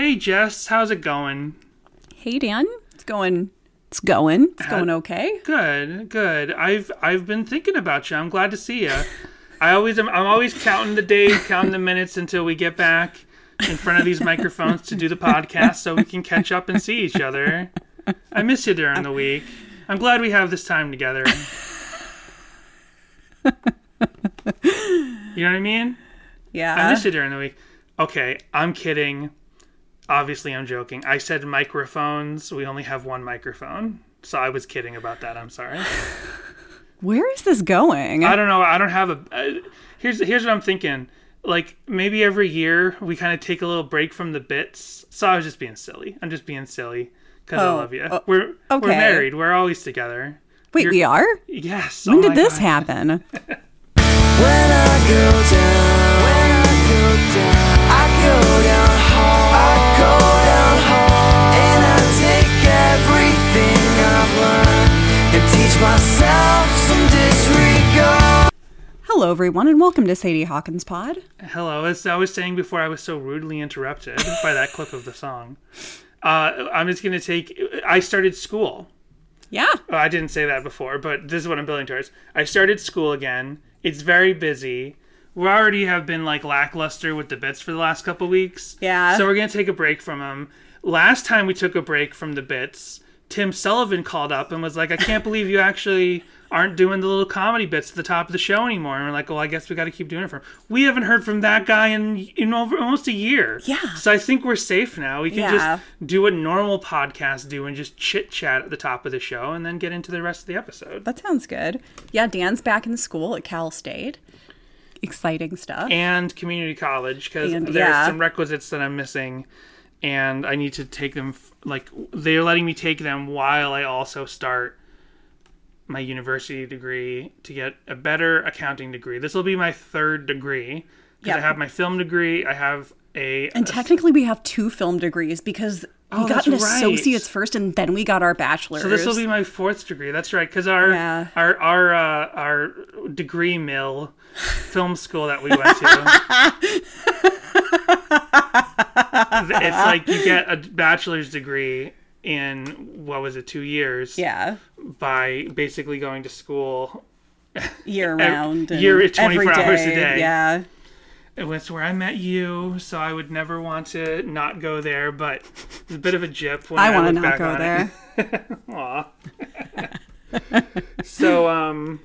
Hey Jess, how's it going? Hey Dan, it's going. It's going. It's going okay. Good, good. I've I've been thinking about you. I'm glad to see you. I always am. I'm always counting the days, counting the minutes until we get back in front of these microphones to do the podcast, so we can catch up and see each other. I miss you during the week. I'm glad we have this time together. You know what I mean? Yeah. I miss you during the week. Okay, I'm kidding. Obviously, I'm joking. I said microphones. We only have one microphone. So I was kidding about that. I'm sorry. Where is this going? I don't know. I don't have a. Uh, here's here's what I'm thinking. Like maybe every year we kind of take a little break from the bits. So I was just being silly. I'm just being silly because I Oh, love you. oh, we're we're married. We're always together. Wait, You're- we are? Yes. When oh did this God. happen? When I go down, when I go down, I go down Hello, everyone, and welcome to Sadie Hawkins Pod. Hello. As I was saying before, I was so rudely interrupted by that clip of the song. Uh, I'm just gonna take. I started school. Yeah. Oh, I didn't say that before, but this is what I'm building towards. I started school again. It's very busy. We already have been like lackluster with the bits for the last couple weeks. Yeah. So we're gonna take a break from them. Last time we took a break from the bits, Tim Sullivan called up and was like, "I can't believe you actually aren't doing the little comedy bits at the top of the show anymore." And we're like, "Well, I guess we got to keep doing it for." Him. We haven't heard from that guy in in over almost a year. Yeah. So I think we're safe now. We can Yeah. just do what normal podcasts do and just chit chat at the top of the show and then get into the rest of the episode. That sounds good. Yeah, Dan's back in school at Cal State. Exciting stuff. And community college because there's yeah. some requisites that I'm missing and I need to take them like they're letting me take them while I also start my university degree to get a better accounting degree. This will be my third degree because I have my film degree, I have a and technically, we have two film degrees because Oh, we got an right. associate's first, and then we got our bachelor's. So this will be my fourth degree. That's right, because our Yeah. our our uh, our degree mill film school that we went to. it's like you get a bachelor's degree in what was it, two years? yeah, By basically going to school. year round. year- 24 every hours a day. Yeah. It was where I met you, so I would never want to not go there. But it's a bit of a jip when I, I want to not back go there. Aw. so um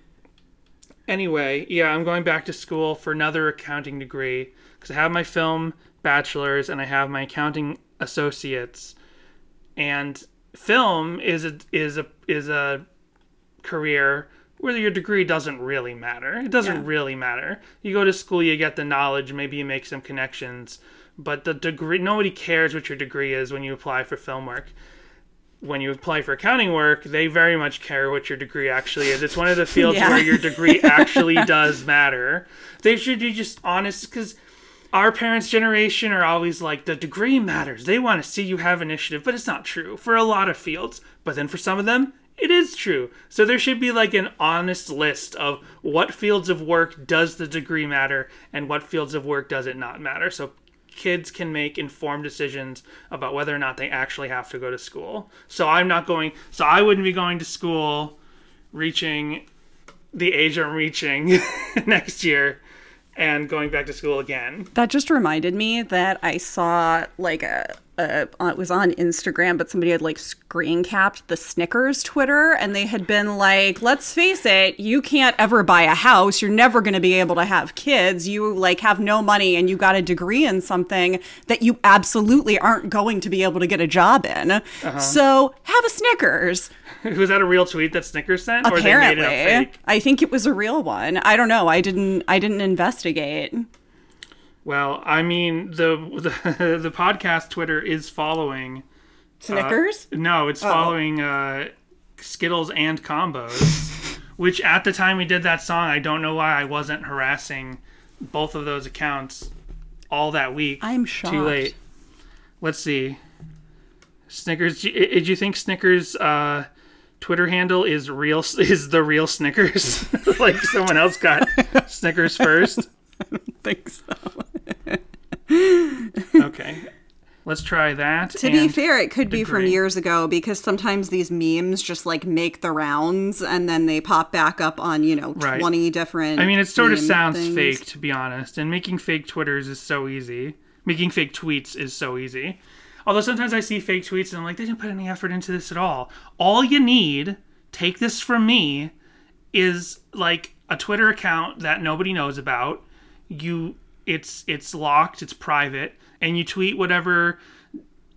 anyway, yeah, I'm going back to school for another accounting degree because I have my film bachelor's and I have my accounting associates. And film is a is a is a career where your degree doesn't really matter. It doesn't Yeah. really matter. You go to school, you get the knowledge, maybe you make some connections, but the degree nobody cares what your degree is when you apply for film work when you apply for accounting work, they very much care what your degree actually is. It's one of the fields Yeah. where your degree actually does matter. They should be just honest because our parents' generation are always like, the degree matters. They want to see you have initiative, but it's not true for a lot of fields. But then for some of them, it is true. So there should be like an honest list of what fields of work does the degree matter and what fields of work does it not matter. So kids can make informed decisions about whether or not they actually have to go to school. So I'm not going so I wouldn't be going to school reaching the age I'm reaching next year and going back to school again. That just reminded me that I saw like a, a uh, it was on Instagram, but somebody had like screen capped the Snickers Twitter, and they had been like, "Let's face it, you can't ever buy a house. You're never going to be able to have kids. You like have no money, and you got a degree in something that you absolutely aren't going to be able to get a job in. So have a Snickers." Was that a real tweet that Snickers sent or they made it up fake? I think it was a real one. I don't know. I didn't. I didn't investigate. Well, I mean the the, the podcast Twitter is following Snickers. No, it's following uh, Skittles and combos, which at the time we did that song, I don't know why I wasn't harassing both of those accounts all that week. I'm shocked. Too late. Let's see. Snickers. Did you think Snickers' uh, Twitter handle is real? Is the real Snickers? like someone else got Snickers first? think so. Okay. Let's try that. To be fair, it could be from years ago because sometimes these memes just like make the rounds and then they pop back up on, you know, Right. 20 different. I mean, it sort of sounds things. fake, to be honest. And making fake Twitters is so easy. Making fake tweets is so easy. Although sometimes I see fake tweets and I'm like, they didn't put any effort into this at all. All you need, take this from me, is like a Twitter account that nobody knows about. You, it's it's locked, it's private, and you tweet whatever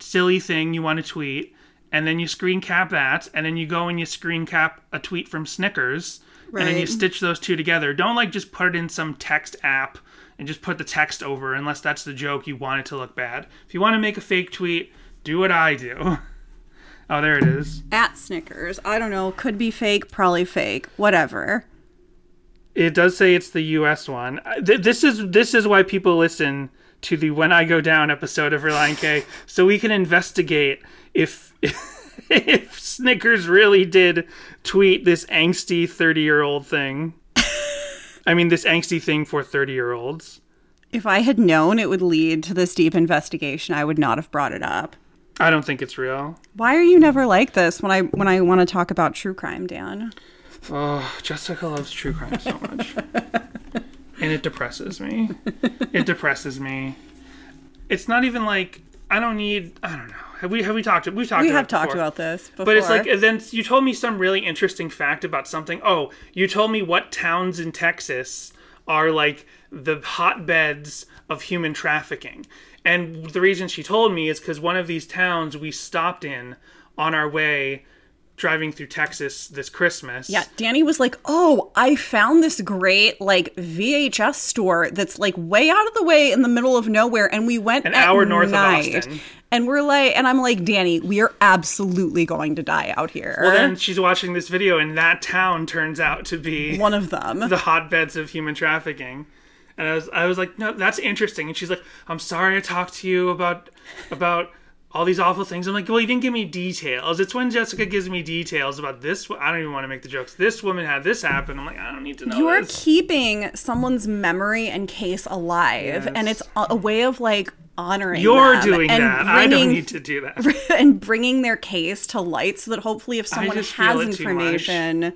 silly thing you want to tweet, and then you screen cap that, and then you go and you screen cap a tweet from Snickers, and then you stitch those two together. Don't like just put it in some text app and just put the text over unless that's the joke you want it to look bad. If you want to make a fake tweet, do what I do. Oh, there it is. At Snickers. I don't know. Could be fake, probably fake. Whatever. It does say it's the U.S. one. This is this is why people listen to the "When I Go Down" episode of Relient K, so we can investigate if if Snickers really did tweet this angsty thirty-year-old thing. I mean, this angsty thing for thirty-year-olds. If I had known it would lead to this deep investigation, I would not have brought it up. I don't think it's real. Why are you never like this when I when I want to talk about true crime, Dan? Oh, Jessica loves true crime so much. and it depresses me. It depresses me. It's not even like I don't need I don't know. Have we have we talked we've talked We about have talked about this before. But it's like then you told me some really interesting fact about something. Oh, you told me what towns in Texas are like the hotbeds of human trafficking. And the reason she told me is cuz one of these towns we stopped in on our way driving through Texas this Christmas. Yeah, Danny was like, "Oh, I found this great like VHS store that's like way out of the way in the middle of nowhere, and we went An at hour north of Austin. And we're like, and I'm like, Danny, we are absolutely going to die out here. Well, then she's watching this video, and that town turns out to be One of them. the hotbeds of human trafficking. And I was, I was like, no, that's interesting. And she's like, I'm sorry I talked to you about, about all these awful things. I'm like, well, you didn't give me details. It's when Jessica gives me details about this. I don't even want to make the jokes. This woman had this happen. I'm like, I don't need to know. you are this. keeping someone's memory and case alive, and it's a, a way of like honoring. You're them doing and that. I don't need to do that. and bringing their case to light so that hopefully if someone has it too much. information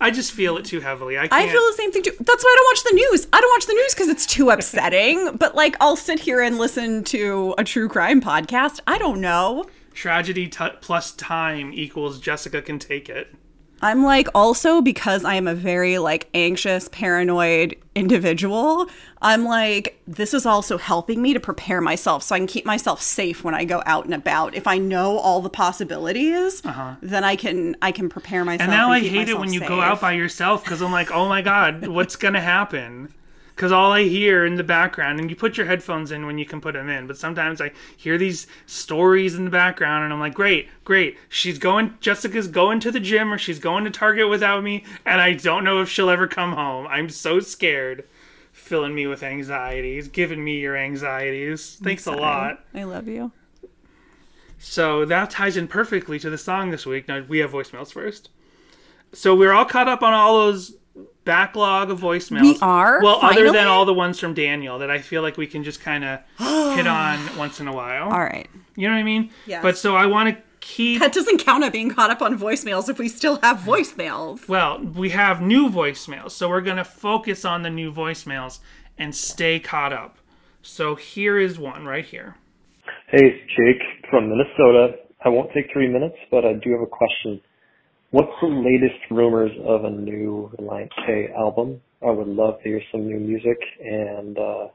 I just feel it too heavily. I can't. I feel the same thing too. That's why I don't watch the news. I don't watch the news because it's too upsetting. but like, I'll sit here and listen to a true crime podcast. I don't know. tragedy t- plus time equals Jessica can take it. I'm like also because I am a very like anxious, paranoid individual. I'm like this is also helping me to prepare myself so I can keep myself safe when I go out and about. If I know all the possibilities, then I can I can prepare myself. Uh-huh. And now I hate it when you go out by yourself because I'm like, oh my god, what's gonna happen? Because all I hear in the background, and you put your headphones in when you can put them in, but sometimes I hear these stories in the background, and I'm like, great, great. She's going, Jessica's going to the gym or she's going to Target without me, and I don't know if she'll ever come home. I'm so scared. Filling me with anxieties, giving me your anxieties. Thanks a lot. I love you. So that ties in perfectly to the song this week. Now we have voicemails first. So we're all caught up on all those backlog of voicemails. We are? Well, other than all the ones from Daniel that I feel like we can just kind of hit on once in a while. All right. You know what I mean? Yeah. But so I want to keep. That doesn't count at being caught up on voicemails if we still have voicemails. Well, we have new voicemails, so we're going to focus on the new voicemails and stay caught up. So here is one right here. Hey, Jake from Minnesota. I won't take three minutes, but I do have a question. What's the latest rumors of a new Relient K album? I would love to hear some new music and uh,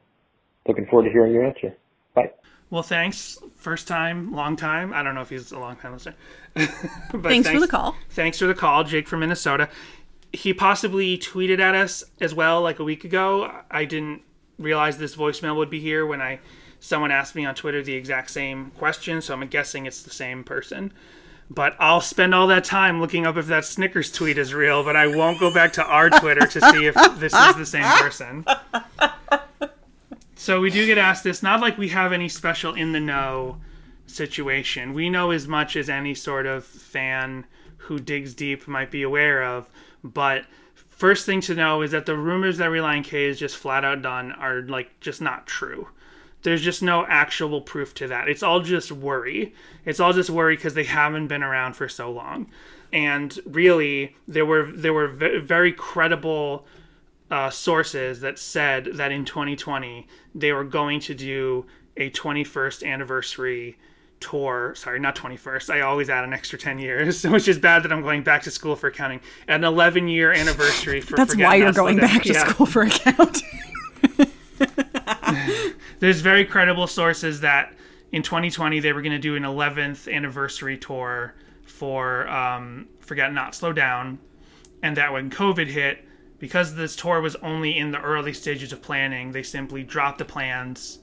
looking forward to hearing your answer. Bye. Well, thanks. First time, long time. I don't know if he's a long time listener. but Thanks for the call. Thanks for the call, Jake from Minnesota. He possibly tweeted at us as well like a week ago. I didn't realize this voicemail would be here when I someone asked me on Twitter the exact same question, so I'm guessing it's the same person. But I'll spend all that time looking up if that Snickers tweet is real, but I won't go back to our Twitter to see if this is the same person. So we do get asked this, not like we have any special in the know situation. We know as much as any sort of fan who digs deep might be aware of, but first thing to know is that the rumors that Relient K is just flat out done are like just not true. There's just no actual proof to that. It's all just worry. It's all just worry because they haven't been around for so long. And really, there were there were ve- very credible uh, sources that said that in 2020 they were going to do a 21st anniversary tour. Sorry, not 21st. I always add an extra 10 years, which is bad that I'm going back to school for accounting. An 11 year anniversary for That's why you're going back to Yeah. school for accounting. There's very credible sources that in 2020 they were going to do an 11th anniversary tour for um, Forget Not Slow Down, and that when COVID hit, because this tour was only in the early stages of planning, they simply dropped the plans,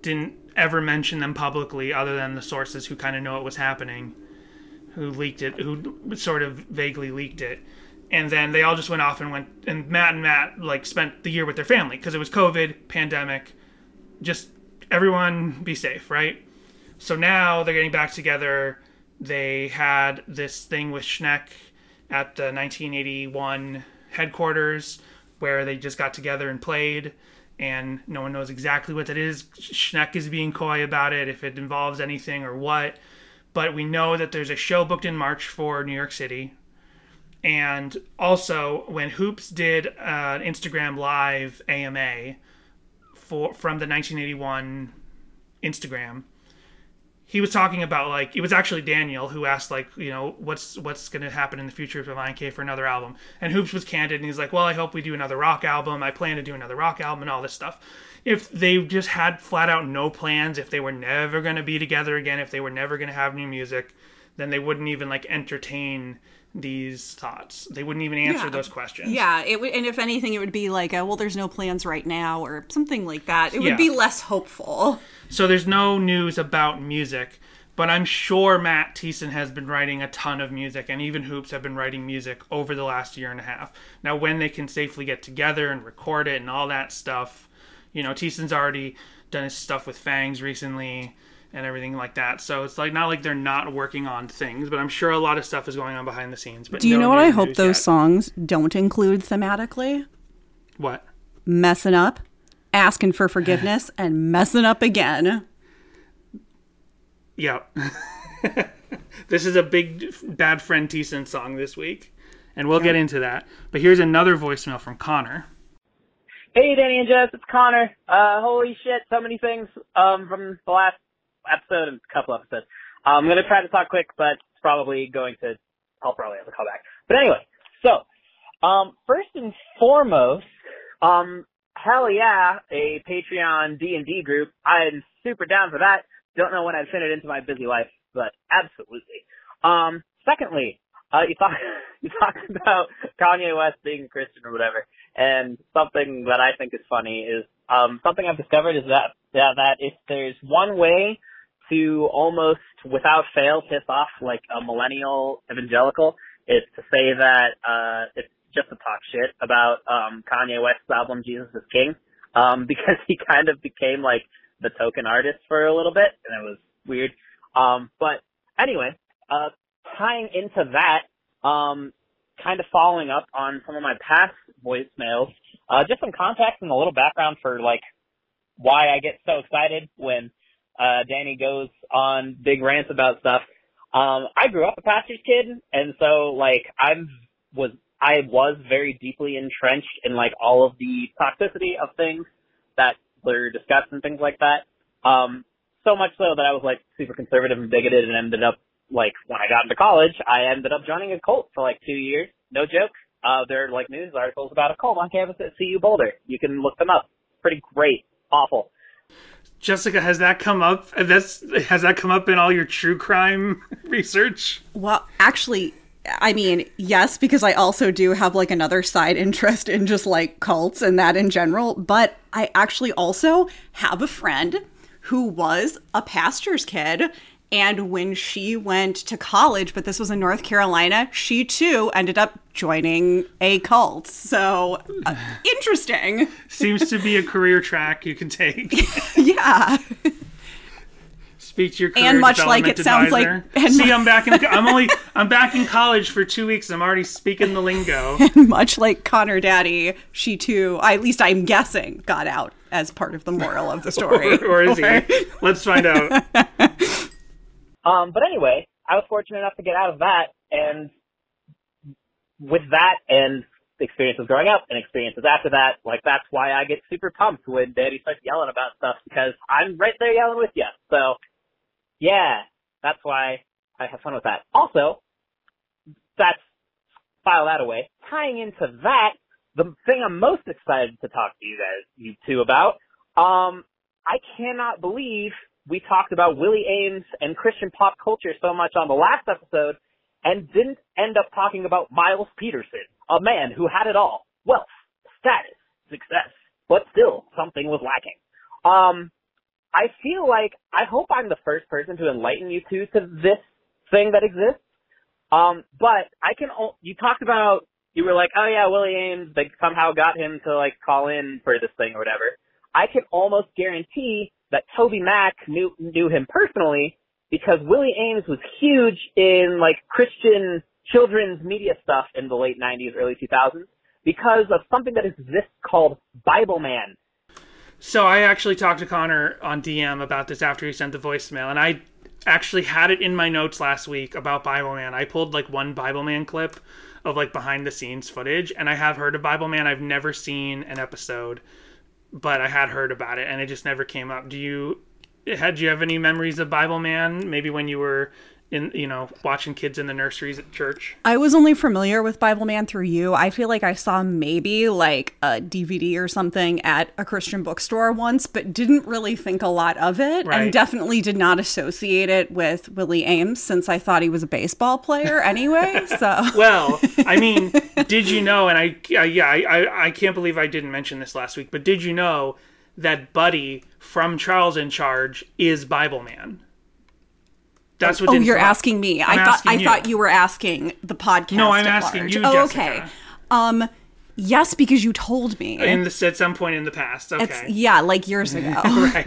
didn't ever mention them publicly other than the sources who kind of know it was happening, who leaked it, who sort of vaguely leaked it. And then they all just went off and went, and Matt and Matt like spent the year with their family because it was COVID, pandemic, just everyone be safe, right? So now they're getting back together. They had this thing with Schneck at the 1981 headquarters where they just got together and played, and no one knows exactly what that is. Schneck is being coy about it, if it involves anything or what. But we know that there's a show booked in March for New York City. And also, when Hoopes did uh, an Instagram Live AMA, for from the 1981 Instagram. He was talking about like it was actually Daniel who asked like you know what's what's going to happen in the future of Lion K for another album, and Hoopes was candid and he's like, well, I hope we do another rock album. I plan to do another rock album and all this stuff. If they just had flat out no plans, if they were never going to be together again, if they were never going to have new music, then they wouldn't even like entertain these thoughts. They wouldn't even answer Yeah. those questions. Yeah, it would, and if anything, it would be like, a, well, there's no plans right now, or something like that. It would Yeah. be less hopeful. So there's no news about music, but I'm sure Matt Thiessen has been writing a ton of music, and even Hoopes have been writing music over the last year and a half. Now, when they can safely get together and record it and all that stuff, you know, Thiessen's already done his stuff with Fangs recently and everything like that. So it's like not like they're not working on things, but I'm sure a lot of stuff is going on behind the scenes. But Do you no know what I hope those yet. songs don't include thematically? What? Messing up, asking for forgiveness, and messing up again. Yeah. this is a big bad friend Thiessen song this week, and we'll get into that. But here's another voicemail from Connor. Hey, Danny and Jess, it's Connor. Uh, holy shit, so many things um, from the last episode and a couple episodes. I'm gonna try to talk quick, but it's probably going to. I'll probably have a call back. But anyway, so um, first and foremost, um, hell yeah, a Patreon D and D group. I'm super down for that. Don't know when I'd fit it into my busy life, but absolutely. Um, secondly, uh, you talk you talked about Kanye West being a Christian or whatever, and something that I think is funny is um, something I've discovered is that yeah, that if there's one way to almost without fail piss off like a millennial evangelical, is to say that uh, it's just to talk shit about um, Kanye West's album Jesus is King, um, because he kind of became like the token artist for a little bit, and it was weird. Um, but anyway, uh, tying into that, um, kind of following up on some of my past voicemails, uh, just some context and a little background for like why I get so excited when uh, Danny goes on big rants about stuff. Um, I grew up a pastor's kid, and so like I was I was very deeply entrenched in like all of the toxicity of things that were discussed and things like that. Um, so much so that I was like super conservative and bigoted, and ended up like when I got into college, I ended up joining a cult for like two years. No joke. Uh, there are like news articles about a cult on campus at CU Boulder. You can look them up. Pretty great. Awful. Jessica, has that come up? That's has that come up in all your true crime research? Well, actually, I mean, yes, because I also do have like another side interest in just like cults and that in general. But I actually also have a friend who was a pastor's kid. And when she went to college, but this was in North Carolina, she too ended up joining a cult. So uh, interesting. Seems to be a career track you can take. Yeah. Speak to your career And much like it sounds like- and See, I'm back in. I'm only. I'm back in college for two weeks. I'm already speaking the lingo. Much like Connor Daddy, she too, at least I'm guessing, got out. as part of the moral of the story. or, or is he? Let's find out. Um, but anyway, I was fortunate enough to get out of that, and with that and experiences growing up and experiences after that, like that's why I get super pumped when Daddy starts yelling about stuff because I'm right there yelling with you. So, yeah, that's why I have fun with that. Also, that's file that away. Tying into that, the thing I'm most excited to talk to you guys, you two about, um, I cannot believe we talked about Willie Aames and Christian pop culture so much on the last episode and didn't end up talking about Miles Peterson, a man who had it all. Wealth, status, success, but still something was lacking. Um, I feel like, I hope I'm the first person to enlighten you two to this thing that exists. Um, but I can, you talked about, you were like, oh yeah, Willie Aames, they somehow got him to like call in for this thing or whatever. I can almost guarantee that TobyMac knew, knew him personally because Willie Aames was huge in like Christian children's media stuff in the late 90s, early 2000s because of something that exists called Bible Man. So I actually talked to Connor on DM about this after he sent the voicemail, and I actually had it in my notes last week about Bible Man. I pulled like one Bible Man clip of like behind the scenes footage, and I have heard of Bible Man. I've never seen an episode, but I had heard about it, and it just never came up. Do you had you have any memories of Bible Man? Maybe when you were in, you know, watching kids in the nurseries at church. I was only familiar with Bible Man through you. I feel like I saw maybe like a DVD or something at a Christian bookstore once, but didn't really think a lot of it Right. and definitely did not associate it with Willie Aames since I thought he was a baseball player anyway. So Well, I mean, did you know? And I, uh, yeah, I, I, I can't believe I didn't mention this last week. But did you know that Buddy from Charles in Charge is Bible Man? That's what. Oh, you're come asking me. I'm I thought I you. thought you were asking the podcast. No, I'm asking large. you, Oh, okay. Um, yes, because you told me. in the at some point in the past. Okay, It's yeah, like years ago. right.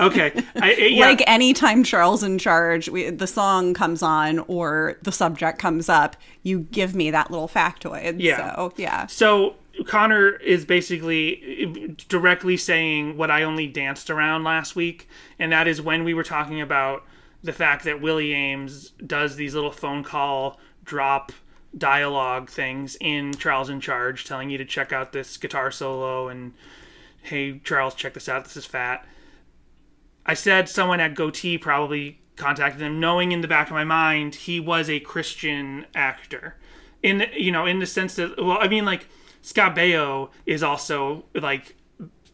Okay, I, it- yeah. Like anytime Charles in charge, we, the song comes on or the subject comes up, you give me that little factoid. Yeah. So yeah. So Connor is basically directly saying what I only danced around last week, and that is when we were talking about the fact that Willie Aames does these little phone call drop dialogue things in Charles in Charge, telling you to check out this guitar solo and hey Charles, check this out. This is fat. I said someone at Gotee probably contacted him, knowing in the back of my mind he was a Christian actor. In the, you know, in the sense that well, I mean like Scott Baio is also like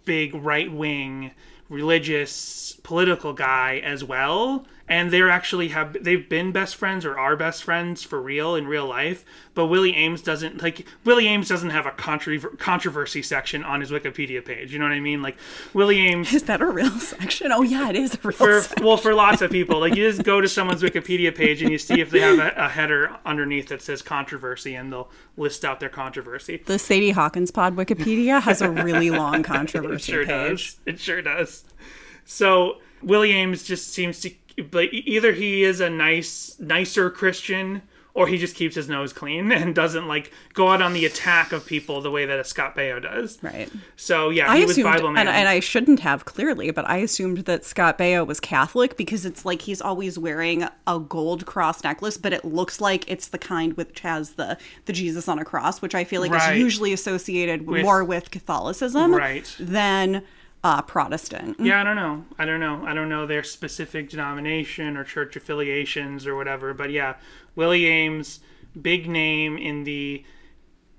big right wing religious political guy as well. And they're actually have they've been best friends or are best friends for real in real life. But willie aames doesn't like willie aames doesn't have a controver- controversy section on his wikipedia page. You know what i mean? Like willie aames Is that a real section? Oh yeah, it is a real for section. well for lots of people. Like you just go to someone's wikipedia page and you see if they have a, a header underneath that says controversy and they'll list out their controversy. The Sadie Hawkins Pod Wikipedia has a really long controversy it sure page. does. it sure does so willie aames just seems to but either he is a nice nicer christian or he just keeps his nose clean and doesn't like go out on the attack of people the way that a Scott Baio does. Right. So yeah, I he was assumed, Bible man. and, and I shouldn't have clearly, but I assumed that Scott Baio was Catholic because it's like he's always wearing a gold cross necklace, but it looks like it's the kind which has the the Jesus on a cross, which I feel like Right. is usually associated With- more with Catholicism Right. than uh, Protestant. Yeah, I don't know. I don't know. I don't know their specific denomination or church affiliations or whatever. But yeah, Willie Aames, big name in the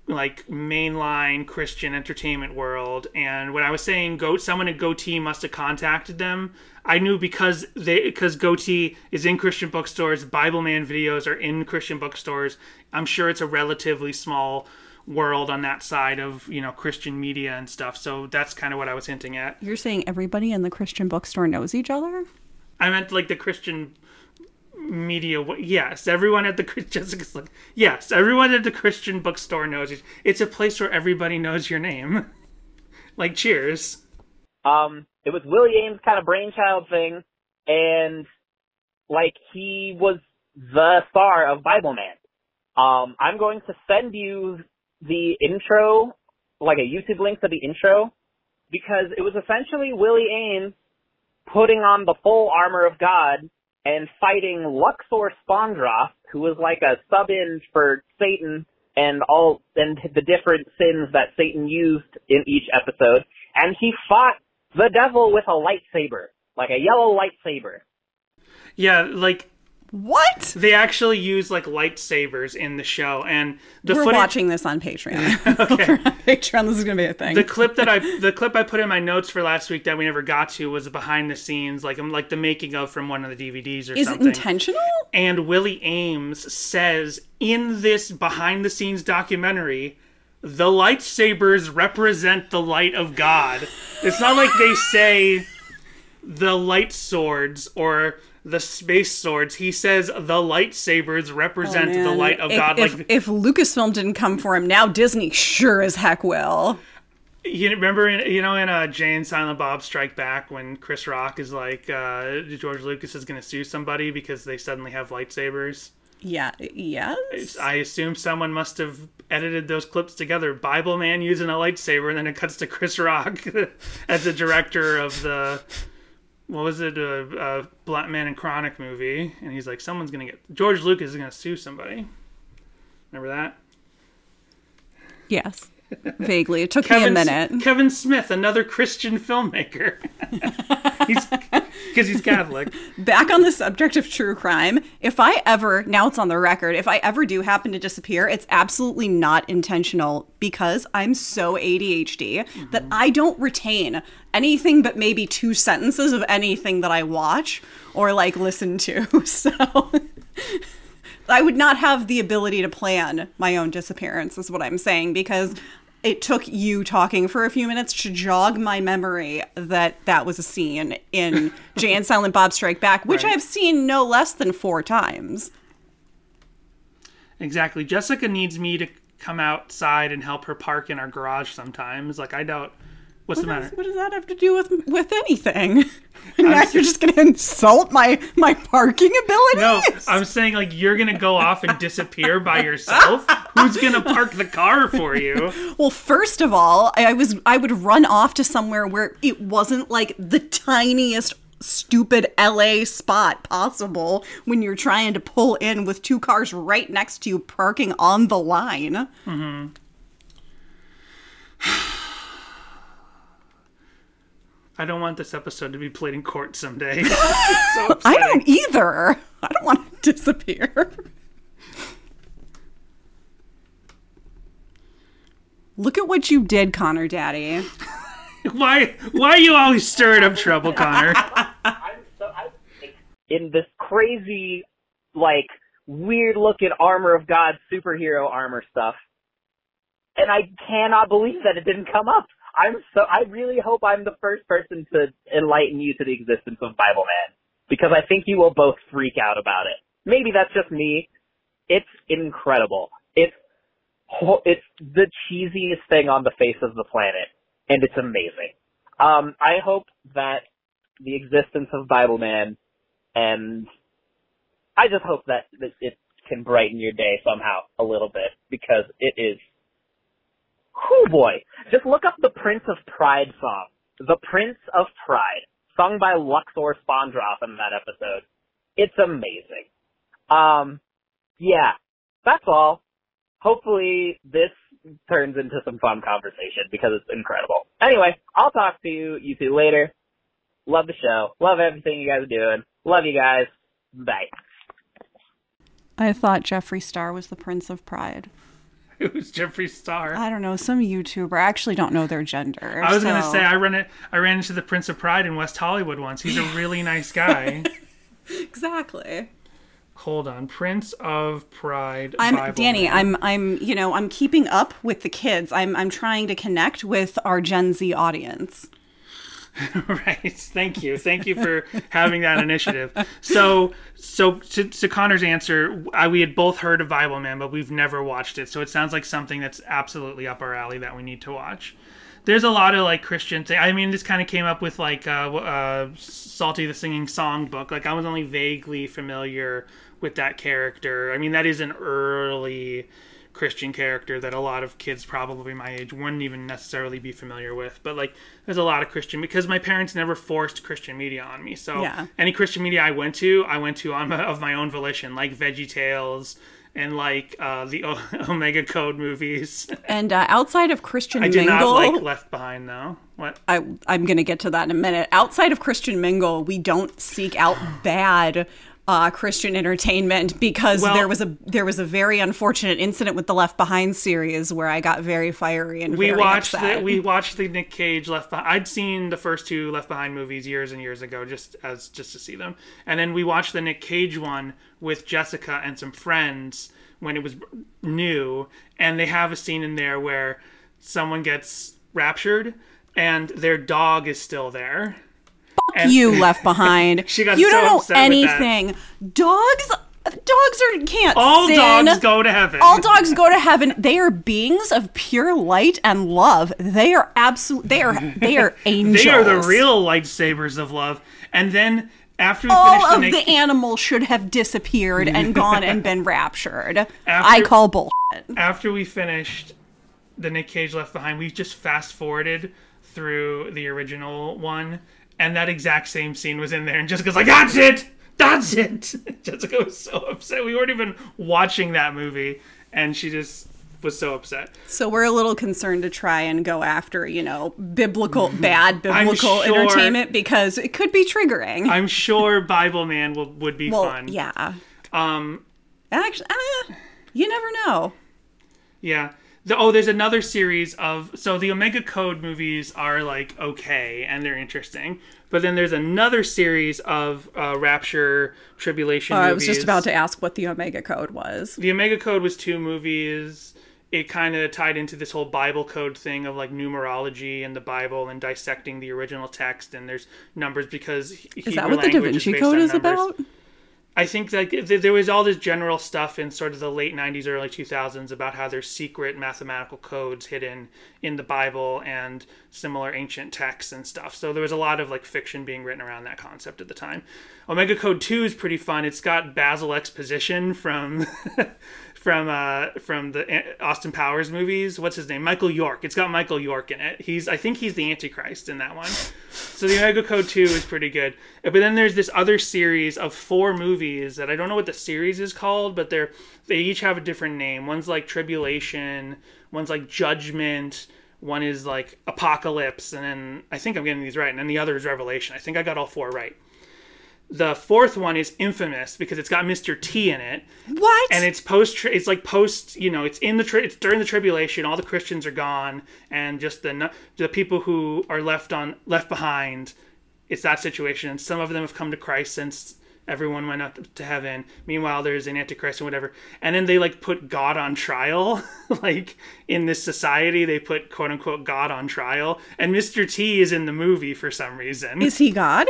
like mainline Christian entertainment world. And when I was saying go, someone at Gotee must have contacted them. I knew because they because Gotee is in Christian bookstores. Bible Man videos are in Christian bookstores. I'm sure it's a relatively small world on that side of you know Christian media and stuff. So that's kind of what I was hinting at. You're saying everybody in the Christian bookstore knows each other? I meant like the Christian media. Yes, everyone at the Jessica's like yes, everyone at the Christian bookstore knows it. It's a place where everybody knows your name. like Cheers. Um, it was Willie Aames' kind of brainchild thing, and like he was the star of Bible Man. Um, I'm going to send you the intro, like a YouTube link to the intro because it was essentially Willie Aames putting on the full armor of God and fighting Luxor Spondroth, who was like a sub-in for Satan and all and the different sins that Satan used in each episode, and he fought the devil with a lightsaber, like a yellow lightsaber. Yeah, like What? they actually use like lightsabers in the show, and the We're footage. watching this on Patreon. Okay. Patreon, this is gonna be a thing. the clip that I the clip I put in my notes for last week that we never got to was behind the scenes, like I'm like the making of from one of the DVDs or something. is it something. intentional? and Willie Aames says in this behind the scenes documentary, the lightsabers represent the light of God. It's not like they say the light swords or the space swords. He says the lightsabers represent the Oh, Man, light of if, God. If, like if Lucasfilm didn't come for him, now Disney sure as heck will. you remember, in, you know, in uh, Jay and Silent Bob Strike Back, when Chris Rock is like, uh, George Lucas is going to sue somebody because they suddenly have lightsabers. Yeah. Yes. I assume someone must have edited those clips together. Bible Man using a lightsaber, and then it cuts to Chris Rock as the director of the what was it, A, uh, Bluntman and Chronic movie, and he's like, someone's gonna get George Lucas is gonna sue somebody. Remember that? yes. Vaguely. It took me a Kevin, minute. Kevin Smith, another Christian filmmaker. because he's Catholic. Back on the subject of true crime, if I ever, now it's on the record, if I ever do happen to disappear, it's absolutely not intentional because I'm so ADHD that mm-hmm. I don't retain anything but maybe two sentences of anything that I watch or like listen to. So I would not have the ability to plan my own disappearance, is what I'm saying, because it took you talking for a few minutes to jog my memory that that was a scene in Jay and Silent Bob Strike Back, which Right. I've seen no less than four times. Exactly. Jessica needs me to come outside and help her park in our garage sometimes. Like I doubt. What's the matter? what does that have to do with with anything? now you're just going to insult my my parking abilities? No, I'm saying like you're gonna go off and disappear by yourself. Who's gonna park the car for you? Well, first of all, I I was I would run off to somewhere where it wasn't like the tiniest stupid LA spot possible when you're trying to pull in with two cars right next to you parking on the line. Mm-hmm. I don't want this episode to be played in court someday. so I don't either. I don't want to disappear. Look at what you did, Connor Daddy. Why? Why are you always stirring up trouble, Connor? I'm so I, in this crazy, like weird looking armor of God superhero armor stuff, and I cannot believe that it didn't come up. I'm so I really hope I'm the first person to enlighten you to the existence of Bible Man because I think you will both freak out about it. Maybe that's just me. It's incredible. It's it's the cheesiest thing on the face of the planet, and it's amazing. Um, I hope that the existence of Bible Man, and I just hope that, that it can brighten your day somehow a little bit because it is. Oh boy! Just look up the Prince of Pride song. The Prince of Pride, sung by Luxor Spondroth in that episode. It's amazing. Um, yeah, that's all. Hopefully this turns into some fun conversation because it's incredible. Anyway, I'll talk to you, you two later. Love the show. Love everything you guys are doing. Love you guys. Bye. I thought Jeffree Star was the Prince of Pride. Who's Jeffree Star? I don't know, some YouTuber. I actually don't know their gender. I was gonna say I run it. I ran into the Prince of Pride in West Hollywood once. He's a really nice guy. exactly. Hold on, Prince of Pride. I'm Bible Danny. I'm I'm you know I'm keeping up with the kids. I'm I'm trying to connect with our Gen Z audience. right. Thank you. Thank you for having that initiative. So, so to, to Connor's answer, I, we had both heard of Bible Man, but we've never watched it. So it sounds like something that's absolutely up our alley that we need to watch. There's a lot of like Christian thing. I mean, this kind of came up with like uh, uh, Salty the Singing Songbook. Like I was only vaguely familiar with that character. I mean, that is an early Christian character that a lot of kids probably my age wouldn't even necessarily be familiar with. But like, there's a lot of Christian because my parents never forced Christian media on me. So Yeah. any Christian media I went to, I went to on my, of my own volition, like Veggie Tales and like uh, the o- Omega Code movies. And uh, outside of Christian I did Mingle, not like Left Behind though. What? I, I'm going to get to that in a minute. Outside of Christian Mingle, we don't seek out bad uh, Christian entertainment because Well- there was a there was a very unfortunate incident with the Left Behind series where I got very fiery and we watched upset. the we watched the Nick Cage Left Behind. I'd seen the first two Left Behind movies years and years ago, just as just to see them, and then we watched the Nick Cage one with Jessica and some friends when it was new, and they have a scene in there where someone gets raptured and their dog is still there. And- you left behind. She got you so don't know anything. Dogs, dogs are can't All sin. dogs go to heaven. All dogs go to heaven. They are beings of pure light and love. They are absolute. They are. They are angels. They are the real lightsabers of love. And then after we All finished the of the animals should have disappeared and gone and been raptured. I call bullshit. after we finished the Nick Cage Left Behind, we just fast forwarded through the original one, and that exact same scene was in there, and Jessica's like, "That's it, that's it." Jessica was so upset. We weren't even watching that movie, and she just was so upset. So we're a little concerned to try and go after, you know, biblical, bad biblical sure- entertainment because it could be triggering. I'm sure Bible Man will would be well, fun. yeah. Um. Actually, uh, you never know. Yeah. The, oh, there's another series of so the Omega Code movies are like okay and they're interesting, but then there's another series of uh, Rapture Tribulation. Movies. I was just about to ask what the Omega Code was. The Omega Code was two movies. It kind of tied into this whole Bible code thing of like numerology and the Bible and dissecting the original text. And there's numbers because Is that what the Da Vinci Code is about? I think that there was all this general stuff in sort of the late 90s, early 2000s about how there's secret mathematical codes hidden in the Bible and similar ancient texts and stuff. So there was a lot of like fiction being written around that concept at the time. Omega Code 2 is pretty fun. It's got Basil Exposition from from uh from the Austin Powers movies. What's his name? Michael York. It's got Michael York in it. He's I think he's the Antichrist in that one. So the Omega Code 2 is pretty good. But then there's this other series of four movies that I don't know what the series is called, but they're they each have a different name. One's like Tribulation, one's like Judgment, one is like Apocalypse, and then I think I'm getting these right, and then the other is Revelation. I think I got all four right. The fourth one is infamous because it's got Mr. T in it, What? and it's post it's like post you know it's in the tri- it's during the tribulation all the christians are gone and just the the people who are left on left behind it's that situation and some of them have come to christ since everyone went up to heaven meanwhile there's an antichrist and whatever and then they like put god on trial like in this society they put quote unquote god on trial and mr t is in the movie for some reason is he God?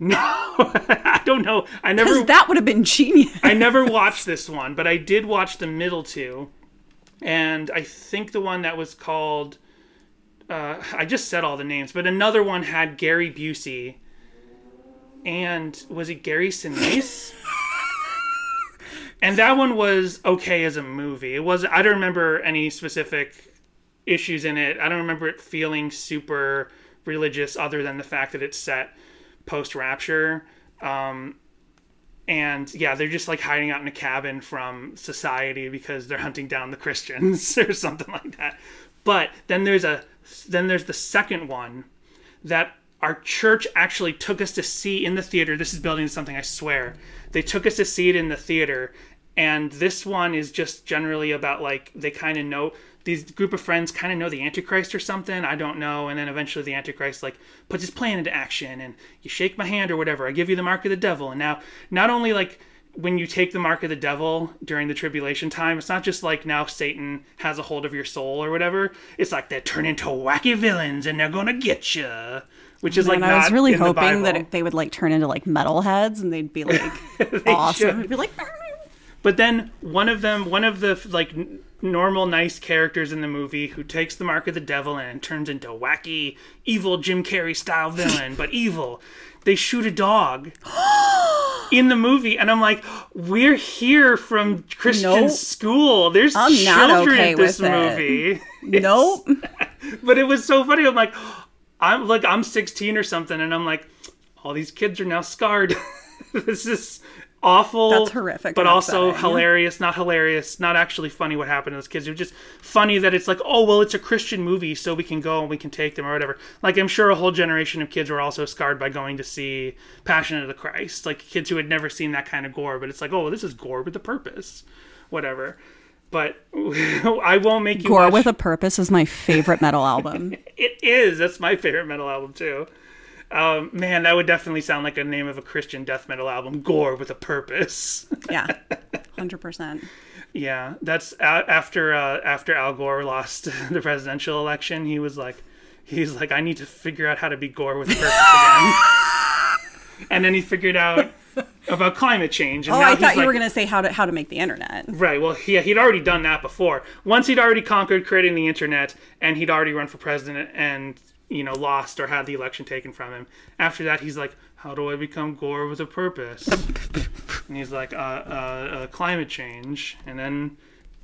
No i don't know i never that would have been genius. I never watched this one, but I did watch the middle two, and I think the one that was called. Uh, I just said all the names, but another one had Gary Busey, and was it Gary Sinise? and that one was okay as a movie. It was. I don't remember any specific issues in it. I don't remember it feeling super religious, other than the fact that it's set post Rapture. Um, and yeah, they're just like hiding out in a cabin from society because they're hunting down the Christians or something like that. But then there's a then there's the second one that our church actually took us to see in the theater. This is building something I swear. They took us to see it in the theater. And this one is just generally about like they kind of know these group of friends kind of know the Antichrist or something. I don't know. And then eventually the Antichrist like puts his plan into action and you shake my hand or whatever. I give you the mark of the devil. And now not only like when you take the mark of the devil during the tribulation time, it's not just like now Satan has a hold of your soul or whatever. It's like they turn into wacky villains and they're gonna get you, which is like and I was really in hoping that it, they would like turn into like metalheads and they'd be like awesome. should. It'd be like But then one of them, one of the like n- normal nice characters in the movie who takes the mark of the devil and turns into wacky, evil Jim Carrey style villain, but evil. They shoot a dog. in the movie, and I'm like, we're here from Christian Nope. school. There's I'm children okay in this movie. Nope. but it was so funny. I'm like, I'm like, I'm 16 or something, and I'm like, all these kids are now scarred. this is awful. That's horrific but also upsetting. hilarious. Not hilarious. Not actually funny. What happened to those kids? It was just funny that it's like, oh well, it's a Christian movie, so we can go and we can take them or whatever. Like I'm sure a whole generation of kids were also scarred by going to see Passion of the Christ. Like kids who had never seen that kind of gore, but it's like, oh, this is gore with a purpose, whatever. But I won't make you Gore watch- with a Purpose is my favorite metal album. it is. That's my favorite metal album too. Um, man, that would definitely sound like a name of a Christian death metal album. Gore with a purpose. Yeah. 100%. yeah, that's a- after uh, after Al Gore lost the presidential election. He was like, he's like, I need to figure out how to be Gore with a purpose again. and then he figured out about climate change. And Oh, now I thought you like- were going to say how to how to make the internet. Right. Well, he he'd already done that before. Once he'd already conquered creating the internet, and he'd already run for president, and you know lost or had the election taken from him. After that, he's like, "How do I become Gore with a purpose?" and he's like, uh, uh, uh, "Climate change," and then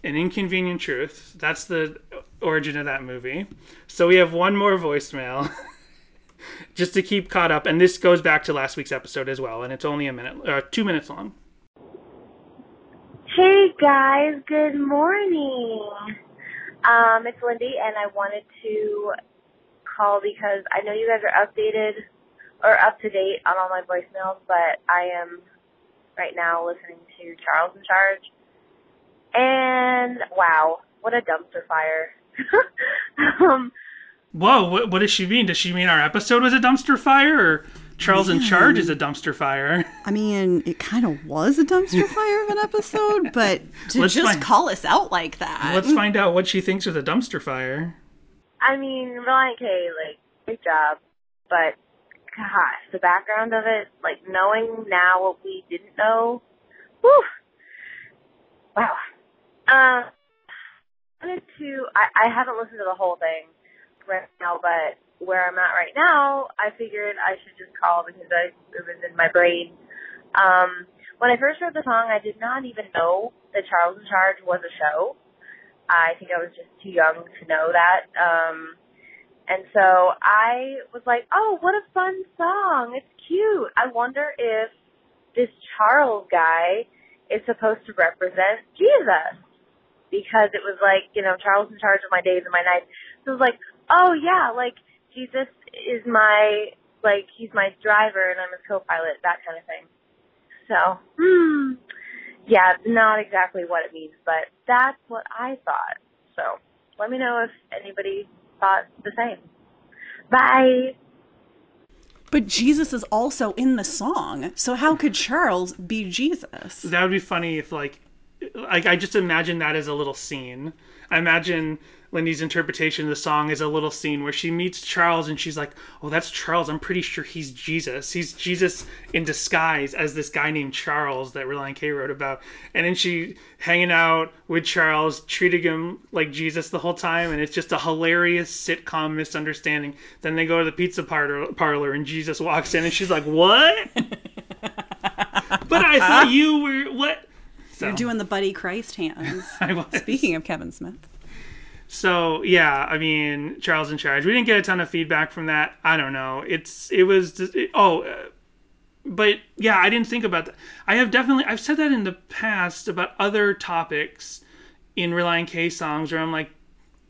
an inconvenient truth. That's the origin of that movie. So we have one more voicemail. Just to keep caught up, and this goes back to last week's episode as well, and it's only a minute, uh, two minutes long. Hey guys, good morning. Um, it's Lindy, and I wanted to call because I know you guys are updated or up to date on all my voicemails, but I am right now listening to Charles in Charge. And wow, what a dumpster fire. um, Whoa, what, what does she mean? Does she mean our episode was a dumpster fire, or Charles in Charge is a dumpster fire? I mean, it kind of was a dumpster fire of an episode, but to Let's just find- call us out like that. Let's find out what she thinks of the dumpster fire. I mean, Relient K, like, great job, but gosh, the background of it, like knowing now what we didn't know, whew, wow. Um, wanted to, I, I haven't listened to the whole thing right now, but where I'm at right now, I figured I should just call because I, it was in my brain. Um, when I first heard the song, I did not even know that Charles in Charge was a show. I think I was just too young to know that. Um, and so I was like, oh, what a fun song. It's cute. I wonder if this Charles guy is supposed to represent Jesus. Because it was like, you know, Charles in charge of my days and my nights. So it was like, oh yeah, like Jesus is my, like, he's my driver and I'm his co-pilot, that kind of thing. So, hmm, yeah, not exactly what it means, but that's what I thought. So let me know if anybody thought the same. Bye. But Jesus is also in the song, so how could Charles be Jesus? That would be funny if, like, like I just imagine that as a little scene. I imagine Lindy's interpretation of the song is a little scene where she meets Charles and she's like, "Oh, that's Charles. I'm pretty sure he's Jesus. He's Jesus in disguise as this guy named Charles that Relient K wrote about." And then she hanging out with Charles, treating him like Jesus the whole time, and it's just a hilarious sitcom misunderstanding. Then they go to the pizza parlor, parlor and Jesus walks in and she's like, "What?" but I thought you were what? So, You're doing the Buddy Christ hands. I was. Speaking of Kevin Smith. So yeah, I mean Charles in charge. We didn't get a ton of feedback from that. I don't know. It's it was just, it, oh, uh, but yeah, I didn't think about that. I have definitely I've said that in the past about other topics in Relient K songs where I'm like,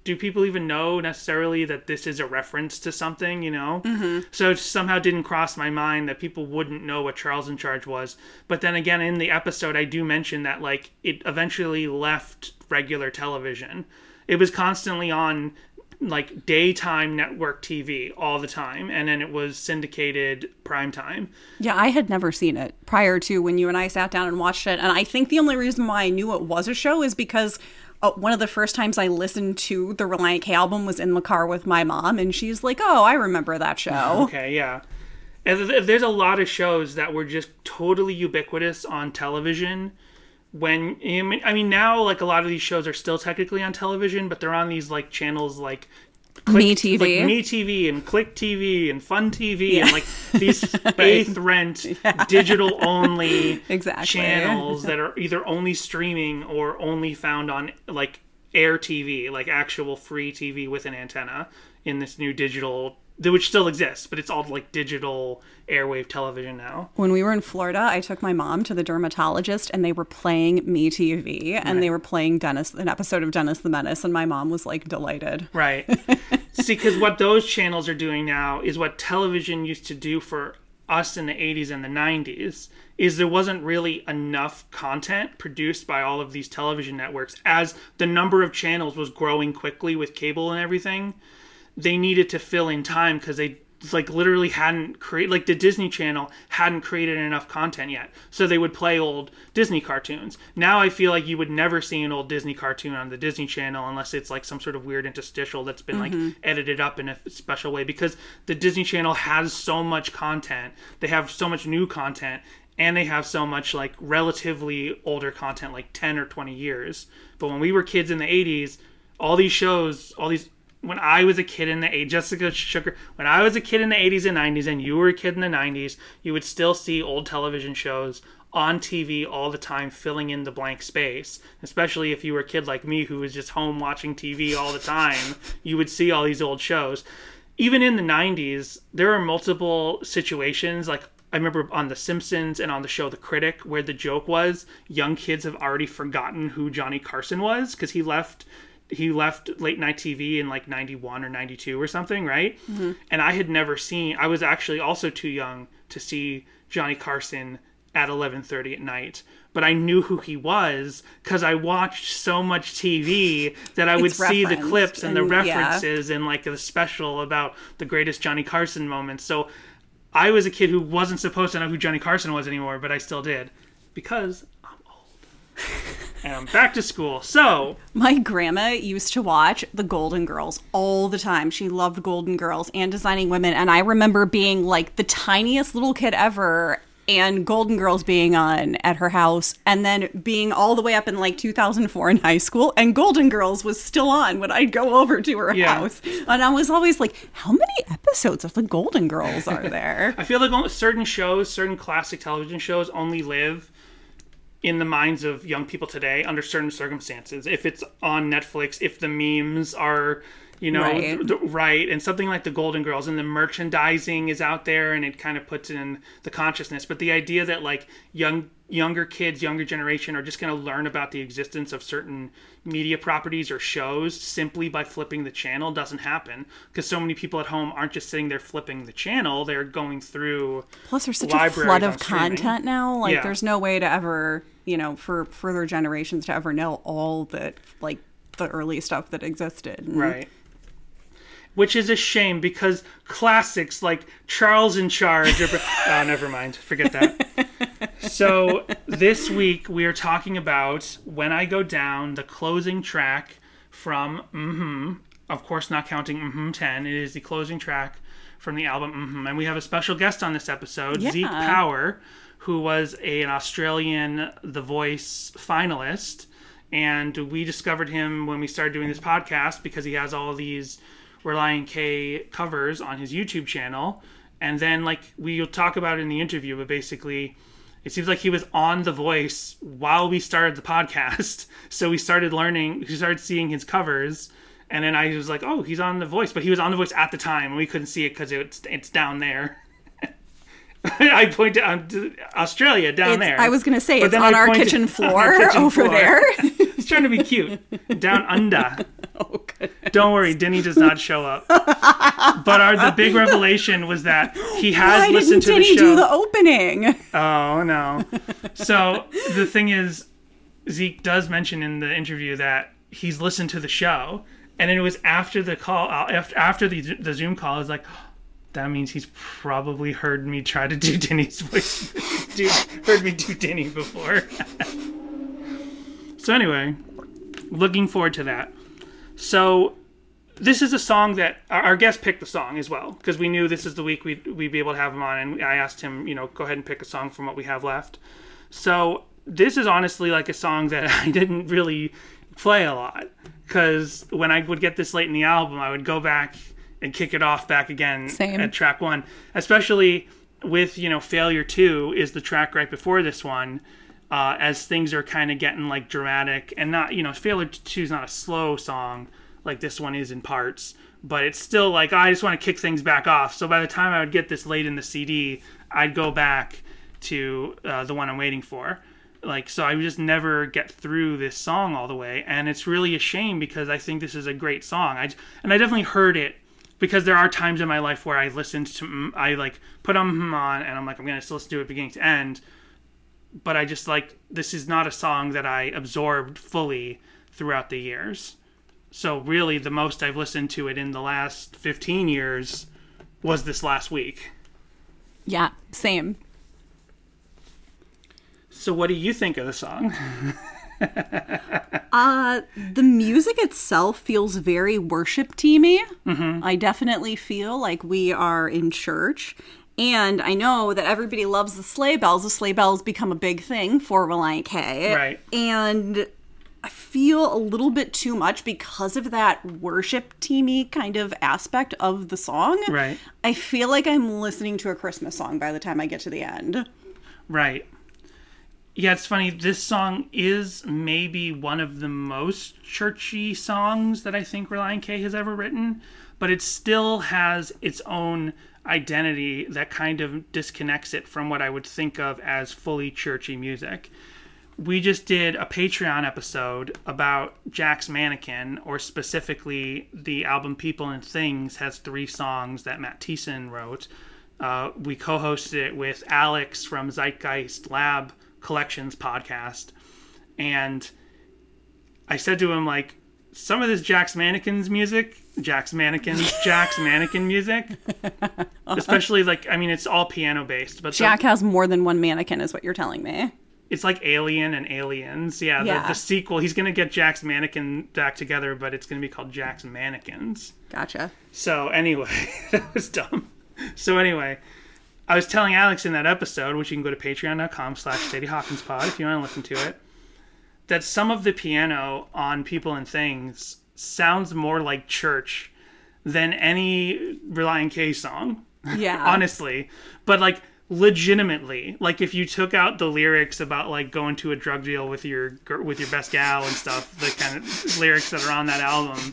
do people even know necessarily that this is a reference to something? You know. Mm-hmm. So it somehow didn't cross my mind that people wouldn't know what Charles in charge was. But then again, in the episode, I do mention that like it eventually left regular television it was constantly on like daytime network TV all the time, and then it was syndicated prime time. Yeah, I had never seen it prior to when you and I sat down and watched it. And I think the only reason why I knew it was a show is because uh, one of the first times I listened to the Relient K album was in the car with my mom, and she's like, "Oh, I remember that show." Okay, yeah. And th- there's a lot of shows that were just totally ubiquitous on television. When I mean, I mean, now like a lot of these shows are still technically on television, but they're on these like channels like Me TV. like Me TV and Click TV and Fun TV and like these eighth rent digital only Exactly. channels that are either only streaming or only found on like Air TV, like actual free TV with an antenna in this new digital, which still exists, but it's all like digital airwave television now. When we were in Florida, I took my mom to the dermatologist and they were playing Me TV and they were playing Dennis, an episode of Dennis the Menace, and my mom was like delighted. Right. See, because what those channels are doing now is what television used to do for us in the 80s and the 90s is there wasn't really enough content produced by all of these television networks as the number of channels was growing quickly with cable and everything they needed to fill in time because they like literally hadn't created like the Disney Channel hadn't created enough content yet. So they would play old Disney cartoons. Now I feel like you would never see an old Disney cartoon on the Disney Channel unless it's like some sort of weird interstitial that's been like mm-hmm. edited up in a special way because the Disney Channel has so much content. They have so much new content and they have so much like relatively older content like 10 or 20 years. But when we were kids in the 80s, all these shows, all these when I was a kid in the 80s, Jessica Sugar, when I was a kid in the 80s and 90s and you were a kid in the 90s, you would still see old television shows on TV all the time filling in the blank space. Especially if you were a kid like me who was just home watching TV all the time, you would see all these old shows. Even in the 90s, there are multiple situations like I remember on The Simpsons and on the show The Critic, where the joke was young kids have already forgotten who Johnny Carson was because he left he left late night TV in like 91 or 92 or something, right? Mm-hmm. And I had never seen I was actually also too young to see Johnny Carson at 11:30 at night. But I knew who he was cuz I watched so much TV that I would see the clips and, the and, yeah. references and like the special about the greatest Johnny Carson moments. So I was a kid who wasn't supposed to know who Johnny Carson was anymore, but I still did because I'm old. and I'm back to school. So, My grandma used to watch the Golden Girls all the time. She loved Golden Girls and designing women. And I remember being like the tiniest little kid ever and Golden Girls being on at her house and then being all the way up in like 2004 in high school and Golden Girls was still on when I'd go over to her Yeah. house. And I was always like, how many episodes of the Golden Girls are there? I feel like certain shows, certain classic television shows only live in the minds of young people today under certain circumstances. If it's on Netflix, if the memes are, you know, Right. th- th- right, and something like the Golden Girls and the merchandising is out there and it kind of puts it in the consciousness. But the idea that like young younger kids, younger generation are just going to learn about the existence of certain media properties or shows simply by flipping the channel doesn't happen because so many people at home aren't just sitting there flipping the channel, they're going through Plus, there's such a flood of streaming. content now. Like, Yeah. there's no way to ever, you know, for further generations to ever know all the like the early stuff that existed. And Right. Which is a shame because classics like Charles in Charge. Or, oh, never mind. Forget that. so this week we are talking about When I Go Down, the closing track from hmm Of course, not counting hmm 10. It is the closing track from the album hmm And we have a special guest on this episode, Yeah. Zeke Power, who was a, an Australian The Voice finalist and we discovered him when we started doing this podcast because he has all these Relient K covers on his YouTube channel. And then, like, we'll talk about in the interview, but basically, it seems like he was on The Voice while we started the podcast. So we started learning, we started seeing his covers. And then I was like, oh, he's on The Voice. But he was on The Voice at the time, and we couldn't see it because it's, it's down there. I point to Australia down It's- there. I was gonna say But it's on our kitchen on floor our kitchen over there. He's trying to be cute. Down under. oh. Don't worry, Denny does not show up. But our the big revelation was that he has Why listened didn't to the Denny show. do the opening? Oh no. So the thing is, Zeke does mention in the interview that he's listened to the show, and then it was after the call, uh, after after the the Zoom call, is like. That means he's probably heard me try to do Denny's voice. do, heard me do Denny before. so anyway, looking forward to that. So this is a song that our, our guest picked the song as well because we knew this is the week we'd, we'd be able to have him on and i asked him you know go ahead and pick a song from what we have left so this is honestly like a song that i didn't really play a lot because when I would get this late in the album, I would go back and kick it off back again Same. at track one, especially with you know failure two is the track right before this one. Uh, as things are kind of getting like dramatic and not you know failure two is not a slow song like this one is in parts but it's still like I just want to kick things back off. So by the time I would get this late in the CD, I'd go back to uh, the one I'm waiting for. Like so, I would just never get through this song all the way, and it's really a shame because I think this is a great song. I and I definitely heard it because there are times in my life where I listened to I like put them on and I'm like I'm gonna still listen to it beginning to end, but I just like this is not a song that I absorbed fully throughout the years. So really, the most I've listened to it in the last 15 years was this last week. Yeah, same. So what do you think of the song? Uh, the music itself feels very worship teamy. Mm-hmm. I definitely feel like we are in church. And I know that everybody loves the sleigh bells. The sleigh bells become a big thing for Relient K. Right. And I feel a little bit too much because of that worship teamy kind of aspect of the song. Right. I feel like I'm listening to a Christmas song by the time I get to the end. Right. Yeah, it's funny. This song is maybe one of the most churchy songs that I think Relient K has ever written, but it still has its own identity that kind of disconnects it from what I would think of as fully churchy music. We just did a Patreon episode about Jack's Mannequin, or specifically the album People and Things has three songs that Matt Thiessen wrote. Uh, we co hosted it with Alex from Zeitgeist Lab Collections podcast. And I said to him, like, some of this Jack's Mannequins music, Jack's Mannequins, Jack's Mannequin music, especially like, I mean, it's all piano based, but the- Jack has more than one mannequin, is what you're telling me. it's like Alien and Aliens. Yeah, The, Yeah. the sequel. He's gonna get Jack's Mannequin back together, but it's gonna be called Jack's Mannequins. Gotcha. So anyway, that was dumb. So anyway, I was telling Alex in that episode, which you can go to patreon.com slash Sadie Hawkins pod if you want to listen to it, that some of the piano on People and Things sounds more like church than any Relient K song Yeah. honestly but like legitimately like if you took out the lyrics about like going to a drug deal with your with your best gal and stuff the kind of lyrics that are on that album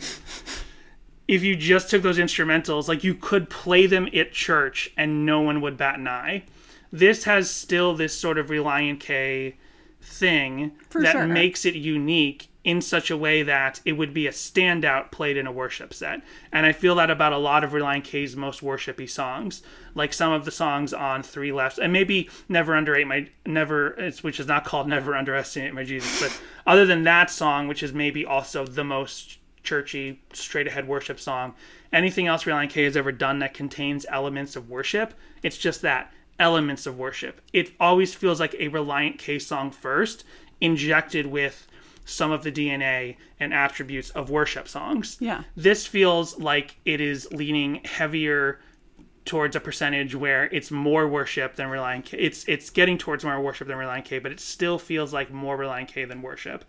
if you just took those instrumentals like you could play them at church and no one would bat an eye this has still this sort of relient k thing For that sure. makes it unique in such a way that it would be a standout played in a worship set. And I feel that about a lot of Relient K's most worshipy songs, like some of the songs on Three Lefts, and maybe Never Underrate My Never, it's, which is not called Never Underestimate My Jesus, but other than that song, which is maybe also the most churchy, straight ahead worship song, anything else Relient K has ever done that contains elements of worship, it's just that elements of worship. It always feels like a Relient K song first, injected with some of the DNA and attributes of worship songs. Yeah. This feels like it is leaning heavier towards a percentage where it's more worship than Relient K. It's it's getting towards more worship than Relient K, but it still feels like more Relient K than worship.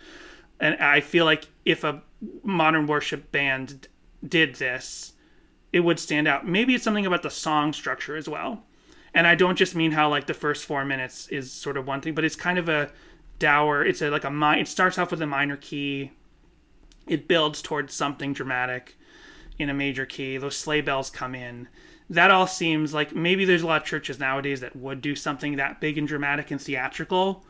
And I feel like if a modern worship band did this, it would stand out. Maybe it's something about the song structure as well. And I don't just mean how like the first four minutes is sort of one thing, but it's kind of a dour. It's a like a mi- It starts off with a minor key. It builds towards something dramatic in a major key. Those sleigh bells come in. That all seems like maybe there's a lot of churches nowadays that would do something that big and dramatic and theatrical,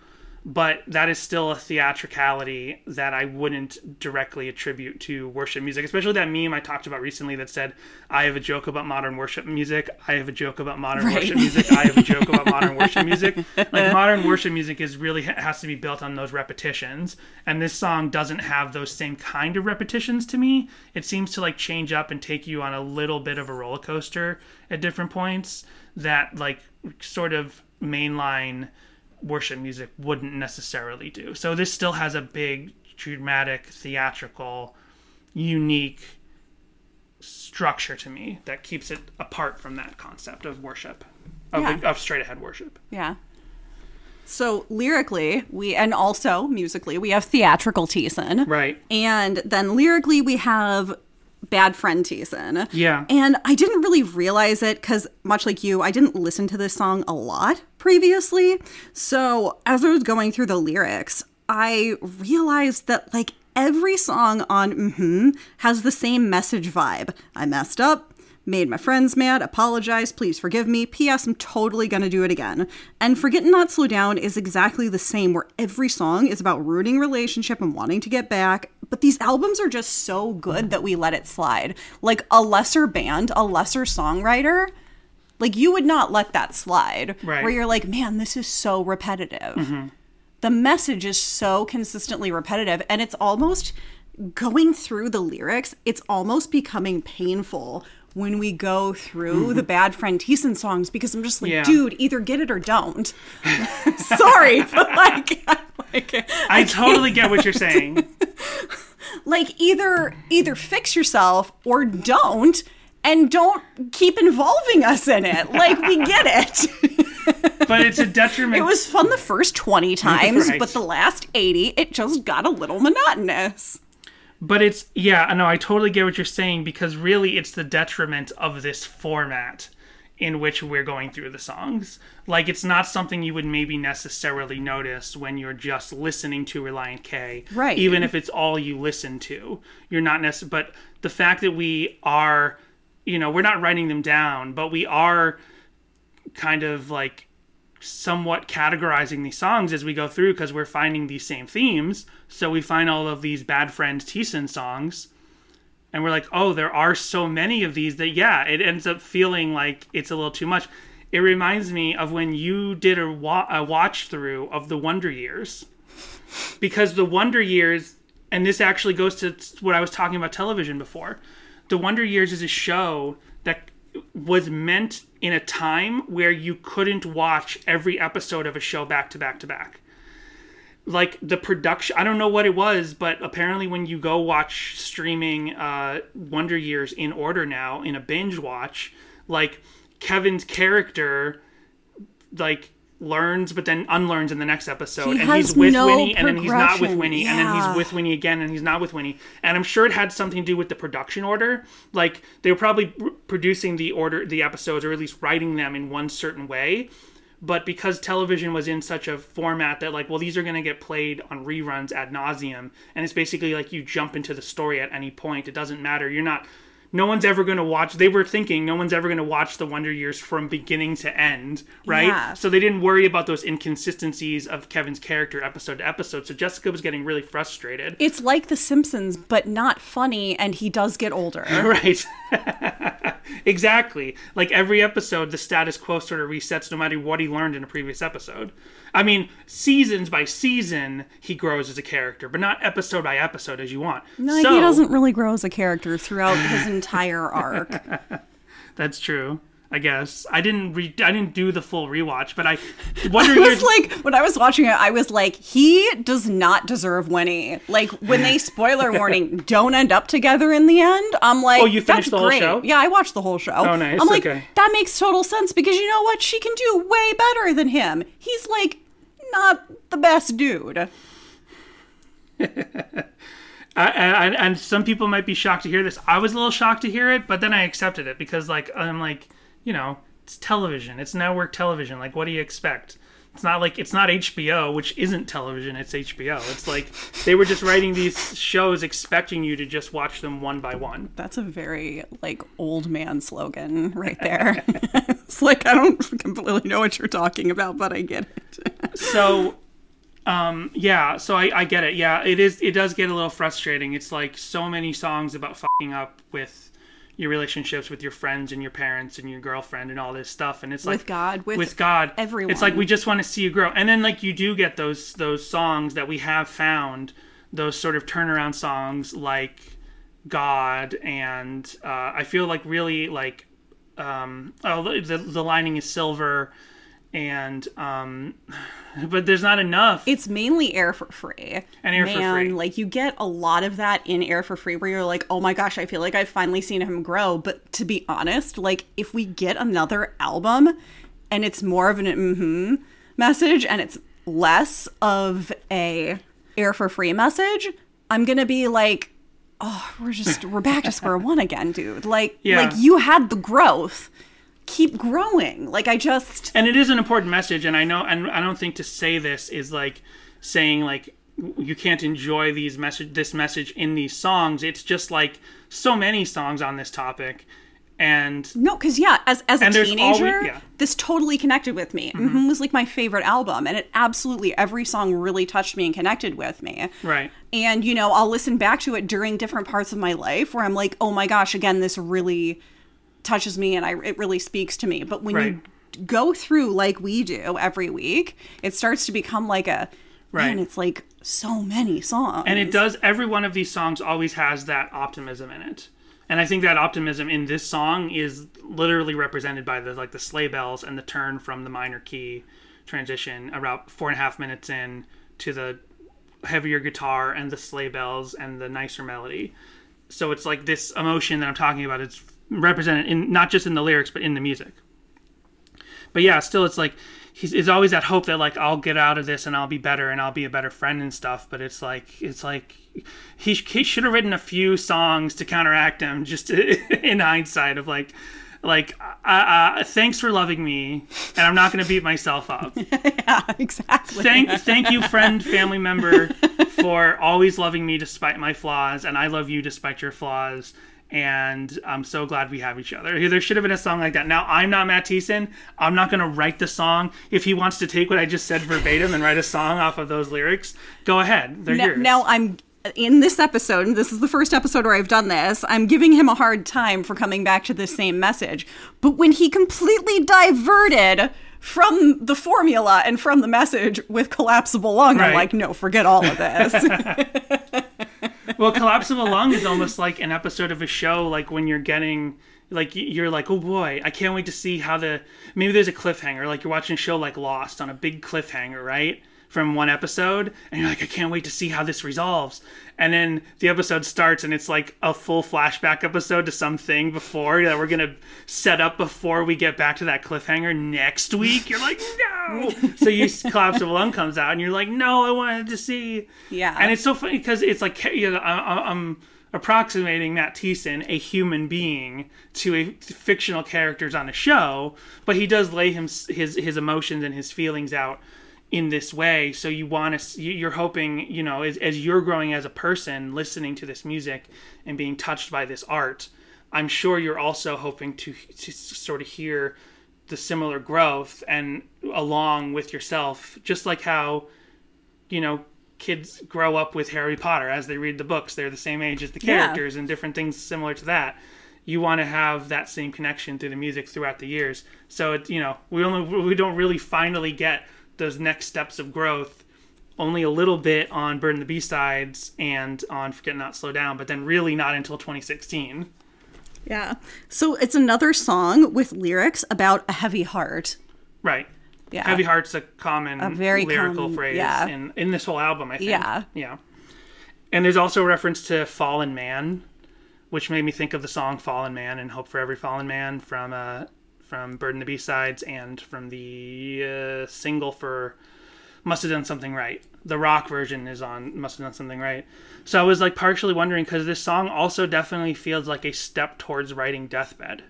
but that is still a theatricality that I wouldn't directly attribute to worship music, especially that meme I talked about recently that said, I have a joke about modern worship music. I have a joke about modern Right. worship music. I have a joke about modern worship music. Like modern worship music is really has to be built on those repetitions. And this song doesn't have those same kind of repetitions to me. It seems to like change up and take you on a little bit of a roller coaster at different points that like sort of mainline worship music wouldn't necessarily do. So this still has a big, dramatic, theatrical, unique structure to me that keeps it apart from that concept of worship, of, Yeah. of straight ahead worship. Yeah. So lyrically, we and also musically, we have theatrical Thiessen. Right. And then lyrically we have Bad Friend Thiessen. Yeah. And I didn't really realize it because, much like you, I didn't listen to this song a lot previously. So as I was going through the lyrics, I realized that, like, every song on hmm has the same message vibe. I messed up. Made my friends mad, apologize, please forgive me. P.S. I'm totally gonna do it again. And Forget Not Slow Down is exactly the same, where every song is about ruining relationship and wanting to get back. But these albums are just so good that we let it slide. Like a lesser band, a lesser songwriter, like you would not let that slide. Right. Where you're like, man, this is so repetitive. Mm-hmm. The message is so consistently repetitive, and it's almost going through the lyrics, it's almost becoming painful when we go through mm-hmm. the Bad Friend Thiessen songs because I'm just like, Yeah. dude, either get it or don't. Sorry, but like, like I totally get what you're saying. like either either fix yourself or don't and don't keep involving us in it like we get it But it's a detriment. it was fun the first 20 times Right. but the last 80 it just got a little monotonous But it's yeah, no, I totally get what you're saying because really it's the detriment of this format in which we're going through the songs. Like it's not something you would maybe necessarily notice when you're just listening to Relient K. Right. Even if it's all you listen to. You're not necessarily but the fact that we are you know, we're not writing them down, but we are kind of like somewhat categorizing these songs as we go through because we're finding these same themes. So we find all of these Bad Friend Thiessen songs, and we're like, oh, there are so many of these that, yeah, it ends up feeling like it's a little too much. It reminds me of when you did a, wa- a watch through of the Wonder Years. Because the Wonder Years, and this actually goes to what I was talking about television before. The Wonder Years is a show that was meant in a time where you couldn't watch every episode of a show back to back to back. Like the production, I don't know what it was, but apparently when you go watch streaming uh, Wonder Years in order now in a binge watch, like Kevin's character, like learns but then unlearns in the next episode. He and he's with no Winnie and then he's not with. Winnie and then he's with Winnie again and he's not with Winnie. And I'm sure it had something to do with the production order. Like they were probably pr- producing the order the episodes or at least writing them in one certain way. But because television was in such a format that like well these are going to get played on reruns ad nauseum and it's basically like you jump into the story at any point it doesn't matter. You're not no one's ever going to watch they were thinking no one's ever going to watch the wonder years from beginning to end right Yeah. so they didn't worry about those inconsistencies of kevin's character episode to episode so jessica was getting really frustrated it's like the simpsons but not funny and he does get older Right. exactly. Like every episode, the status quo sort of resets no matter what he learned in a previous episode. I mean, seasons by season, he grows as a character, but not episode by episode as you want. no so, he doesn't really grow as a character throughout his entire arc That's true. I guess I didn't. Re- I didn't do the full rewatch, but I. Wonder I was like, when I was watching it, I was like, he does not deserve Winnie. Like, when they, spoiler warning, don't end up together in the end, I'm like, Oh, you finished that's the whole great. show? Yeah, I watched the whole show. Oh, nice. I'm like, Okay. that makes total sense because you know what? She can do way better than him. He's like, not the best dude. I, and, and some people might be shocked to hear this. I was a little shocked to hear it, but then I accepted it because, like, I'm like, you know, it's television. It's network television. Like, what do you expect? It's not like it's not HBO, which isn't television. It's HBO. It's like they were just writing these shows expecting you to just watch them one by one. That's a very, like, old man slogan right there. it's like, I don't completely know what you're talking about, but I get it. so um yeah so I, I get it yeah it is it does get a little frustrating it's like so many songs about fucking up with your relationships with your friends and your parents and your girlfriend and all this stuff and it's like With God, with with god everyone. it's like we just want to see you grow and then like you do get those those songs that we have found those sort of turnaround songs like god and uh i feel like really like um oh the, the lining is silver and um but there's not enough it's mainly air for free. And Air for Man, Free. Like you get a lot of that in air for free where you're like, oh my gosh, I feel like I've finally seen him grow. But to be honest, like if we get another album and it's more of an mm-hmm message and it's less of a air for free message, I'm gonna be like, oh, we're just we're back to square one again, dude. Like Yeah. like you had the growth. Keep growing. Like I just and it is an important message and i know and i don't think to say this is like saying like you can't enjoy these message this message in these songs it's just like so many songs on this topic and No, because yeah, as as a teenager, always- yeah. this totally connected with me. Mhm was like my favorite album, and it absolutely every song really touched me and connected with me. right And you know, I'll listen back to it during different parts of my life where I'm like, oh my gosh, again, this really touches me and I it really speaks to me. But when Right. you go through like we do every week, it starts to become like a Right. man, it's like so many songs. and it does every one of these songs always has that optimism in it and i think that optimism in this song is literally represented by the like the sleigh bells and the turn from the minor key transition about four and a half minutes in to the heavier guitar and the sleigh bells and the nicer melody so it's like this emotion that i'm talking about it's represented in not just in the lyrics but in the music but yeah, still, it's like he's it's always that hope that like I'll get out of this and I'll be better and I'll be a better friend and stuff. But it's like it's like he, he should have written a few songs to counteract him. Just in hindsight, of like like uh, uh, thanks for loving me, and I'm not going to beat myself up. yeah, exactly. Thank thank you, friend, family member, for always loving me despite my flaws, and I love you despite your flaws. And I'm so glad we have each other. There should have been a song like that. Now I'm not Matt Thiessen. I'm not going to write the song. If he wants to take what I just said verbatim and write a song off of those lyrics, go ahead. They're now, yours. now I'm in this episode, and this is the first episode where I've done this. I'm giving him a hard time for coming back to the same message. But when he completely diverted from the formula and from the message with collapsible lung, I'm like, no, forget all of this. well, collapsible lung is almost like an episode of a show. Like when you're getting, like you're like, oh boy, I can't wait to see how the maybe there's a cliffhanger. Like you're watching a show like Lost on a big cliffhanger, right? From one episode, and you're like, I can't wait to see how this resolves. And then the episode starts, and it's like a full flashback episode to something before that we're gonna set up before we get back to that cliffhanger next week. You're like, no. so you collapsible lung comes out, and you're like, no, I wanted to see. Yeah. And it's so funny because it's like you know, I'm approximating Matt Thiessen, a human being, to a fictional characters on a show, but he does lay him his his emotions and his feelings out in this way. So you want to, you're hoping, you know, as, as you're growing as a person, listening to this music and being touched by this art, I'm sure you're also hoping to to sort of hear the similar growth and along with yourself, just like how you know, kids grow up with Harry Potter as they read the books. They're the same age as the Yeah. characters and different things similar to that. You want to have that same connection through the music throughout the years. So it, you know, we only we don't really finally get those next steps of growth only a little bit on Burn the B-sides and on Forget Not Slow Down, but then really not until 2016. yeah. So it's another song with lyrics about a heavy heart. Right. Yeah. Heavy Heart's a common A very lyrical common- phrase yeah. in, in this whole album, I think. Yeah. Yeah. And there's also a reference to Fallen Man, which made me think of the song Fallen Man and Hope for Every Fallen Man from uh, from Burn the B-Sides and from the uh, single for Must Have Done Something Right. The rock version is on Must Have Done Something Right. So I was like partially wondering because this song also definitely feels like a step towards writing Deathbed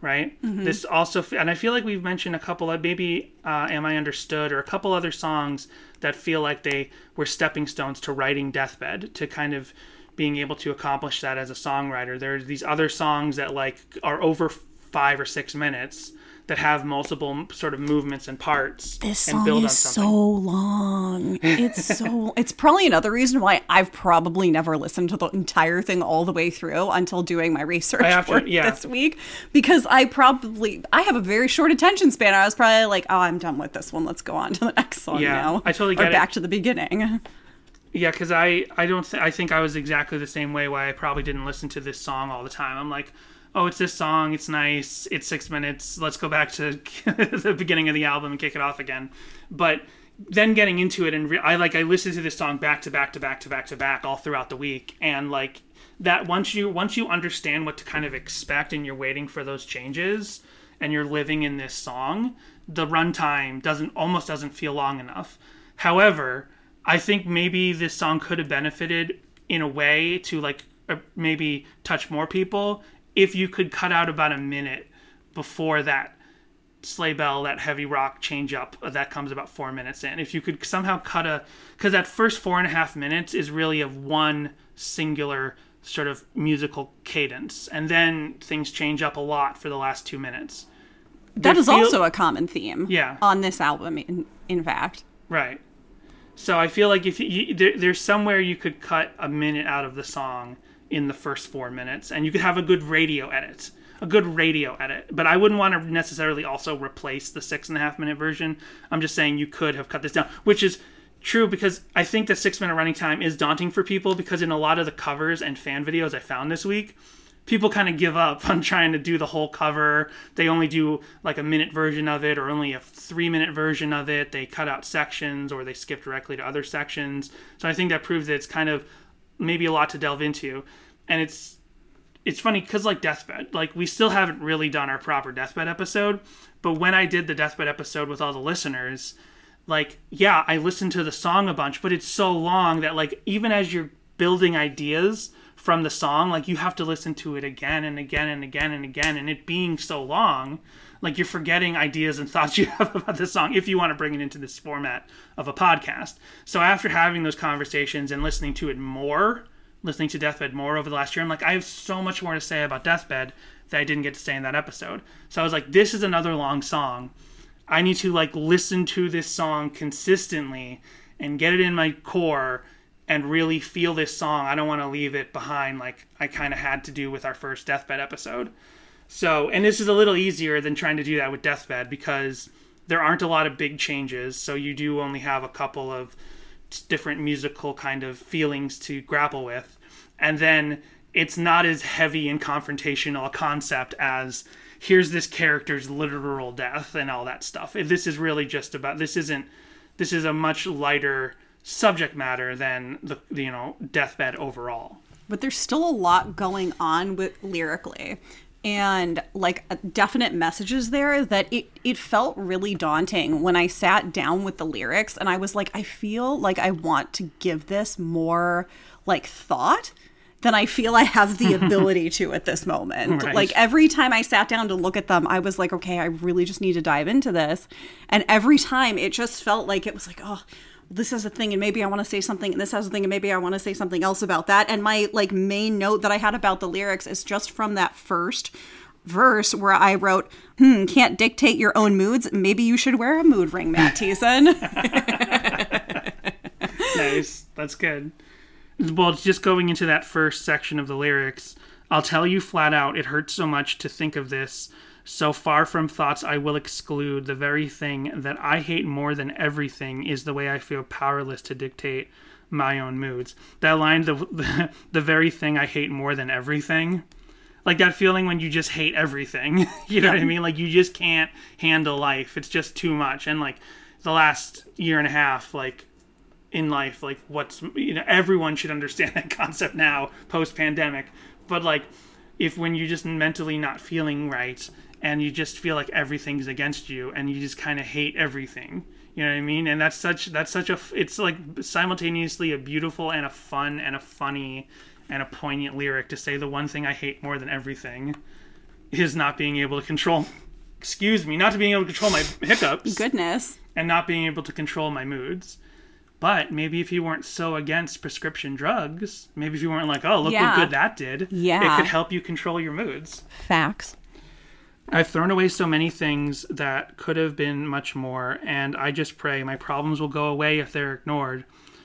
right? This also, and I feel like we've mentioned a couple of maybe uh, "Am I Understood" or a couple other songs that feel like they were stepping stones to writing "Deathbed" to kind of being able to accomplish that as a songwriter. There's these other songs that like are over five or six minutes that have multiple sort of movements and parts This and song is something. so long. It's so. it's probably another reason why I've probably never listened to the entire thing all the way through until doing my research to- for it yeah. this week because I probably I have a very short attention span. I was probably like, oh, I'm done with this one. Let's go on to the next song Yeah, now. I totally or get it. back to the beginning. Yeah, because I I don't th- I think I was exactly the same way. Why I probably didn't listen to this song all the time. I'm like, oh, it's this song. It's nice. It's six minutes. Let's go back to the beginning of the album and kick it off again. But then getting into it and re- I like I listened to this song back to back to back to back to back all throughout the week and like that once you once you understand what to kind of expect and you're waiting for those changes and you're living in this song, the runtime doesn't almost doesn't feel long enough. However, I think maybe this song could have benefited in a way to like uh, maybe touch more people if you could cut out about a minute before that sleigh bell, that heavy rock change up uh, that comes about four minutes in. If you could somehow cut a, because that first four and a half minutes is really of one singular sort of musical cadence, and then things change up a lot for the last two minutes. That They is feel- also a common theme. Yeah. On this album, in, in fact. Right. So I feel like if you, you there, there's somewhere you could cut a minute out of the song in the first four minutes, and you could have a good radio edit, a good radio edit. But I wouldn't want to necessarily also replace the six and a half minute version. I'm just saying you could have cut this down, which is true because I think the six minute running time is daunting for people because in a lot of the covers and fan videos I found this week, people kind of give up on trying to do the whole cover. They only do like a minute version of it or only a three minute version of it. They cut out sections or they skip directly to other sections. So I think that proves that it's kind of maybe a lot to delve into. And it's it's funny because like deathbed like we still haven't really done our proper deathbed episode but when i did the deathbed episode with all the listeners like yeah i listened to the song a bunch but it's so long that like even as you're building ideas from the song like you have to listen to it again and again and again and again and it being so long like you're forgetting ideas and thoughts you have about the song if you want to bring it into this format of a podcast. So after having those conversations and listening to it more listening to Deathbed more over the last year, I'm like, I have so much more to say about Deathbed that I didn't get to say in that episode. So I was like, this is another long song. I need to like listen to this song consistently and get it in my core and really feel this song. I don't want to leave it behind like I kind of had to do with our first Deathbed episode. So, and this is a little easier than trying to do that with Deathbed because there aren't a lot of big changes. So you do only have a couple of different musical kind of feelings to grapple with. And then it's not as heavy and confrontational a concept as here's this character's literal death and all that stuff. This is really just about this isn't this is a much lighter subject matter than the you know deathbed overall. but there's still a lot going on with lyrically and like uh, definite messages there that it, it felt really daunting when i sat down with the lyrics and i was like i feel like i want to give this more like thought than i feel i have the ability to at this moment Right. like every time i sat down to look at them i was like okay i really just need to dive into this and every time it just felt like it was like oh this has a thing and maybe I want to say something and this has a thing and maybe I want to say something else about that. And my like main note that I had about the lyrics is just from that first verse where I wrote, hmm, can't dictate your own moods. Maybe you should wear a mood ring, Matt Thiessen. nice. That's good. Well, just going into that first section of the lyrics, I'll tell you flat out, it hurts so much to think of this. So far from thoughts I will exclude, the very thing that I hate more than everything is the way I feel powerless to dictate my own moods. That line, the, the, the very thing I hate more than everything, like that feeling when you just hate everything. you know what I mean? Like you just can't handle life. It's just too much. And like the last year and a half, like in life, like what's you know, everyone should understand that concept now, post pandemic. But like if when you're just mentally not feeling right and you just feel like everything's against you and you just kind of hate everything you know what i mean and that's such that's such a it's like simultaneously a beautiful and a fun and a funny and a poignant lyric to say the one thing i hate more than everything is not being able to control excuse me not to being able to control my hiccups Goodness. and not being able to control my moods but maybe if you weren't so against prescription drugs maybe if you weren't like oh look Yeah. what good that did Yeah. it could help you control your moods Facts. I've thrown away so many things that could have been much more, and I just pray my problems will go away if they're ignored.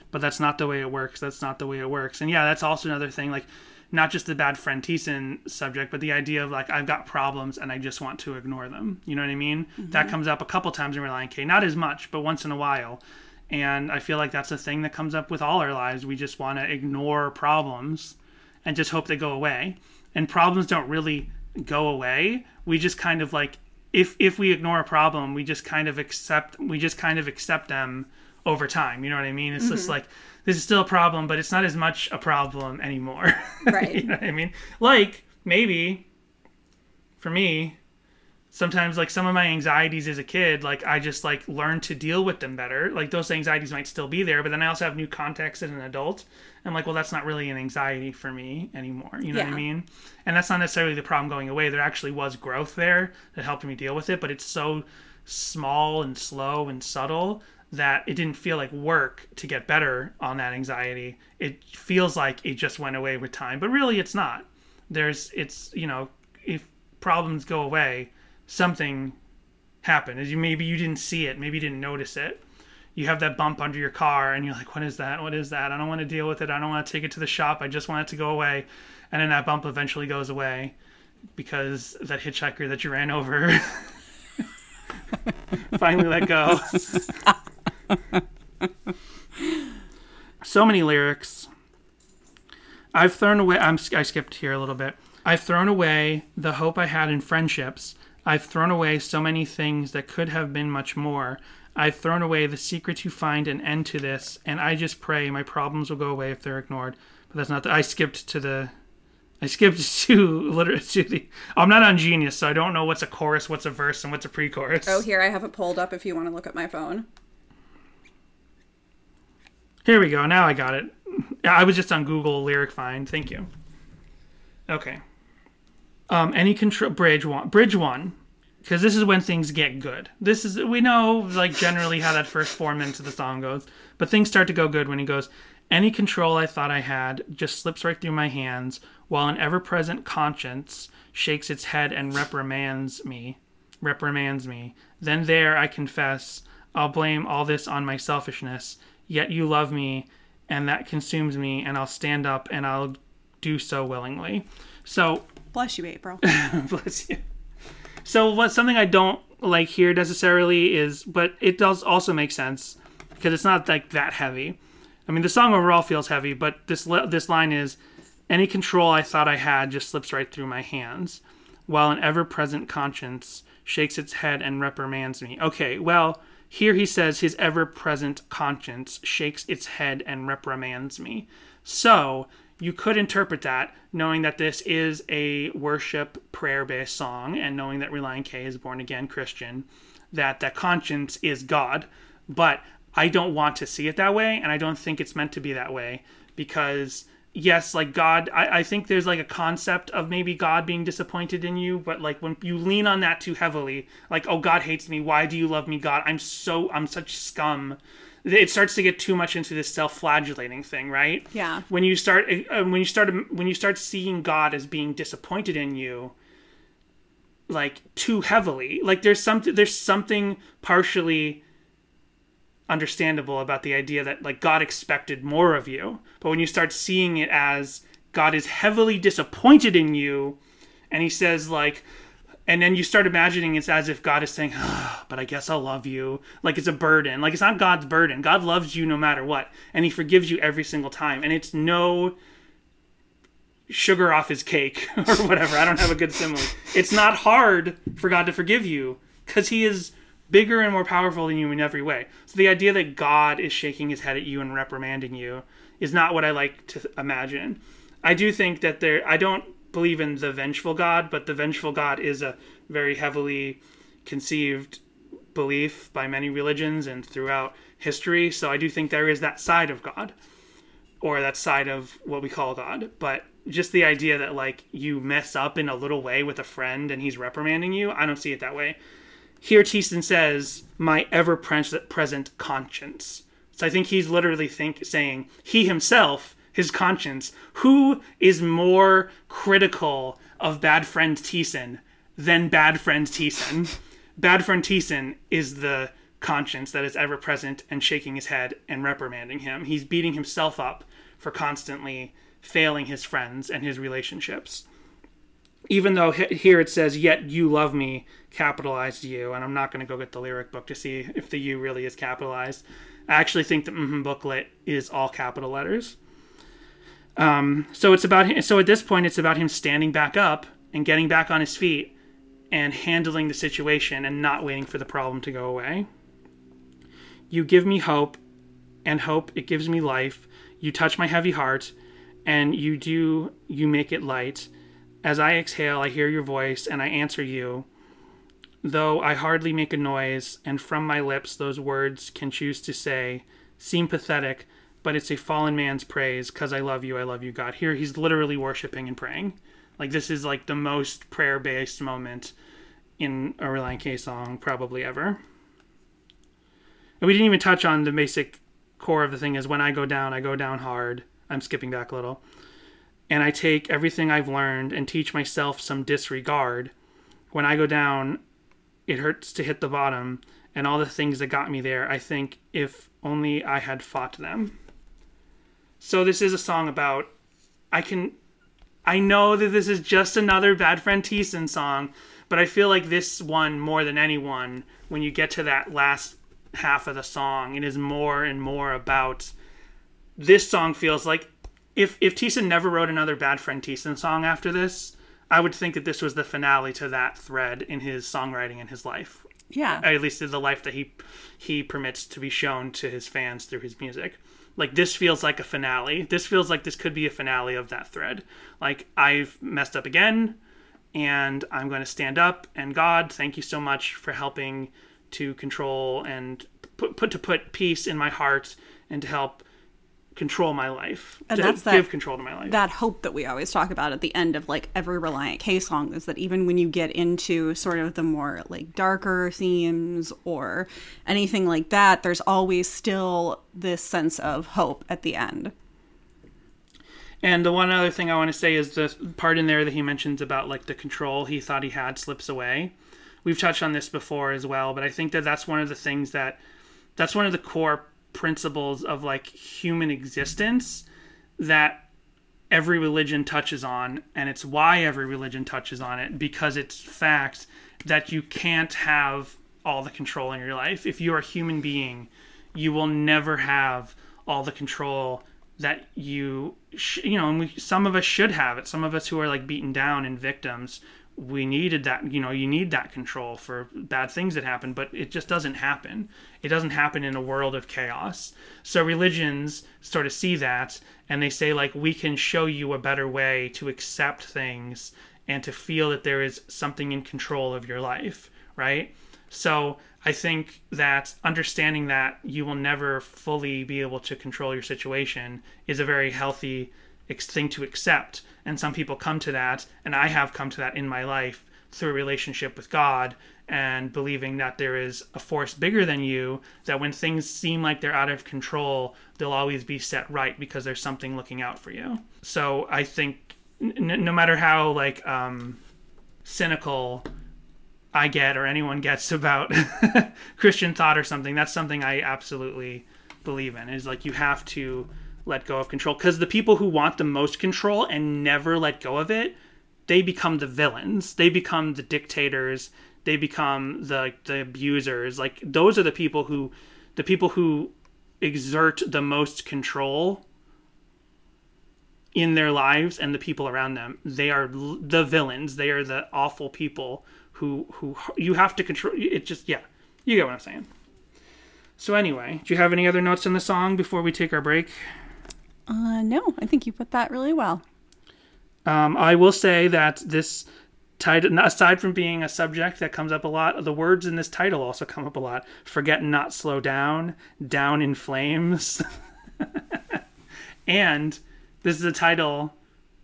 But that's not the way it works. That's not the way it works. And yeah, that's also another thing. Like, not just the bad friend Thiessen subject, but the idea of like I've got problems and I just want to ignore them. You know what I mean? Mm-hmm. That comes up a couple times in Relient K. Not as much, but once in a while. And I feel like that's a thing that comes up with all our lives. We just want to ignore problems and just hope they go away. And problems don't really go away. We just kind of like if if we ignore a problem, we just kind of accept we just kind of accept them over time. You know what I mean? It's just mm-hmm. like this is still a problem, but it's not as much a problem anymore. Right. you know what I mean? Like maybe for me, sometimes like some of my anxieties as a kid like i just like learned to deal with them better. Like those anxieties might still be there but then i also have new context as an adult. I'm like well that's not really an anxiety for me anymore. You know what i mean? And that's not necessarily the problem going away. There actually was growth there that helped me deal with it but it's so small and slow and subtle that it didn't feel like work to get better on that anxiety. It feels like it just went away with time but really it's not. There's it's you know if problems go away something happened. As you maybe you didn't see it maybe you didn't notice it. You have that bump under your car and you're like what is that? What is that? I don't want to deal with it. I don't want to take it to the shop. I just want it to go away. And then that bump eventually goes away because that hitchhiker that you ran over finally let go. So many lyrics. I've thrown away. I'm, I skipped here a little bit. I've thrown away the hope I had in friendships. I've thrown away so many things that could have been much more. I've thrown away the secret to find an end to this, and I just pray my problems will go away if they're ignored. But that's not. The, I skipped to the. I skipped to literally to the. I'm not on Genius, so I don't know what's a chorus, what's a verse, and what's a pre-chorus. Oh, here I have it pulled up if you want to look at my phone. Here we go. Now I got it. I was just on Google Lyric Find. Thank you. Okay. Um, any control bridge one, bridge one, because this is when things get good. This is we know like generally how that first four minutes of the song goes, but things start to go good when he goes. Any control I thought I had just slips right through my hands, while an ever-present conscience shakes its head and reprimands me. Reprimands me. Then there I confess, I'll blame all this on my selfishness. Yet you love me, and that consumes me, and I'll stand up and I'll do so willingly. So Bless you, April. bless you. So what something I don't like here necessarily is, but it does also make sense because it's not like that heavy. I mean, the song overall feels heavy, but this this line is, "Any control I thought I had just slips right through my hands, while an ever-present conscience shakes its head and reprimands me." Okay, well. Here he says his ever present conscience shakes its head and reprimands me. So, you could interpret that knowing that this is a worship prayer based song and knowing that Relient K is born again Christian, that that conscience is God. But I don't want to see it that way, and I don't think it's meant to be that way because yes, like God, I, I think there's like a concept of maybe God being disappointed in you, but like when you lean on that too heavily, like, oh, God hates me. Why do you love me, God? I'm so, I'm such scum. It starts to get too much into this self-flagellating thing, right? Yeah. When you start, uh, when you start, when you start seeing God as being disappointed in you, like too heavily, like there's something, there's something partially understandable about the idea that like God expected more of you. But when you start seeing it as God is heavily disappointed in you and he says like and then you start imagining it's as if God is saying, ah, "But I guess I'll love you." Like it's a burden. Like it's not God's burden. God loves you no matter what, and He forgives you every single time. And it's no sugar off his cake or whatever. I don't have a good simile. It's not hard for God to forgive you because He is bigger and more powerful than you in every way. So the idea that God is shaking his head at you and reprimanding you is not what I like to imagine. I do think that there I don't believe in the vengeful God, but the vengeful God is a very heavily conceived belief by many religions and throughout history. So I do think there is that side of God or that side of what we call God. But just the idea that like you mess up in a little way with a friend and he's reprimanding you, I don't see it that way. Here, Thiessen says, "My ever-present conscience." So I think he's literally think saying he himself, his conscience, who is more critical of bad friend Thiessen than bad friend Thiessen. bad friend Thiessen is the conscience that is ever present and shaking his head and reprimanding him. He's beating himself up for constantly failing his friends and his relationships even though here it says yet you love me capitalized you and i'm not going to go get the lyric book to see if the you really is capitalized i actually think the mm booklet is all capital letters um, so it's about him, so at this point it's about him standing back up and getting back on his feet and handling the situation and not waiting for the problem to go away. You give me hope and hope it gives me life. You touch my heavy heart and you do you make it light. As I exhale, I hear your voice and I answer you. Though I hardly make a noise, and from my lips those words can choose to say, seem pathetic, but it's a fallen man's praise, cause I love you, I love you, God. Here he's literally worshiping and praying. Like this is like the most prayer based moment in a Relient K song probably ever. And we didn't even touch on the basic core of the thing is when I go down, I go down hard. I'm skipping back a little. And I take everything I've learned and teach myself some disregard. When I go down, it hurts to hit the bottom. And all the things that got me there, I think if only I had fought them. So this is a song about I can I know that this is just another Bad Friend Thiessen song, but I feel like this one more than anyone, when you get to that last half of the song, it is more and more about this song feels like if if Thiessen never wrote another Bad Friend Thiessen song after this, I would think that this was the finale to that thread in his songwriting and his life. Yeah. At least in the life that he he permits to be shown to his fans through his music. Like this feels like a finale. This feels like this could be a finale of that thread. Like I've messed up again and I'm going to stand up and God, thank you so much for helping to control and put, put to put peace in my heart and to help control my life. And that's that- give control to my life. that hope that we always talk about at the end of like every Relient K song is that even when you get into sort of the more like darker themes or anything like that, there's always still this sense of hope at the end. And the one other thing I want to say is the part in there that he mentions about like the control he thought he had slips away. We've touched on this before as well, but I think that that's one of the things that that's one of the core principles of like human existence that every religion touches on and it's why every religion touches on it because it's fact that you can't have all the control in your life. If you're a human being you will never have all the control that you sh- you know and we, some of us should have it. Some of us who are like beaten down and victims we needed that you know you need that control for bad things that happen but it just doesn't happen. It doesn't happen in a world of chaos. So religions sort of see that and they say like we can show you a better way to accept things and to feel that there is something in control of your life right? So I think that understanding that you will never fully be able to control your situation is a very healthy thing to accept. And some people come to that, and I have come to that in my life through a relationship with God and believing that there is a force bigger than you, that when things seem like they're out of control, they'll always be set right because there's something looking out for you. So I think n- no matter how like um, cynical I get or anyone gets about Christian thought or something, that's something I absolutely believe in. Is like you have to let go of control because the people who want the most control and never let go of it, they become the villains. They become the dictators. They become the the abusers. Like those are the people who, the people who exert the most control in their lives and the people around them. They are the villains. They are the awful people who who you have to control. It just yeah, you get what I'm saying. So anyway, do you have any other notes in the song before we take our break? Uh, no, I think you put that really well. Um, I will say that this title, aside from being a subject that comes up a lot, the words in this title also come up a lot. Forget not slow down, down in flames, and this is a title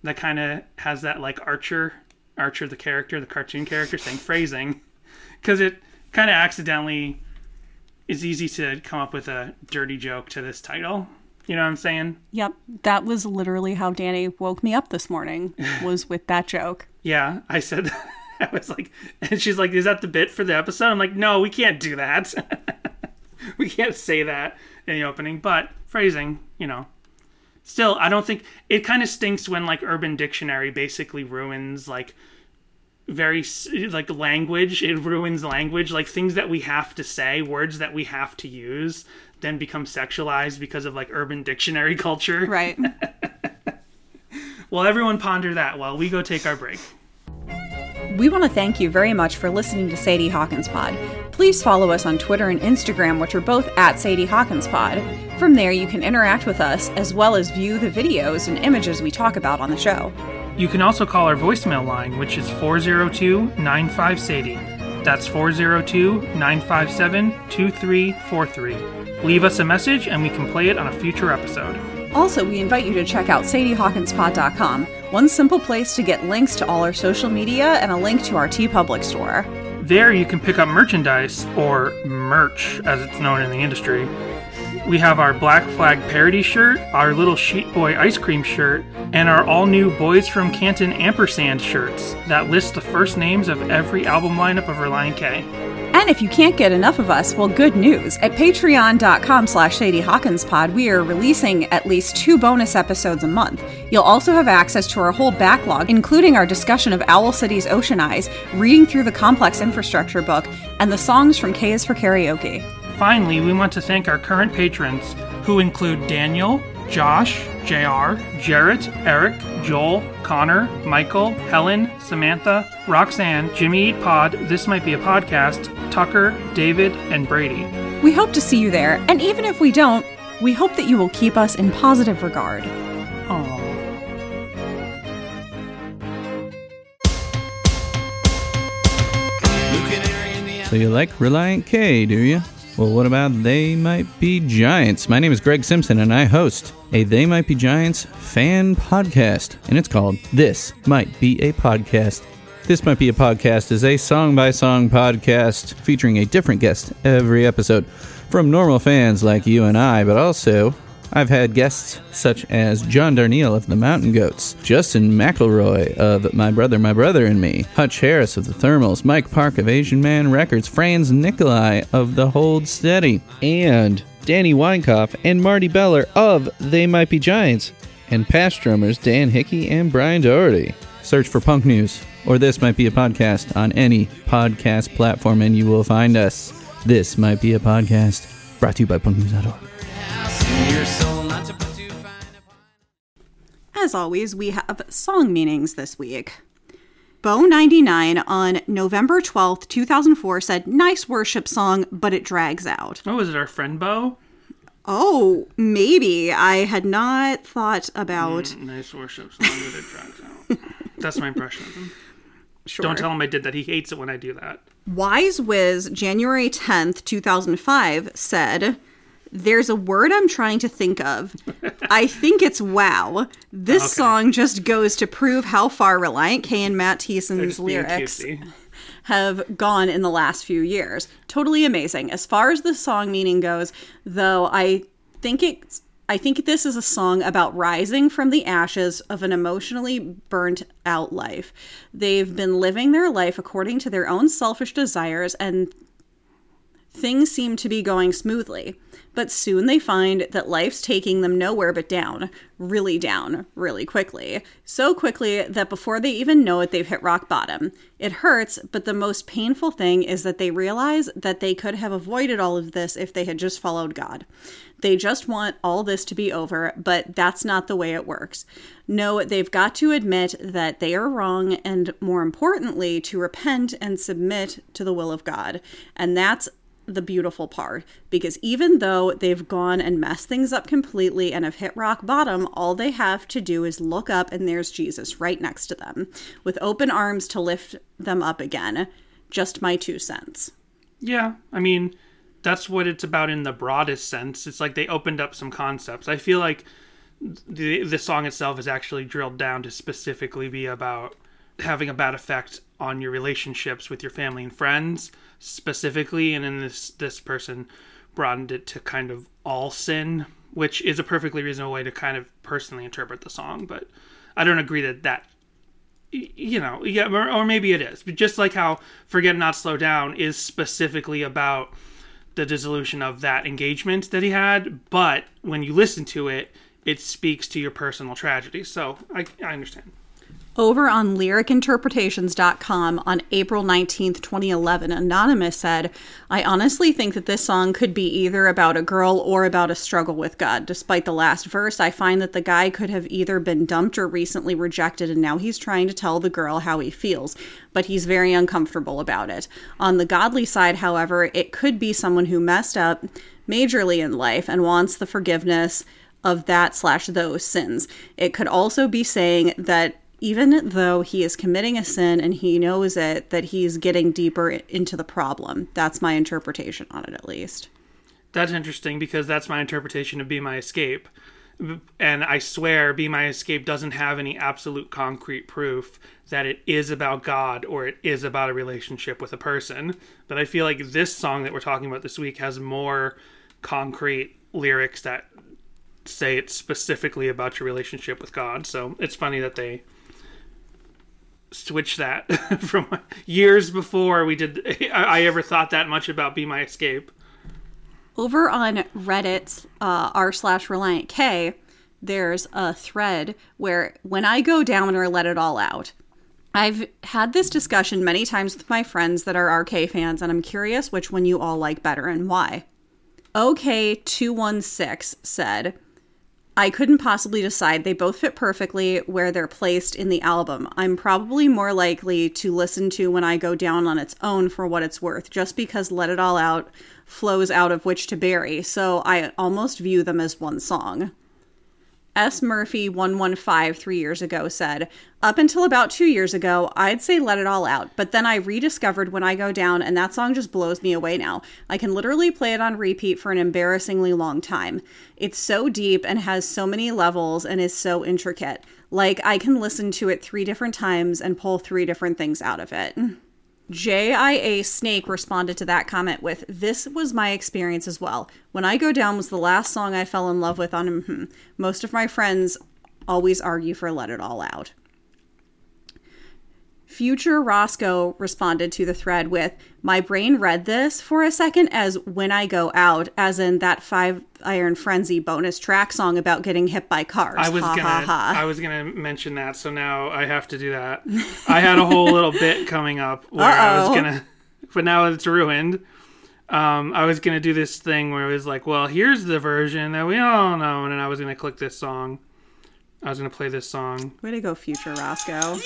that kind of has that like Archer, Archer the character, the cartoon character saying phrasing, because it kind of accidentally is easy to come up with a dirty joke to this title. You know what I'm saying? Yep, that was literally how Danny woke me up this morning. Was with that joke. Yeah, I said, I was like, and she's like, is that the bit for the episode? I'm like, no, we can't do that. we can't say that in the opening, but phrasing, you know. Still, I don't think it kind of stinks when like Urban Dictionary basically ruins like very like language. It ruins language, like things that we have to say, words that we have to use, then become sexualized because of like Urban Dictionary culture. Right. Well, everyone ponder that while we go take our break. We want to thank you very much for listening to Sadie Hawkins Pod. Please follow us on Twitter and Instagram, which are both at Sadie Hawkins Pod. From there, you can interact with us as well as view the videos and images we talk about on the show. You can also call our voicemail line, which is 402 95 Sadie. That's 402 957 2343. Leave us a message and we can play it on a future episode. Also, we invite you to check out sadiehawkinspod.com, one simple place to get links to all our social media and a link to our TeePublic store. There you can pick up merchandise, or merch as it's known in the industry. We have our Black Flag parody shirt, our little Sheet Boy ice cream shirt, and our all new Boys from Canton ampersand shirts that list the first names of every album lineup of Relient K. And if you can't get enough of us, well, good news. At patreon.com slash sadiehawkinspod, we are releasing at least two bonus episodes a month. You'll also have access to our whole backlog, including our discussion of Owl City's Ocean Eyes, reading through the Complex Infrastructure book, and the songs from K is for Karaoke. Finally, we want to thank our current patrons, who include Daniel, Josh, JR, Jarrett, Eric, Joel, Connor, Michael, Helen, Samantha, Roxanne, Jimmy Eat Pod, This Might Be a Podcast, Tucker, David, and Brady. We hope to see you there, and even if we don't, we hope that you will keep us in positive regard. Aww. So you like Relient K, do you? Well, what about They Might Be Giants? My name is Greg Simpson, and I host a They Might Be Giants fan podcast, and it's called This Might Be a Podcast. This Might Be a Podcast is a song by song podcast featuring a different guest every episode from normal fans like you and I, but also I've had guests such as John Darnielle of the Mountain Goats, Justin McElroy of My Brother, My Brother and Me, Hutch Harris of the Thermals, Mike Park of Asian Man Records, Franz Nicolay of The Hold Steady, and Danny Weinkauf and Marty Beller of They Might Be Giants, and past drummers Dan Hickey and Brian Doherty. Search for Punk News, or This Might Be a Podcast on any podcast platform, and you will find us. This Might Be a Podcast, brought to you by punknews.org. As always, we have song meanings this week. Bo99 on November 12th, 2004 said, Nice worship song, but it drags out. Oh, is it our friend Bo? Oh, maybe. I had not thought about. Mm, nice worship song that it drags out. That's my impression of him. Sure. Don't tell him I did that. He hates it when I do that. Wise Wiz, January 10th, 2005, said, There's a word I'm trying to think of. I think it's wow. This Okay. song just goes to prove how far Relient K and Matt Thiessen's lyrics have gone in the last few years. Totally amazing. As far as the song meaning goes, though, I think it's I think this is a song about rising from the ashes of an emotionally burnt out life. They've been living their life according to their own selfish desires and things seem to be going smoothly. But soon they find that life's taking them nowhere but down, really down, really quickly. So quickly that before they even know it, they've hit rock bottom. It hurts, but the most painful thing is that they realize that they could have avoided all of this if they had just followed God. They just want all this to be over, but that's not the way it works. No, they've got to admit that they are wrong, and more importantly, to repent and submit to the will of God. And that's the beautiful part because even though they've gone and messed things up completely and have hit rock bottom, all they have to do is look up and there's Jesus right next to them with open arms to lift them up again. Just my two cents. Yeah, I mean, that's what it's about in the broadest sense. It's like they opened up some concepts. I feel like the the song itself is actually drilled down to specifically be about having a bad effect on your relationships with your family and friends specifically and then this this person broadened it to kind of all sin which is a perfectly reasonable way to kind of personally interpret the song but i don't agree that that you know yeah or, or maybe it is but just like how forget not slow down is specifically about the dissolution of that engagement that he had but when you listen to it it speaks to your personal tragedy. So i, I understand Over on lyricinterpretations.com on April 19th, 2011, Anonymous said, I honestly think that this song could be either about a girl or about a struggle with God. Despite the last verse, I find that the guy could have either been dumped or recently rejected, and now he's trying to tell the girl how he feels, but he's very uncomfortable about it. On the godly side, however, it could be someone who messed up majorly in life and wants the forgiveness of that slash those sins. It could also be saying that even though he is committing a sin and he knows it, that he's getting deeper into the problem. That's my interpretation on it, at least. That's interesting because that's my interpretation of Be My Escape. And I swear, Be My Escape doesn't have any absolute concrete proof that it is about God or it is about a relationship with a person. But I feel like this song that we're talking about this week has more concrete lyrics that say it's specifically about your relationship with God. So it's funny that they switched that from years before we did I, I ever thought that much about Be My Escape. Over on Reddit, uh, r slash Relient K, there's a thread where when I go down or let it all out, I've had this discussion many times with my friends that are RK fans, and I'm curious which one you all like better and why. OK216 said, I couldn't possibly decide. They both fit perfectly where they're placed in the album. I'm probably more likely to listen to when I go down on its own for what it's worth, just because Let It All Out flows out of which to bury, so I almost view them as one song. S. Murphy 115 three years ago said, Up until about two years ago, I'd say let it all out, but then I rediscovered When I Go Down, and that song just blows me away now. I can literally play it on repeat for an embarrassingly long time. It's so deep and has so many levels and is so intricate. Like, I can listen to it three different times and pull three different things out of it. JIA Snake responded to that comment with, This was my experience as well. When I Go Down was the last song I fell in love with on mhm. Most of my friends always argue for Let It All Out. Future Roscoe responded to the thread with, My brain read this for a second as When I Go Out, as in that Five Iron Frenzy bonus track song about getting hit by cars. I was ha, gonna ha, ha. I was gonna mention that, so now I have to do that. I had a whole little bit coming up where I was gonna but now it's ruined. Um, I was gonna do this thing where it was like, well, here's the version that we all know, and then I was gonna click this song. I was gonna play this song. Way to go, Future Roscoe.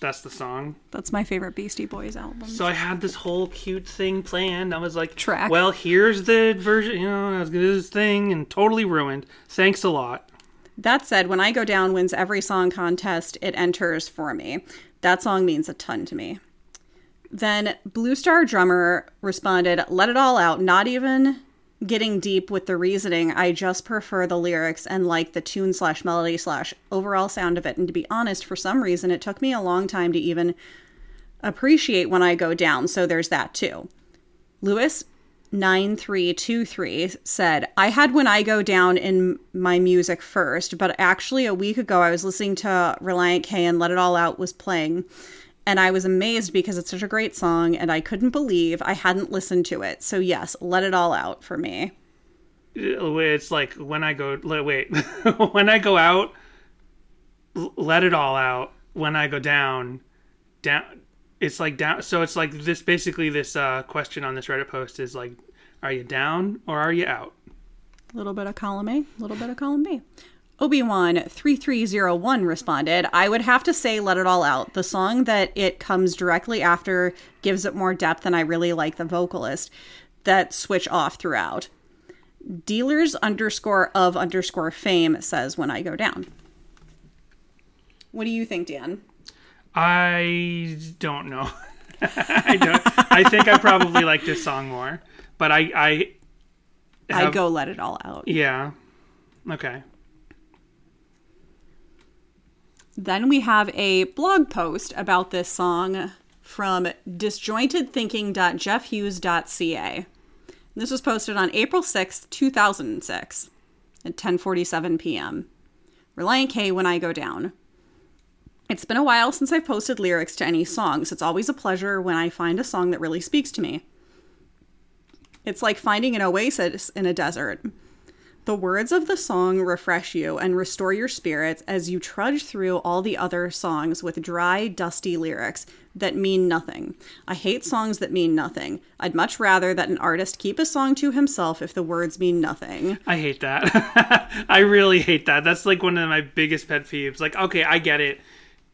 That's the song. That's my favorite Beastie Boys album. So I had this whole cute thing planned. I was like, Track. Well, here's the version. You know, I was gonna do this thing and totally ruined. Thanks a lot. That said, when I Go Down wins every song contest it enters for me. That song means a ton to me. Then Blue Star Drummer responded, Let it all out, not even getting deep with the reasoning. I just prefer the lyrics and like the tune slash melody slash overall sound of it. And to be honest, for some reason, it took me a long time to even appreciate when I go down. So there's that too. Lewis 9323 said, I had When I Go Down in my music first, but actually a week ago I was listening to Relient K and Let It All Out was playing. And I was amazed because it's such a great song and I couldn't believe I hadn't listened to it. So, yes, Let It All Out for me. It's like when I go. Wait, when I go out, let it all out. When I go down, down. It's like down. So it's like this. Basically, this uh, question on this Reddit post is like, are you down or are you out? A little bit of column A, a little bit of column B. Obi-Wan 3301 responded, I would have to say Let It All Out. The song that it comes directly after gives it more depth and I really like the vocalist that switch off throughout. Dealers underscore of underscore fame says when I go down. What do you think, Dan? I don't know. I don't. I think I probably like this song more, but I I. I'd go Let It All Out. Yeah. Okay. Then we have a blog post about this song from disjointedthinking.jeffhughes.ca. This was posted on April 6, 2006 at 10:47 p.m. Relient K when I go down. It's been a while since I've posted lyrics to any songs. It's always a pleasure when I find a song that really speaks to me. It's like finding an oasis in a desert. The words of the song refresh you and restore your spirits as you trudge through all the other songs with dry, dusty lyrics that mean nothing. I hate songs that mean nothing. I'd much rather that an artist keep a song to himself if the words mean nothing. I hate that. I really hate that. That's like one of my biggest pet peeves. Like, okay, I get it.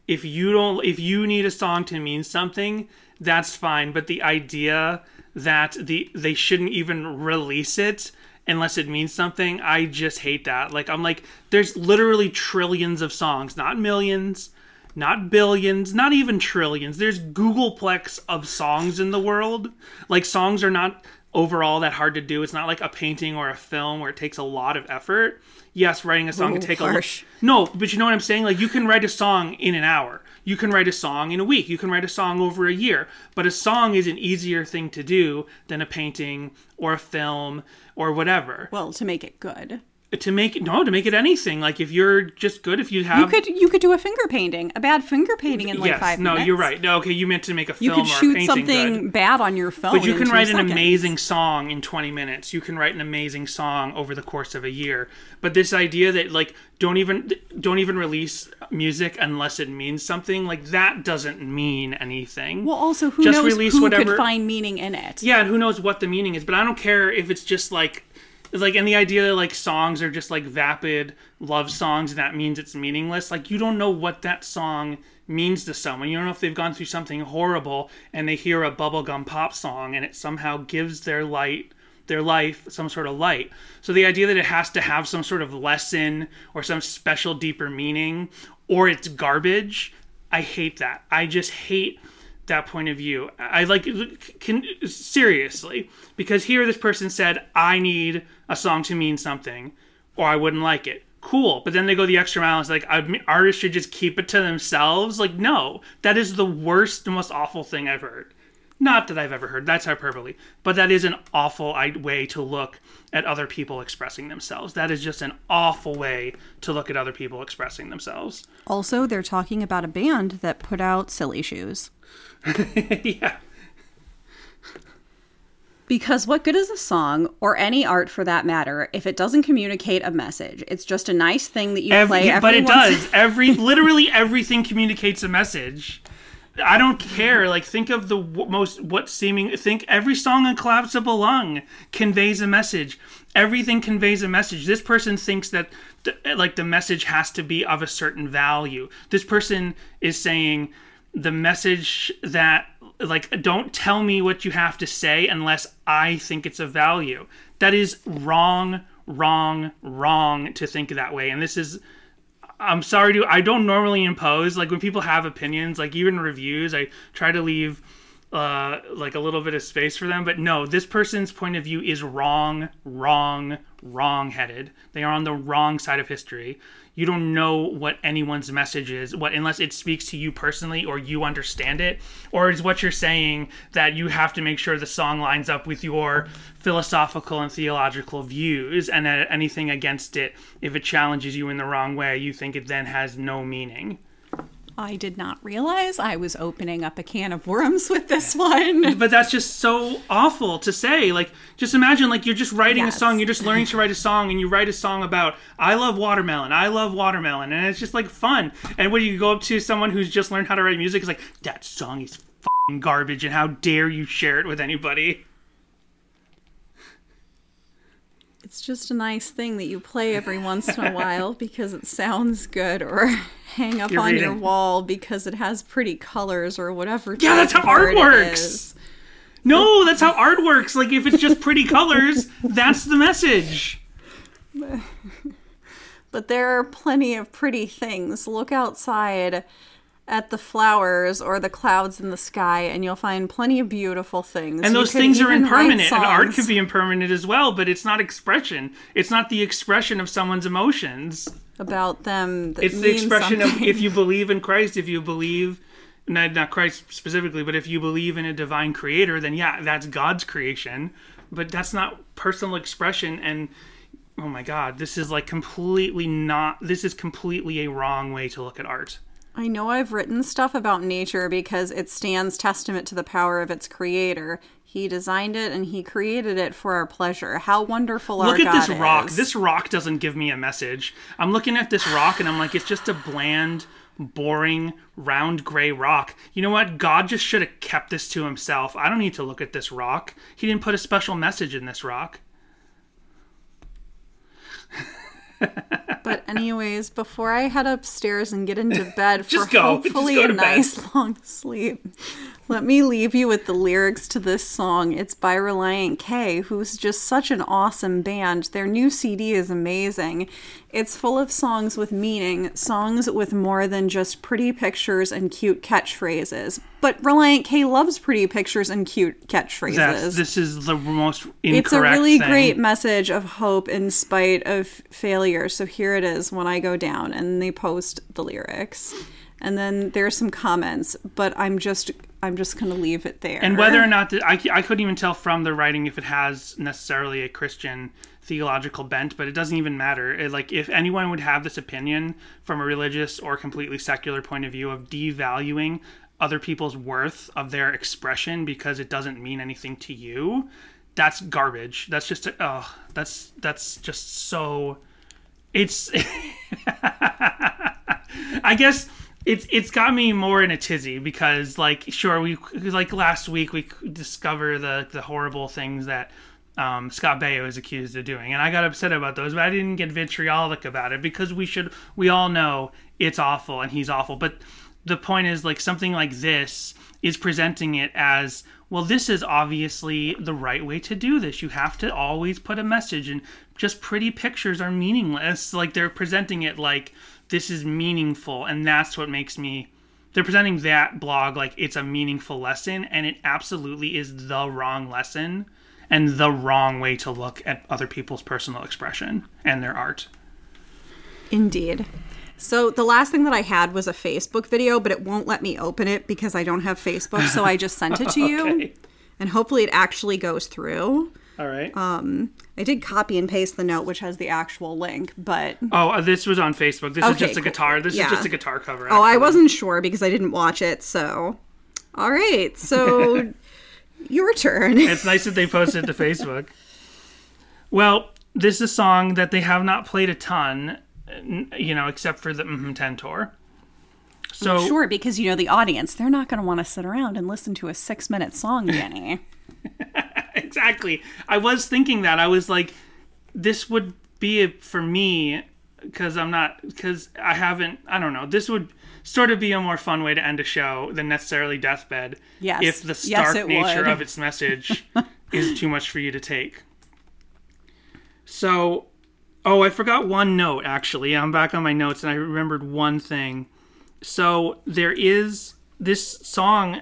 If you don't if you need a song to mean something, that's fine, but the idea that the they shouldn't even release it unless it means something. I just hate that. Like I'm like there's literally trillions of songs, not millions, not billions, not even trillions. There's googolplex of songs in the world. Like songs are not overall that hard to do. It's not like a painting or a film where it takes a lot of effort. Yes, writing a song can Ooh, take harsh. a no, but you know what I'm saying? Like you can write a song in an hour. You can write a song in a week. You can write a song over a year. But a song is an easier thing to do than a painting or a film or whatever. Well, to make it good. To make it no, to make it anything. Like if you're just good, if you have You could you could do a finger painting, a bad finger painting in like yes, five no, minutes. you're right. No, okay, you meant to make a You could or a shoot painting something good. bad on your phone. But you can write an seconds. amazing song in 20 minutes. You can write an amazing song over the course of a year. But this idea that like don't even don't even release music unless it means something, like that doesn't mean anything. Well, also, who Just knows release who whatever- could find meaning in it? yeah, and who knows what the meaning is, but I don't care if it's just like like and the idea that like songs are just like vapid love songs and that means it's meaningless. Like you don't know what that song means to someone. You don't know if they've gone through something horrible and they hear a bubblegum pop song and it somehow gives their light their life some sort of light. So the idea that it has to have some sort of lesson or some special deeper meaning or it's garbage, I hate that. I just hate that point of view. I like can seriously because here this person said I need a song to mean something or I wouldn't like it. Cool, but then they go the extra mile. It's like artists should just keep it to themselves. Like no, that is the worst, the most awful thing I've heard. Not that I've ever heard. That's hyperbole, but that is an awful way to look at other people expressing themselves. That is just an awful way to look at other people expressing themselves. Also, they're talking about a band that put out Silly Shoes. yeah. Because what good is a song, or any art for that matter, if it doesn't communicate a message? It's just a nice thing that you play every but it does. Every literally everything communicates a message. I don't care. Like think of the w- most what seeming think every song on Collapsible Lung conveys a message. Everything conveys a message. This person thinks that the, like the message has to be of a certain value. This person is saying the message that like don't tell me what you have to say unless I think it's of value. That is wrong, wrong, wrong to think that way. And this is I'm sorry to I don't normally impose like when people have opinions like even reviews I try to leave uh like a little bit of space for them but no this person's point of view is wrong wrong wrong headed they are on the wrong side of history you don't know what anyone's message is what unless it speaks to you personally or you understand it or is what you're saying that you have to make sure the song lines up with your philosophical and theological views and that anything against it if it challenges you in the wrong way you think it then has no meaning I did not realize I was opening up a can of worms with this one. but that's just so awful to say like just imagine like you're just writing Yes. a song you're just learning to write a song and you write a song about i love watermelon i love watermelon and it's just like fun and when you go up to someone who's just learned how to write music it's like that song is fing garbage and how dare you share it with anybody It's just a nice thing that you play every once in a while because it sounds good or hang up You're on your wall because it has pretty colors or whatever. Yeah, that's how art works. no that's how art works like if it's just pretty colors that's the message But there are plenty of pretty things. Look outside at the flowers or the clouds in the sky and you'll find plenty of beautiful things. and You those things are impermanent and art could be impermanent as well but it's not expression. It's not the expression of someone's emotions. About them it's the expression of if you believe in christ if you believe not, not christ specifically but if you believe in a divine creator then yeah that's god's creation. But that's not personal expression and oh my god this is like completely not this is completely a wrong way to look at art I know I've written stuff about nature because it stands testament to the power of its creator. He designed it and he created it for our pleasure. How wonderful our Look at this rock. is. This rock doesn't give me a message. I'm looking at this rock and I'm like, it's just a bland, boring, round gray rock. You know what? God just should have kept this to himself. I don't need to look at this rock. He didn't put a special message in this rock. But anyways, before I head upstairs and get into bed for Just go. Just hopefully a bed. nice long sleep, Let me leave you with the lyrics to this song. It's by Relient K, who's just such an awesome band. Their new CD is amazing. It's full of songs with meaning, songs with more than just pretty pictures and cute catchphrases. But Relient K loves pretty pictures and cute catchphrases. That's, this is the most it's a really thing. great message of hope in spite of failure. So here it is when I go down and they post the lyrics. And then there's some comments, but I'm just I'm just going to leave it there. And whether or not the, I, I couldn't even tell from the writing if it has necessarily a Christian theological bent, but it doesn't even matter. It, like if anyone would have this opinion from a religious or completely secular point of view of devaluing other people's worth of their expression because it doesn't mean anything to you, that's garbage. That's just oh, that's that's just so it's I guess it's it's got me more in a tizzy because like sure we like last week we discover the the horrible things that um, Scott Baio is accused of doing, and I got upset about those, but I didn't get vitriolic about it because we should we all know it's awful and he's awful. But the point is like something like this is presenting it as well this is obviously the right way to do this. You have to always put a message and just pretty pictures are meaningless. Like they're presenting it like this is meaningful and that's what makes me they're presenting that blog like it's a meaningful lesson and it absolutely is the wrong lesson and the wrong way to look at other people's personal expression and their art Indeed. So the last thing that I had was a Facebook video, but it won't let me open it because I don't have Facebook, so I just sent it to you. And hopefully it actually goes through. all right um, I did copy and paste the note which has the actual link, but oh uh, this was on facebook this is just a guitar this Yeah. is just a guitar cover oh, I wasn't sure because I didn't watch it, so all right. So your turn. it's nice that they posted it to Facebook. Well, this is a song that they have not played a ton, you know, except for the mm 10 tour. So Sure, because you know the audience, they're not going to want to sit around and listen to a six-minute song, Jenny. exactly, I was thinking that I was like, this would be a, for me because I'm not because I haven't. I don't know. This would sort of be a more fun way to end a show than necessarily deathbed. Yes. If the stark it nature would. of its message is too much for you to take. So, oh, I forgot one note actually. I'm back on my notes and I remembered one thing. So, there is this song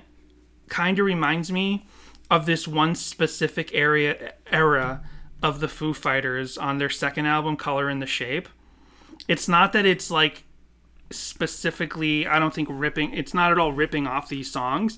kind of reminds me of this one specific area era of the Foo Fighters on their second album Color in the Shape. It's not that it's like specifically I don't think ripping it's not at all ripping off these songs,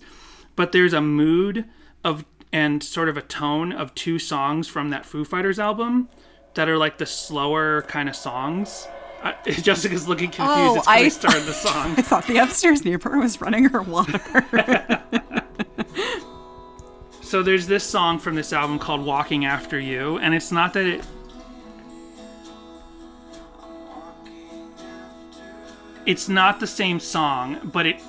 but there's a mood of and sort of a tone of two songs from that Foo Fighters album that are like the slower kind of songs. Uh, Jessica's looking confused. Oh, it's I- started the song. I thought the upstairs neighbor was running her water. So there's this song from this album called Walking After You, and it's not that it. It's not the same song, but it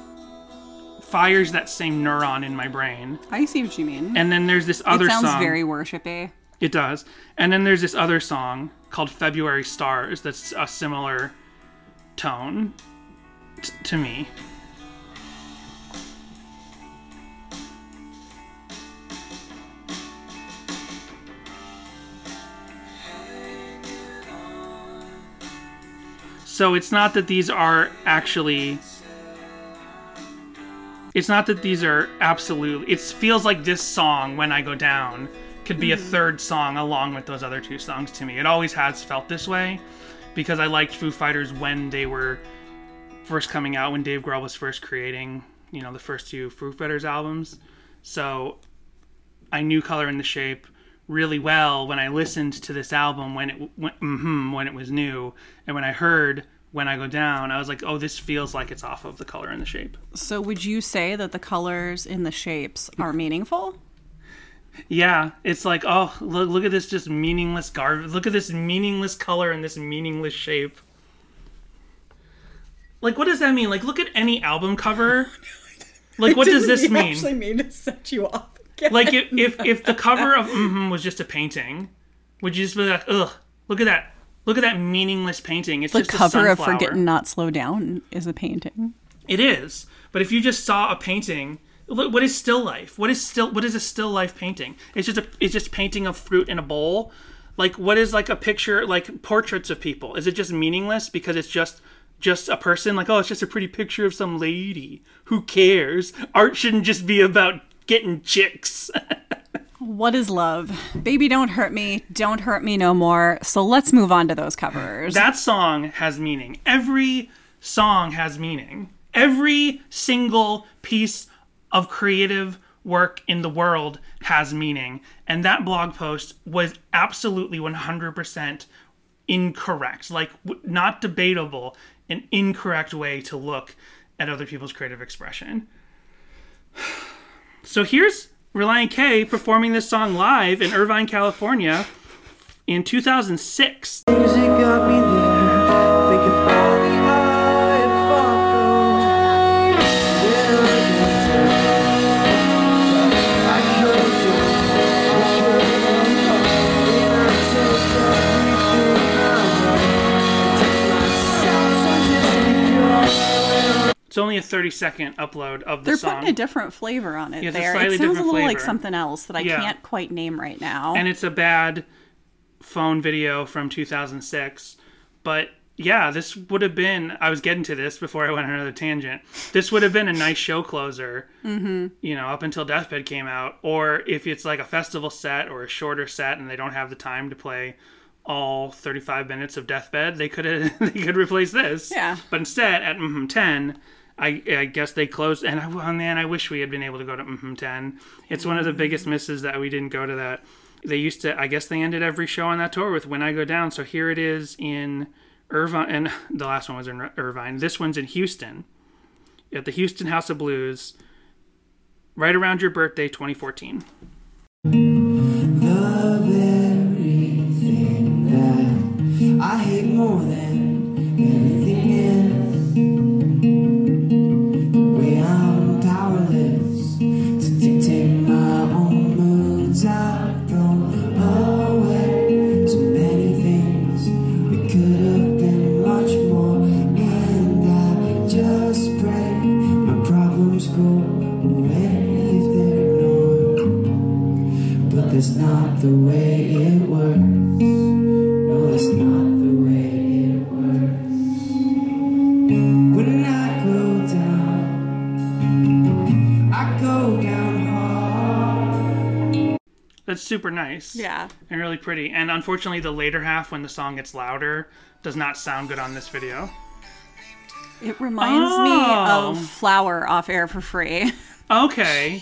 fires that same neuron in my brain. I see what you mean. And then there's this other song. it sounds song. very worshipy. It does. And then there's this other song called February Stars that's a similar tone t- to me. So it's not that these are actually it's not that these are absolute it feels like this song when i go down could be a mm-hmm. third song along with those other two songs to me. It always has felt this way because i liked foo fighters when they were first coming out when dave grohl was first creating you know the first two foo fighters albums. So i knew color in the shape really well when i listened to this album when it when, mhm, when it was new and when i heard when i go down i was like oh this feels like it's off of the color in the shape So would you say that the colors in the shapes are meaningful? Yeah, it's like, oh, look, look at this just meaningless garbage. Look at this meaningless color and this meaningless shape. Like, what does that mean? Like, look at any album cover. Like, what does this mean? Actually, mean to set you off. Like, if, if if the cover of mm-hmm was just a painting, would you just be like, ugh, look at that, look at that meaningless painting? It's the just a cover of. Forget and Not Slow Down is a painting. It is. But if you just saw a painting what is still life? What is still what is a still life painting? It's just a it's just painting of fruit in a bowl. Like what is like a picture like portraits of people? Is it just meaningless because it's just just a person like oh it's just a pretty picture of some lady. Who cares? Art shouldn't just be about getting chicks. What is love? Baby, don't hurt me. Don't hurt me no more. So let's move on to those covers. that song has meaning. Every song has meaning. Every single piece of creative work in the world has meaning. And that blog post was absolutely 100% incorrect. Like, w- not debatable, an incorrect way to look at other people's creative expression. So here's Relient K performing this song live in Irvine, California in 2006. It's only a 30 second upload of the They're song. putting a different flavor on it Yeah, it's a there. slightly It sounds a different little like something else that I Yeah. can't quite name right now. and it's a bad phone video from 2006. But yeah, this would have been. I was getting to this before I went on another tangent. This would have been a nice show closer, mm-hmm. you know, up until Deathbed came out. Or if it's like a festival set or a shorter set and they don't have the time to play all 35 minutes of Deathbed, they could have they could replace this. Yeah. But instead, at mm 10, I, I guess they closed. And I, oh man, I wish we had been able to go to mm 10. It's one of the biggest misses that we didn't go to that. They used to, I guess they ended every show on that tour with When I Go Down. So here it is in Irvine. And the last one was in Irvine. This one's in Houston at the Houston House of Blues right around your birthday, 2014. The very thing that I hate more not the way it works. No, that's not the way it works. When I go down, I go down hard. That's super nice. yeah. And really pretty. And unfortunately, the later half, when the song gets louder, does not sound good on this video. It reminds Oh. me of oh. Flower off air for free, Okay.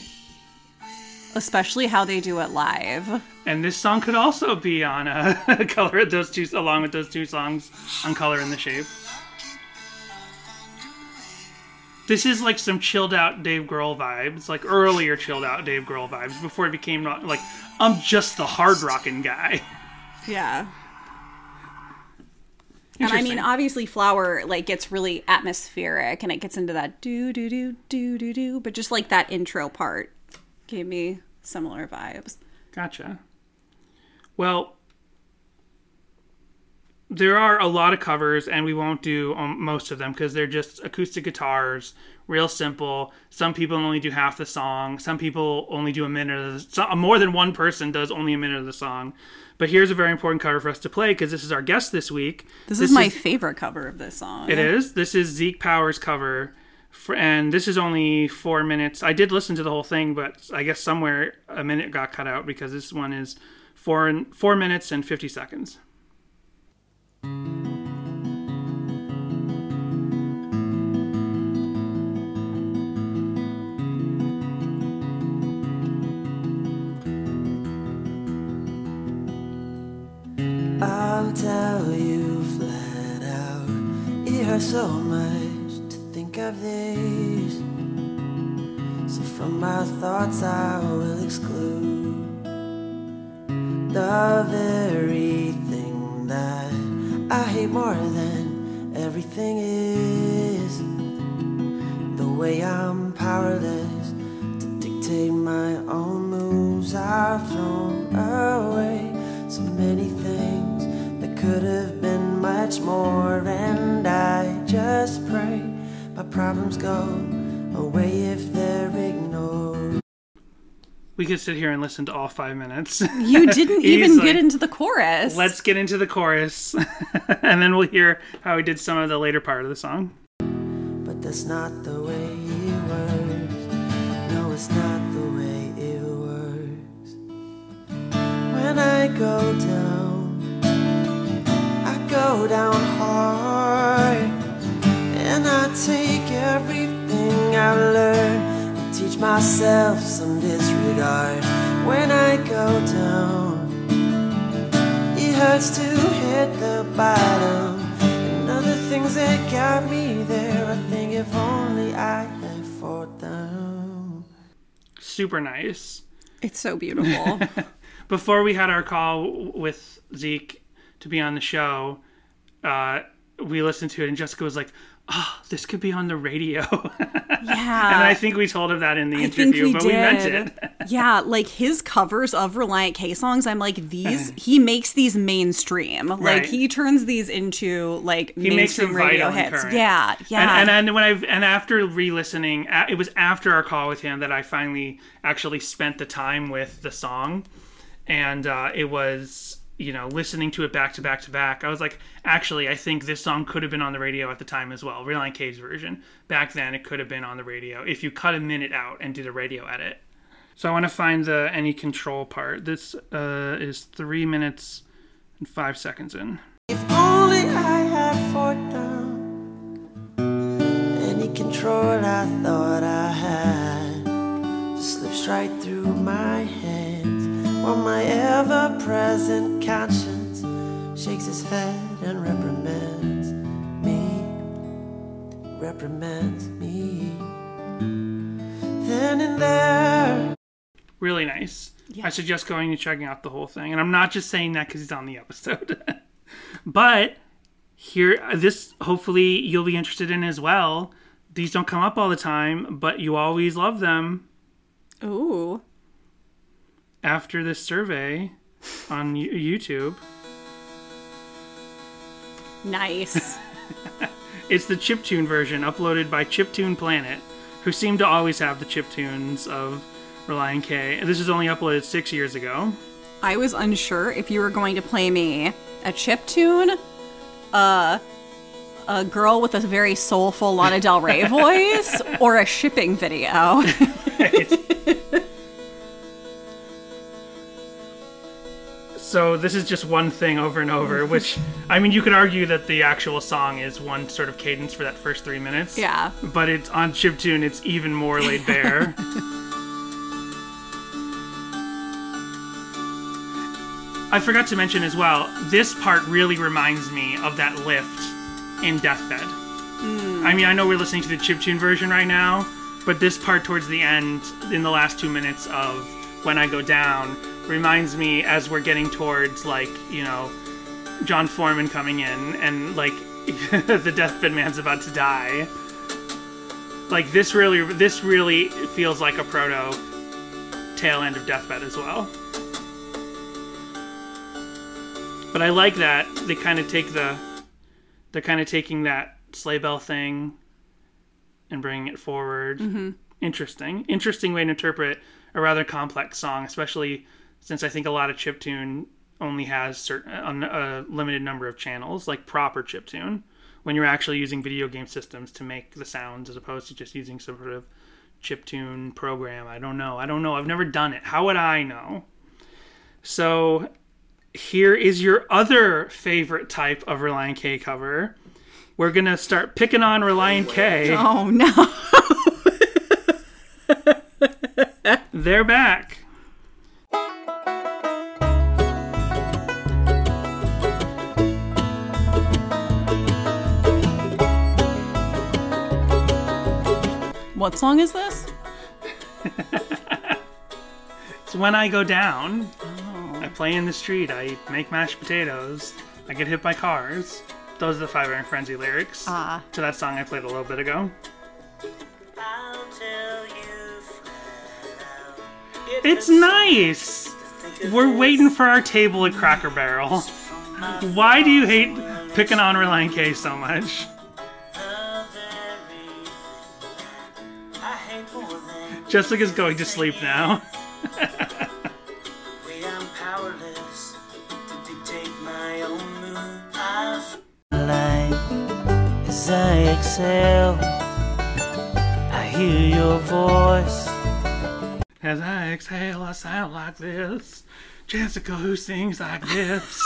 especially how they do it live. And this song could also be on uh, color those two along with those two songs on color in the shape. This is like some chilled out Dave Grohl vibes, like earlier chilled out Dave Grohl vibes before it became like I'm just the hard rocking guy. Yeah. And I mean, obviously, Flower like gets really atmospheric, and it gets into that do do do do do do. But just like that intro part gave me similar vibes. Gotcha. Well, there are a lot of covers, and we won't do um, most of them because they're just acoustic guitars, real simple. Some people only do half the song. Some people only do a minute. Of the, so, more than one person does only a minute of the song. But here's a very important cover for us to play because this is our guest this week. This, is my favorite cover of this song. It is. This is Zeke Powers' cover, for, and this is only four minutes. I did listen to the whole thing, but I guess somewhere a minute got cut out because this one is four four minutes and fifty seconds. I'll tell you flat out, it hurts so much to think of this. So from my thoughts, I will exclude the very thing that I hate more than everything is the way I'm powerless to dictate my own moves. I've thrown away so many things that could have been much more, and I just pray my problems go away. We could sit here and listen to all five minutes. You didn't even Easily. get into the chorus. Let's get into the chorus, and then we'll hear how he did some of the later part of the song. But that's not the way it works. No, it's not the way it works. When I go down, I go down hard. And I take everything I've learned and teach myself some disregard. When I go down, it hurts to hit the bottom. And other things that got me there, I think if only I had fought them. Super nice. It's so beautiful. Before we had our call with Zeke to be on the show, uh, we listened to it, and Jessica was like, "Oh, this could be on the radio." yeah. and I think we told him that in the I think interview, we but did. we meant it. yeah, like his covers of Relient K songs, I'm like, these, he makes these mainstream. Like, he turns these into, like, He makes mainstream radio hits. current. Yeah, yeah. And, and and when I've and after re-listening, it was after our call with him that I finally actually spent the time with the song, and uh, it was you know listening to it back to back to back. I was like, actually, I think this song could have been on the radio at the time as well. Relient K's version back then, it could have been on the radio if you cut a minute out and did a radio edit. So I want to find the any control part. This uh, is three minutes and five seconds in. If only I had any control I thought I had just slips right through my hands while my ever-present conscience shakes its head and reprimands me, reprimands me. Then and there. really nice. I suggest going and checking out the whole thing. And I'm not just saying that because he's on the episode, but here, this hopefully you'll be interested in as well. These don't come up all the time, but you always love them. Ooh. After this survey on YouTube, Nice. it's the chiptune version uploaded by Chiptune Planet, who seem to always have the chiptunes of Relient K. This was only uploaded six years ago. I was unsure if you were going to play me a chip tune, uh, a girl with a very soulful Lana Del Rey voice, or a shipping video. So this is just one thing over and over, which I mean, you could argue that the actual song is one sort of cadence for that first three minutes. yeah. But it's on chiptune, it's even more laid bare. I forgot to mention as well. This part really reminds me of that lift in Deathbed. Hmm. I mean, I know we're listening to the chiptune version right now, but this part towards the end, in the last two minutes of When I Go Down, reminds me as we're getting towards, like, you know, Jon Foreman coming in and, like, the deathbed man's about to die. Like, this really, this really feels like a proto tail end of Deathbed as well. But I like that they kind of take the, they're kind of taking that sleigh bell thing and bringing it forward. Mm-hmm. Interesting, interesting way to interpret a rather complex song, especially since I think a lot of chiptune only has certain a, a limited number of channels, like proper chiptune, when you're actually using video game systems to make the sounds as opposed to just using some sort of chiptune program. I don't know. I don't know. I've never done it. How would I know? So here is your other favorite type of Relient K cover. We're gonna start picking on Relient K. Oh no. They're back. What song is this? It's when I go down. I play in the street. I make mashed potatoes. I get hit by cars. Those are the Five Iron Frenzy lyrics Ah. to that song I played a little bit ago. It's nice. We're waiting for our table at Cracker Barrel. Why do you hate picking on Relient K so much? Jessica's going to sleep now. way I'm powerless to dictate my own mood. I light as I exhale. I hear your voice. As I exhale, I sound like this. Jessica who sings like this.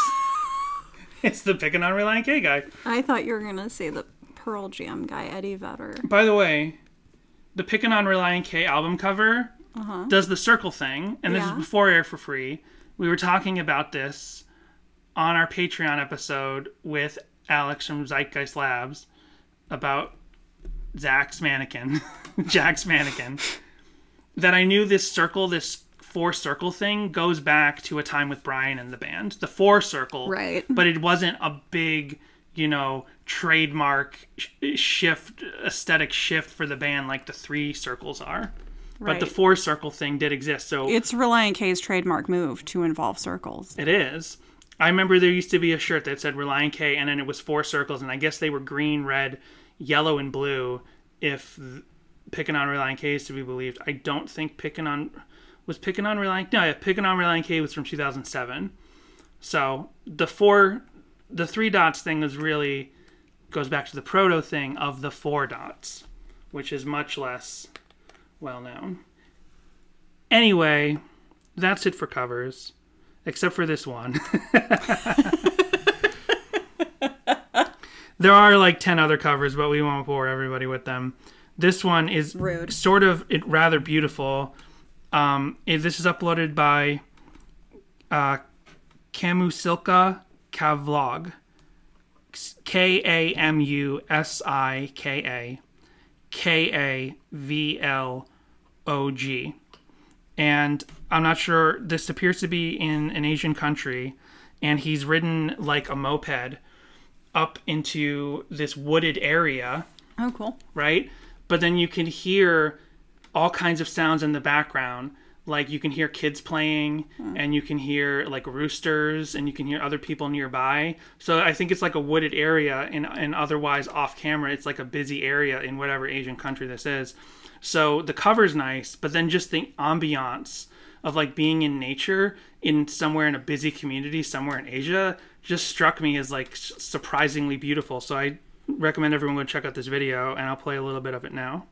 it's the picking on Relient K guy. I thought you were gonna say the Pearl Jam guy, Eddie Vedder. By the way, the Pickin' on Relient K album cover does the circle thing, and this Uh-huh. Yeah. is before Air for Free. We were talking about this on our Patreon episode with Alex from Zeitgeist Labs about Zach's mannequin, Jack's mannequin. That I knew this circle, this four circle thing, goes back to a time with Brian and the band. The four circle, Right. But it wasn't a big, you know, trademark shift, aesthetic shift for the band like the three circles are. But the four circle thing did exist, so It's Relient K's trademark move to involve circles. it is. I remember there used to be a shirt that said Relient K, and then it was four circles, and I guess they were green, red, yellow, and blue. If th- picking on Relient K is to be believed, I don't think picking on was picking on Relient. No, yeah, picking on Relient K was from 2007. So the four, the three dots thing is really goes back to the proto thing of the four dots, which is much less well known. Anyway, that's it for covers except for this one. there are like 10 other covers, but we won't bore everybody with them. This one is Rude. sort of it, rather beautiful. Um, it- this is uploaded by uh, Kamusika Kavlog. K A M U S I K A K A V L O G and I'm not sure. This appears to be in an Asian country, and he's ridden like a moped up into this wooded area, Oh, cool. right? But then you can hear all kinds of sounds in the background. Like you can hear kids playing, hmm. and you can hear like roosters, and you can hear other people nearby. So I think it's like a wooded area, and and otherwise off camera, it's like a busy area in whatever Asian country this is. So the cover's nice, but then just the ambiance of like being in nature in somewhere in a busy community somewhere in Asia just struck me as like surprisingly beautiful. So I recommend everyone go check out this video, and I'll play a little bit of it now.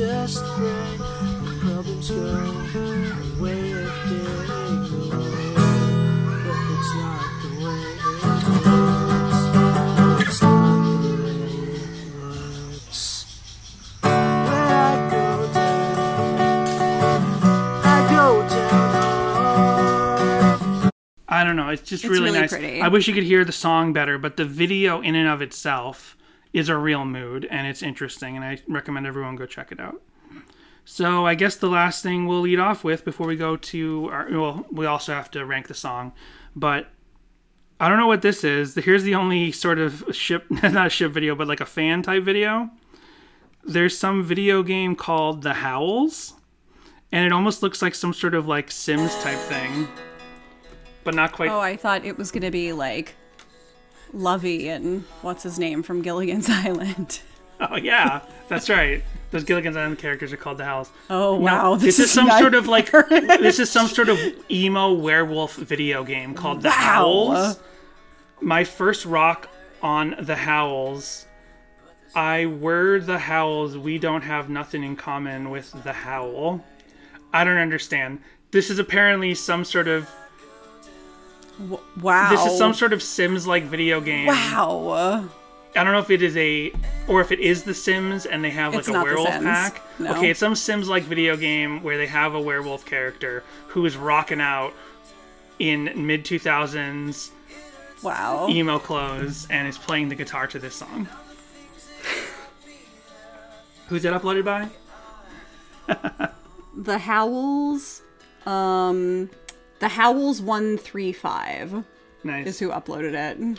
Just pray problems go I don't know. It's just It's really, really nice. pretty. I wish you could hear the song better, but the video in and of itself is a real mood and it's interesting, and I recommend everyone go check it out. So I guess the last thing we'll lead off with before we go to our well, we also have to rank the song, but I don't know what this is. Here's the only sort of ship, not a ship video, but like a fan type video. There's some video game called The Howls, and it almost looks like some sort of like Sims type thing, but not quite. Oh, I thought it was gonna be like Lovey and what's his name from Gilligan's Island. Oh yeah, that's right. Those Gilligan's Island characters are called the Howls. Oh No, wow, this, is some sort of like this is some sort of emo werewolf video game called The Wow. Howls. My first rock on The Howls. I were The Howls. We don't have nothing in common with The Howl. I don't understand. This is apparently some sort of wow. this is some sort of Sims like video game. wow. I don't know if it is a or if it is The Sims and they have like It's a werewolf pack. No. Okay, it's some Sims like video game where they have a werewolf character who is rocking out in mid 2000s Wow. emo clothes and is playing the guitar to this song. Who's it uploaded by? The Howls, um, the Howls one three five Nice. is who uploaded it.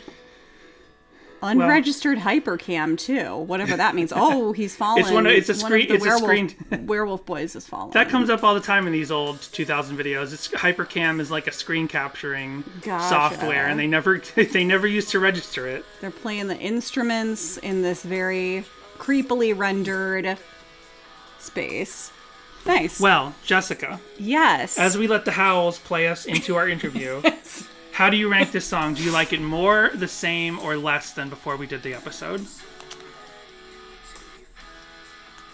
Unregistered HyperCam 2, whatever that means. Oh, he's fallen. one of- it's a screen- it's a werewolf, screen- werewolf boys is fallen. That comes up all the time in these old 2000 videos. It's hypercam is like a screen capturing Gotcha. software, and they never they never used to register it. They're playing the instruments in this very creepily rendered space. Nice. Well, Jessica, yes. as we let the howls play us into our interview, how do you rank this song? Do you like it more, the same, or less than before we did the episode?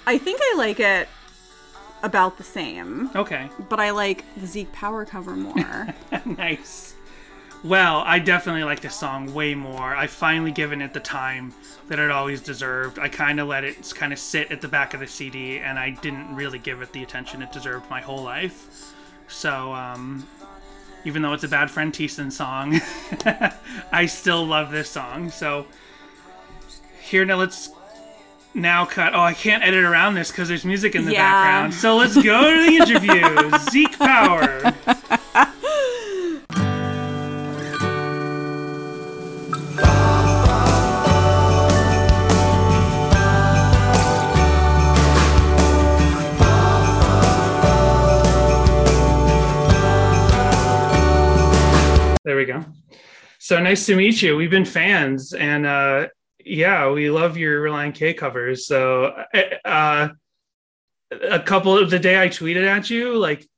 I think I like it about the same, Okay, but I like the Zeke Power cover more. nice. Well, I definitely like this song way more. I've finally given it the time that it always deserved. I kind of let it kind of sit at the back of the CD, and I didn't really give it the attention it deserved my whole life. So, um, even though it's a Bad Friend Thiessen song, I still love this song. So, here now let's now cut. Oh, I can't edit around this because there's music in the Yeah. background. So let's go to the interview. Zeke Power. There we go. So nice to meet you. We've been fans, and uh, yeah, we love your Relient K covers. So, uh, a couple of the day I tweeted at you, like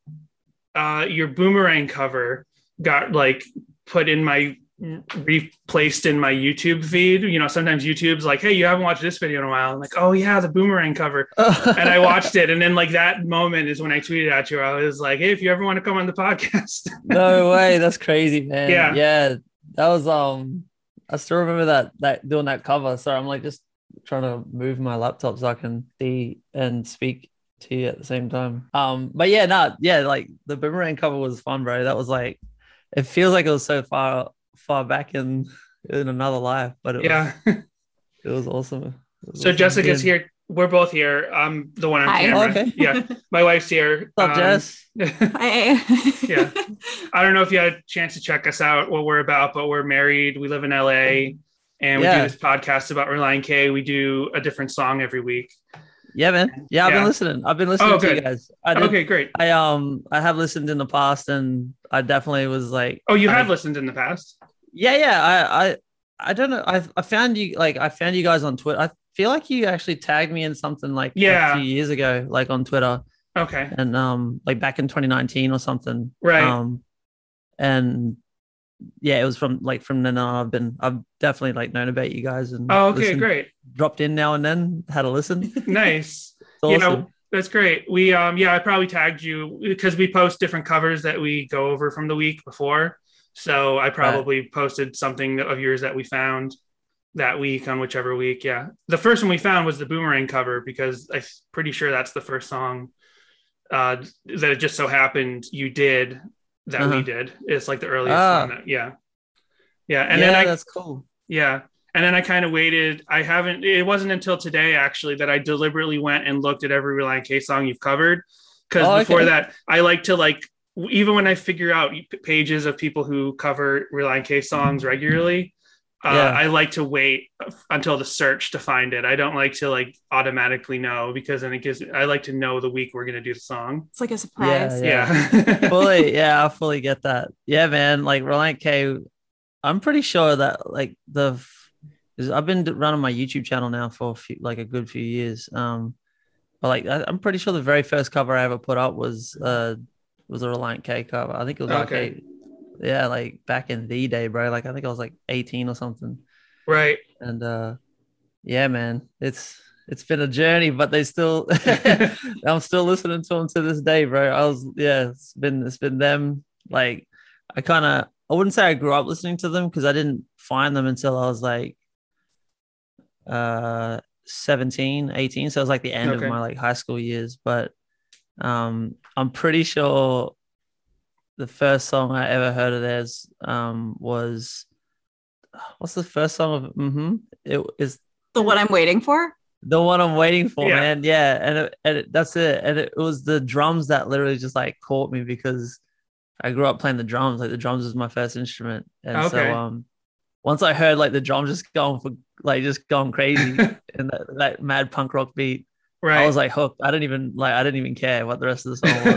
uh, your boomerang cover got like put in my replaced in my YouTube feed. You know, sometimes YouTube's like, "Hey, you haven't watched this video in a while." I'm like, "Oh yeah, the boomerang cover," and I watched it, and then like that moment is when I tweeted at you. I was like, "Hey, if you ever want to come on the podcast." no way, that's crazy, man. Yeah. yeah, that was um. I still remember that that doing that cover. So I'm like just trying to move my laptop so I can see and speak to you at the same time. Um, but yeah, no, yeah, like the boomerang cover was fun, bro. That was like, it feels like it was so far far back in in another life, but it yeah. was, it was awesome. It was So awesome Jessica's being- here. We're both here. I'm the one on Hi. camera. Okay. Yeah, my wife's here. What's up, Um, Jess? I, Yeah. I don't know if you had a chance to check us out, what we're about, but we're married. We live in LA, and we Yeah. do this podcast about Relient K. We do a different song every week. Yeah, man. Yeah, I've Yeah. been listening. I've been listening Oh, to you guys. I did, Okay, great. I um I have listened in the past and I definitely was like Oh, you I- have listened in the past. Yeah, yeah. I I I don't know. I I found you like I found you guys on Twitter. I feel like you actually tagged me in something like Yeah. a few years ago, like on Twitter. Okay. And um like back in 2019 or something. Right. Um and yeah, it was from like from then on I've been I've definitely like known about you guys and Oh, okay, listened- great. dropped in now and then, had a listen. Nice. awesome. You know, that's great. We um yeah, I probably tagged you because we post different covers that we go over from the week before. So I probably posted something of yours that we found that week on whichever week. Yeah. The first one we found was the boomerang cover because I'm pretty sure that's the first song uh that it just so happened you did that we Uh-huh. did. It's like the earliest Ah. one that, yeah. Yeah. And yeah, then I that's cool. yeah. And then I kind of waited. I haven't, it wasn't until today actually that I deliberately went and looked at every Relient K song you've covered. Cause Oh, before okay. that, I like to like, even when I figure out pages of people who cover Relient K songs regularly, uh, Yeah. I like to wait until the search to find it. I don't like to like automatically know because then it gives, I like to know the week we're going to do the song. it's like a surprise. Yeah. Yeah. fully yeah i fully get that yeah man like relient k i'm pretty sure that like the, i've been running my youtube channel now for a few, like a good few years um but like i'm pretty sure the very first cover i ever put up was uh was a relient k cover i think it was like Okay. a, yeah like back in the day bro. Like i think i was like 18 or something. Right. and uh yeah man it's it's been a journey but they still i'm still listening to them to this day bro. I was yeah it's been it's been them. Like i kind of i wouldn't say i grew up listening to them because i didn't find them until i was like uh 17 18 so it was like the end Okay. of my like high school years. But um i'm pretty sure the first song i ever heard of theirs um was what's the first song of mm-hmm it is The one I'm waiting for? the one I'm waiting for, Yeah. man. Yeah, and it, and it, that's it. And it, was the drums that literally just like caught me because I grew up playing the drums. Like the drums was my first instrument, and Okay. so um, once I heard like the drums just going for like just going crazy and that, that mad punk rock beat, Right. I was like hooked. I didn't even like I didn't even care what the rest of the song was.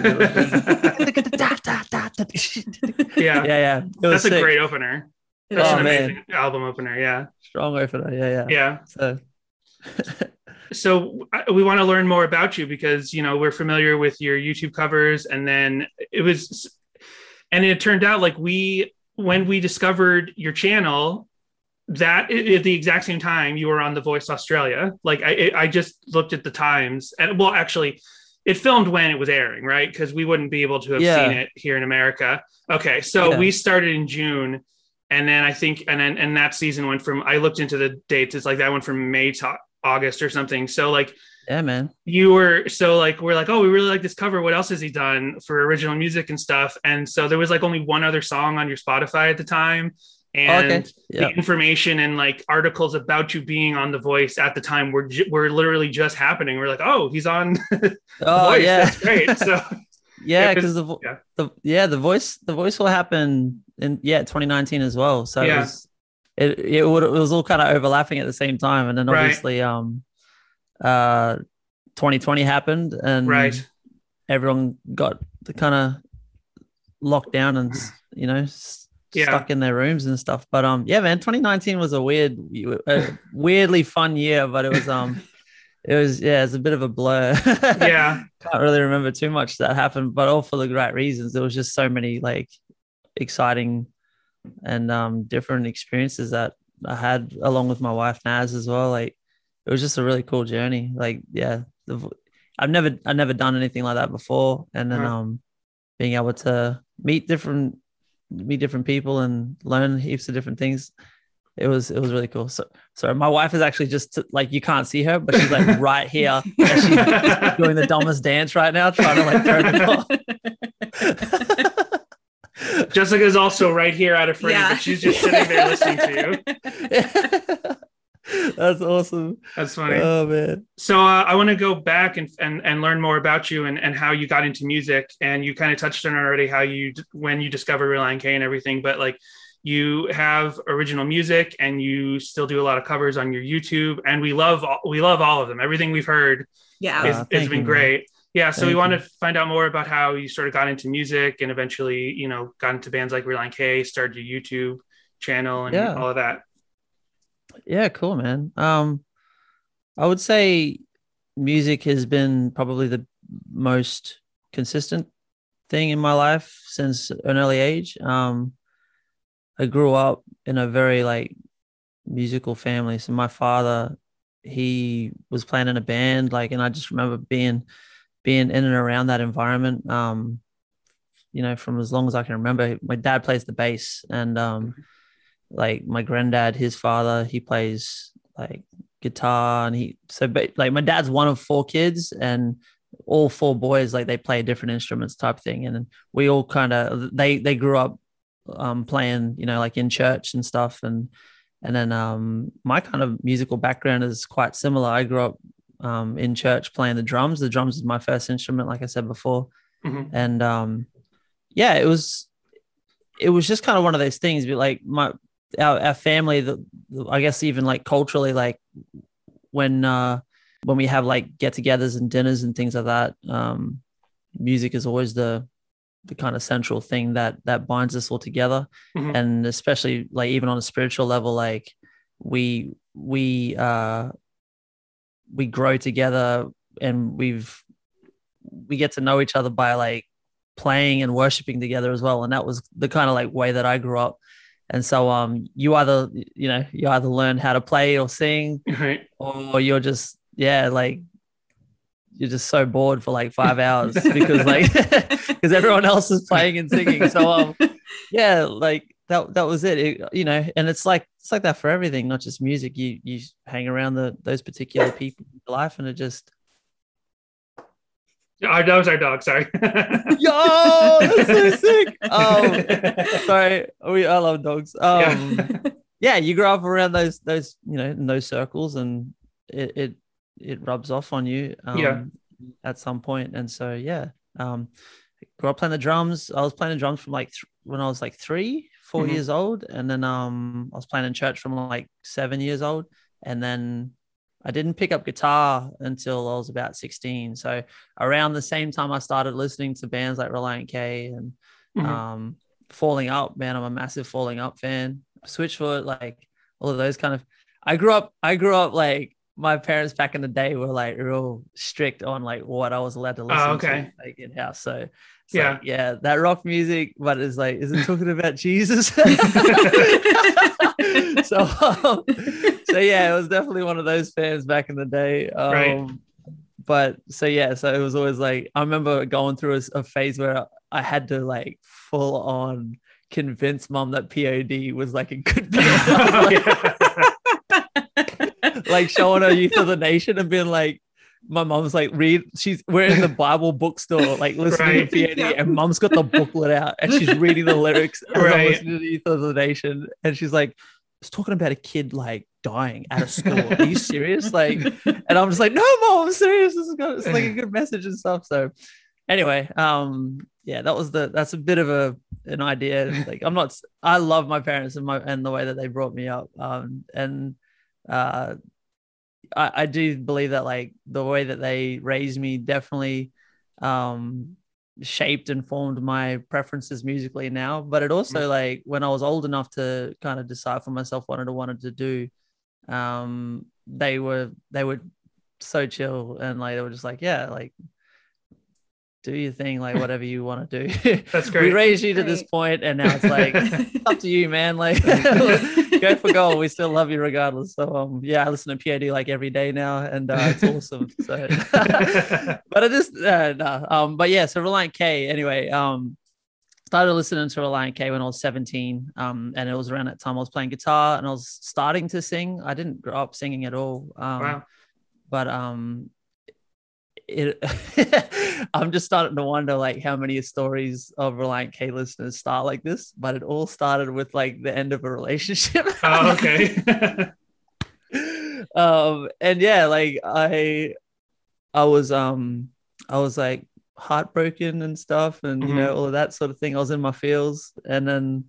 yeah. yeah, yeah. It was That's a great opener. That's Oh, an man. album opener. Yeah. strong opener. Yeah, yeah. Yeah. So so we want to learn more about you because you know we're familiar with your youtube covers and then it was and it turned out like we when we discovered your channel that at the exact same time you were on the voice australia like i i just looked at the times and well actually it filmed when it was airing right because we wouldn't be able to have Yeah. seen it here in america okay so Yeah. we started in june and then i think and then and that season went from i looked into the dates it's like that went from may to august or something so like yeah, man. you were so like we're like oh we really like this cover what else has he done for original music and stuff and so there was like only one other song on your spotify at the time and okay. Yeah. the information and like articles about you being on the voice at the time were ju- were literally just happening we're like oh he's on the Oh voice yeah. that's great so yeah, because the, vo- yeah. the yeah the voice the voice will happen in yeah 2019 as well. So Yeah. it was it it, would, it was all kind of overlapping at the same time, and then Right. obviously um uh 2020 happened and right everyone got the kind of locked down and you know s- Yeah. stuck in their rooms and stuff. But um yeah man 2019 was a weird a weirdly fun year, but it was um. It was yeah, it's a bit of a blur. yeah can't really remember too much that happened, but all for the right reasons. There was just so many like exciting and um different experiences that I had along with my wife Naz as well. Like it was just a really cool journey. Like yeah, the, I've never I've never done anything like that before, and then Right. um being able to meet different meet different people and learn heaps of different things. It was it was really cool. So sorry, my wife is actually just like you can't see her, but she's like right here. And she's doing the dumbest dance right now, trying to like turn it off. jessica's also right here out of frame Yeah. but she's just sitting there listening to you That's awesome. that's funny Oh man. So uh, I want to go back and, and and learn more about you and, and how you got into music. And you kind of touched on already how you when you discovered Relient K and everything. But like you have original music and you still do a lot of covers on your YouTube. And we love all, we love all of them. Everything we've heard Yeah. is, Ah, has been you, man. great. Yeah. So we Thank want to find out more about how you sort of got into music and eventually you know got into bands like Relient K, started your YouTube channel and Yeah. all of that. Yeah, cool, man. Um, I would say music has been probably the most consistent thing in my life since an early age. Um, I grew up in a very like musical family. So my father, he was playing in a band, like, and I just remember being being in and around that environment. Um, you know, from as long as I can remember. My dad plays the bass, and um, like my granddad, his father, he plays like guitar, and he so ba- like my dad's one of four kids, and all four boys like they play different instruments type thing, and then we all kind of they they grew up um playing you know like in church and stuff and and then um my kind of musical background is quite similar. I grew up um in church playing the drums. The drums is my first instrument like i said before. Mhm. and um yeah it was it was just kind of one of those things but like my our, our family the, i guess even like culturally like when uh when we have like get-togethers and dinners and things like that um music is always the the kind of central thing that that binds us all together. Mhm. and especially like even on a spiritual level like we we uh we grow together and we've we get to know each other by like playing and worshiping together as well. And that was the kind of like way that I grew up and so um you either you know you either learn how to play or sing Right. or you're just yeah like you're just so bored for like five hours because like because everyone else is playing and singing so um yeah like that that was it. it you know and it's like it's like that for everything not just music you you hang around the those particular people in your life and it just Our, that was our dog. Sorry. yo that's so sick um sorry we i love dogs um Yeah. yeah, you grow up around those those you know in those circles, and it it, it rubs off on you. Um, Yeah. At some point, and so yeah, um, grew up playing the drums. I was playing the drums from like th- when I was like three, 4 Mhm. years old, and then um I was playing in church from like seven years old, and then I didn't pick up guitar until I was about 16. So around the same time I started listening to bands like Relient K and Mhm. um Falling Up, man, I'm a massive Falling Up fan. Switchfoot, like all of those kind of I grew up I grew up like my parents back in the day were like real strict on like what I was allowed to listen okay. to like in house. So Yeah. like, yeah, that rock music, but it's like, is it talking about Jesus? so, um, so yeah, it was definitely one of those fans back in the day. Um, Right. But so yeah, so it was always like I remember going through a, a phase where I had to like full on convince mom that POD was like a good band. like showing her Youth of the Nation and being like, my mom's like, read, she's, we're in the Bible bookstore, like listening Right. to POD, and mom's got the booklet out and she's reading the lyrics I'm Right. listening to the Youth of the Nation. And she's like, it's talking about a kid like dying at a school. Are you serious? Like, and I'm just like, no, mom, I'm serious. This is good. It's like a good message and stuff. So, anyway, um, yeah, that was the that's a bit of a an idea. Like, I'm not. I love my parents and my and the way that they brought me up. Um, and uh, I, I do believe that like the way that they raised me definitely um shaped and formed my preferences musically now but it also like when i was old enough to kind of decide for myself what i wanted to do um they were they were so chill and like they were just like yeah like do your thing like whatever you want to do. That's great. we raised you to this point and now it's like up to you man. Like go for gold. We still love you regardless. So um yeah i listen to pod like every day now and uh, it's awesome. So but it is uh, no, um but yeah so relient k anyway um started listening to relient k when i was 17 um and it was around that time i was playing guitar and i was starting to sing i didn't grow up singing at all um Wow. but um it i'm just starting to wonder like how many stories of relient k listeners start like this but it all started with like the end of a relationship Oh, okay. um and yeah like i i was um i was like heartbroken and stuff and you know all of that sort of thing i was in my feels and then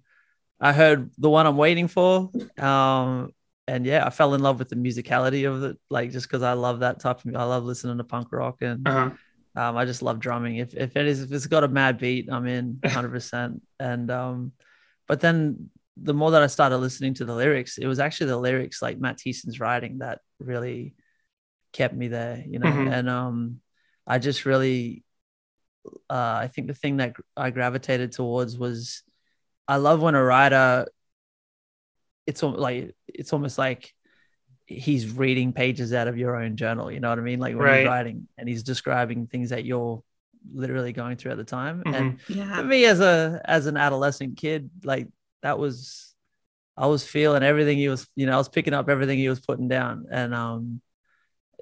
i heard the one i'm waiting for um and yeah i fell in love with the musicality of it like just because i love that type of i love listening to punk rock and uh-huh. um, I just love drumming. If if it is if it's got a mad beat, I'm in 100. percent And um, but then the more that I started listening to the lyrics, it was actually the lyrics like Matt Thiessen's writing that really kept me there, you know. Mhm. And um, I just really, uh, I think the thing that I gravitated towards was, I love when a writer. It's like it's almost like he's reading pages out of your own journal. You know what I mean? Like when Right. he's writing and he's describing things that you're literally going through at the time. And for me as a as an adolescent kid, like that was I was feeling everything he was, you know, I was picking up everything he was putting down. And um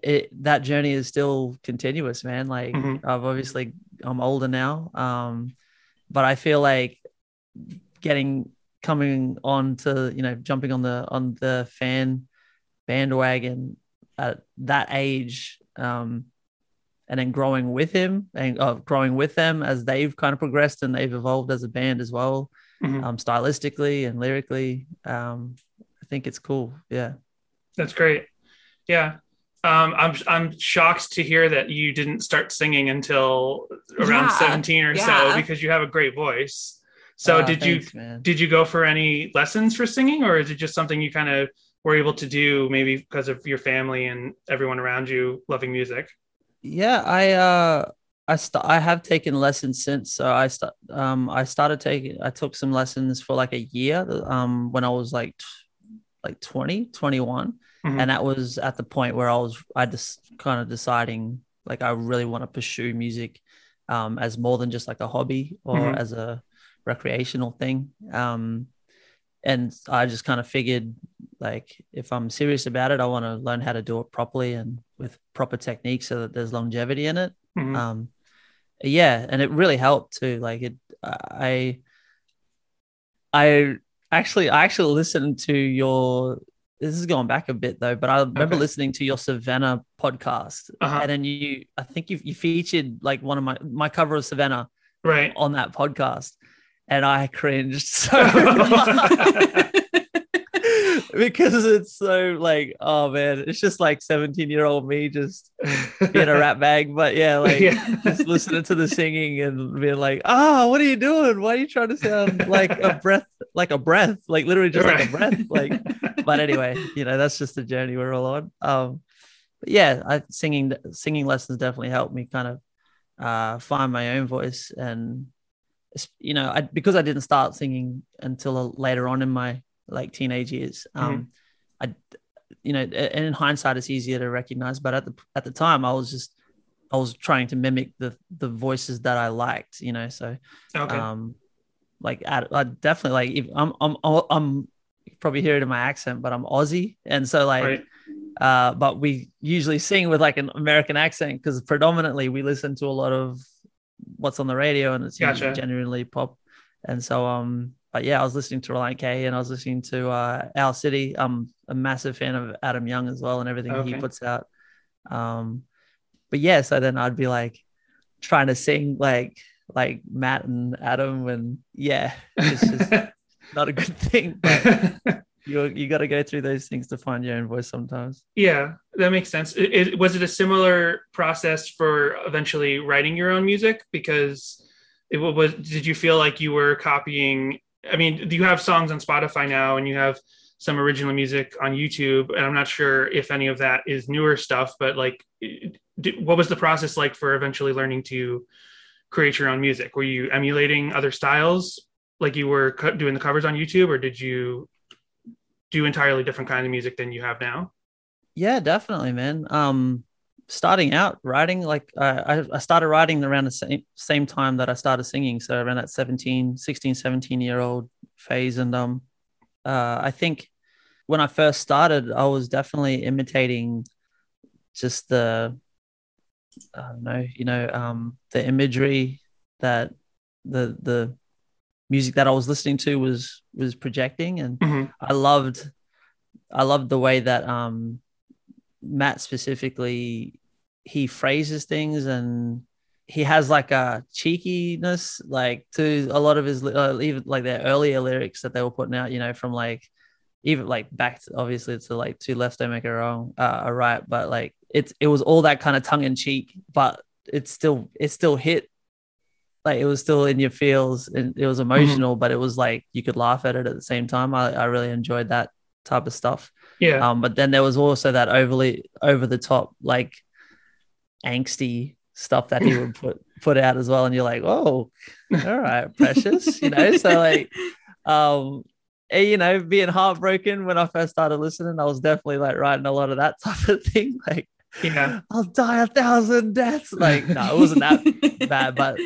it that journey is still continuous, man. Like Mhm. I've obviously I'm older now. Um, but I feel like getting coming on to, you know, jumping on the on the fan bandwagon at that age um and then growing with him and uh, growing with them as they've kind of progressed and they've evolved as a band as well Mhm. um stylistically and lyrically um i think it's cool yeah That's great. Yeah. Um, I'm I'm shocked to hear that you didn't start singing until around Yeah, 17 or so because you have a great voice. So Uh, did thanks, you man. did you go for any lessons for singing or is it just something you kind of were able to do maybe because of your family and everyone around you loving music? yeah i uh i st- i have taken lessons since so i st- um i started taking i took some lessons for like a year um when i was like t- like 20 21 Mhm. and that was at the point where i was i just kind of deciding like i really want to pursue music um as more than just like a hobby or Mhm. as a recreational thing um and i just kind of figured like if i'm serious about it i want to learn how to do it properly and with proper techniques so that there's longevity in it Mhm. um yeah and it really helped too like it i i actually i actually listened to your this is going back a bit though but i remember Okay. listening to your savannah podcast Uh-huh. and then you i think you, you featured like one of my my cover of savannah Right. on that podcast and I cringed so. because it's so like oh man it's just like 17 year old me just being a rat bag. But yeah like Yeah. just listening to the singing and being like ah what are you doing? Why are you trying to sound like a breath like a breath? Like literally just like a breath like but anyway you know that's just the journey we're all on. Um but yeah i singing singing lessons definitely helped me kind of uh find my own voice. And you know I, because i didn't start singing until later on in my like teenage years um i you know and in hindsight it's easier to recognize but at the at the time i was just i was trying to mimic the the voices that i liked you know so okay. um like I, I definitely like if I'm I'm I'm you probably hear it in my accent, but I'm Aussie, and so like right. uh, but we usually sing with like an American accent because predominantly we listen to a lot of what's on the radio and it's Gotcha. genuinely pop. And so, um, but yeah, I was listening to Relient K and I was listening to uh, Owl City. I'm a massive fan of Adam Young as well and everything he puts out. Um, but yeah, so then I'd be like trying to sing like like Matt and Adam, and yeah, it's just not a good thing. But you you got to go through those things to find your own voice sometimes. Yeah, that makes sense. It, it- was it a similar process for eventually writing your own music? Because it was. Did you feel like you were copying? I mean, do you have songs on Spotify now, and you have some original music on YouTube, and I'm not sure if any of that is newer stuff. But like, what was the process like for eventually learning to create your own music? Were you emulating other styles, like you were doing the covers on YouTube, or did you do entirely different kind of music than you have now? Yeah, definitely, man. Um, starting out writing, like I, I- I started writing around the same same time that I started singing, so around that 17, 16, 17 year old phase, and um, uh, I think when I first started, I was definitely imitating just the, I don't know, you know, um, the imagery that the the music that I was listening to was was projecting, and Mhm. I loved I loved the way that um Matt specifically he phrases things and he has like a cheekiness like to a lot of his uh, even like their earlier lyrics that they were putting out you know from like even like back to, obviously to like two left don't make a wrong uh a right but like it's it was all that kind of tongue in cheek but it's still it still hit. Like it was still in your feels and it was emotional but it was like you could laugh at it at the same time. I, I really enjoyed that type of stuff Yeah. um, but then there was also that overly over the top like angsty stuff that he would put put out as well, and you're like, oh, all right, precious, you know. So like, um, eh, you know, being heartbroken when I first started listening, I was definitely like writing a lot of that type of thing, like. Yeah. I'll die a thousand deaths. Like, no, it wasn't that bad, but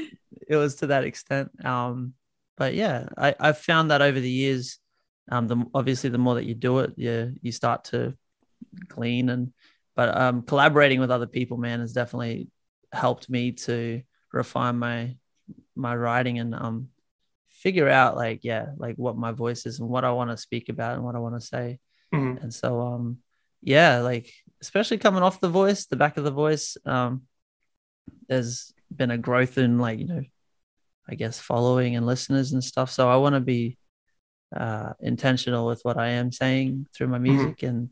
it was to that extent. Um, but yeah, I, I've found that over the years, um, the obviously the more that you do it, you you start to glean and but um collaborating with other people, man, has definitely helped me to refine my my writing and um figure out like yeah, like what my voice is and what I want to speak about and what I want to say. Mhm. And so um yeah, like especially coming off the voice, the back of the voice, um there's been a growth in like, you know, I guess following and listeners and stuff. So I want to be uh intentional with what I am saying through my music and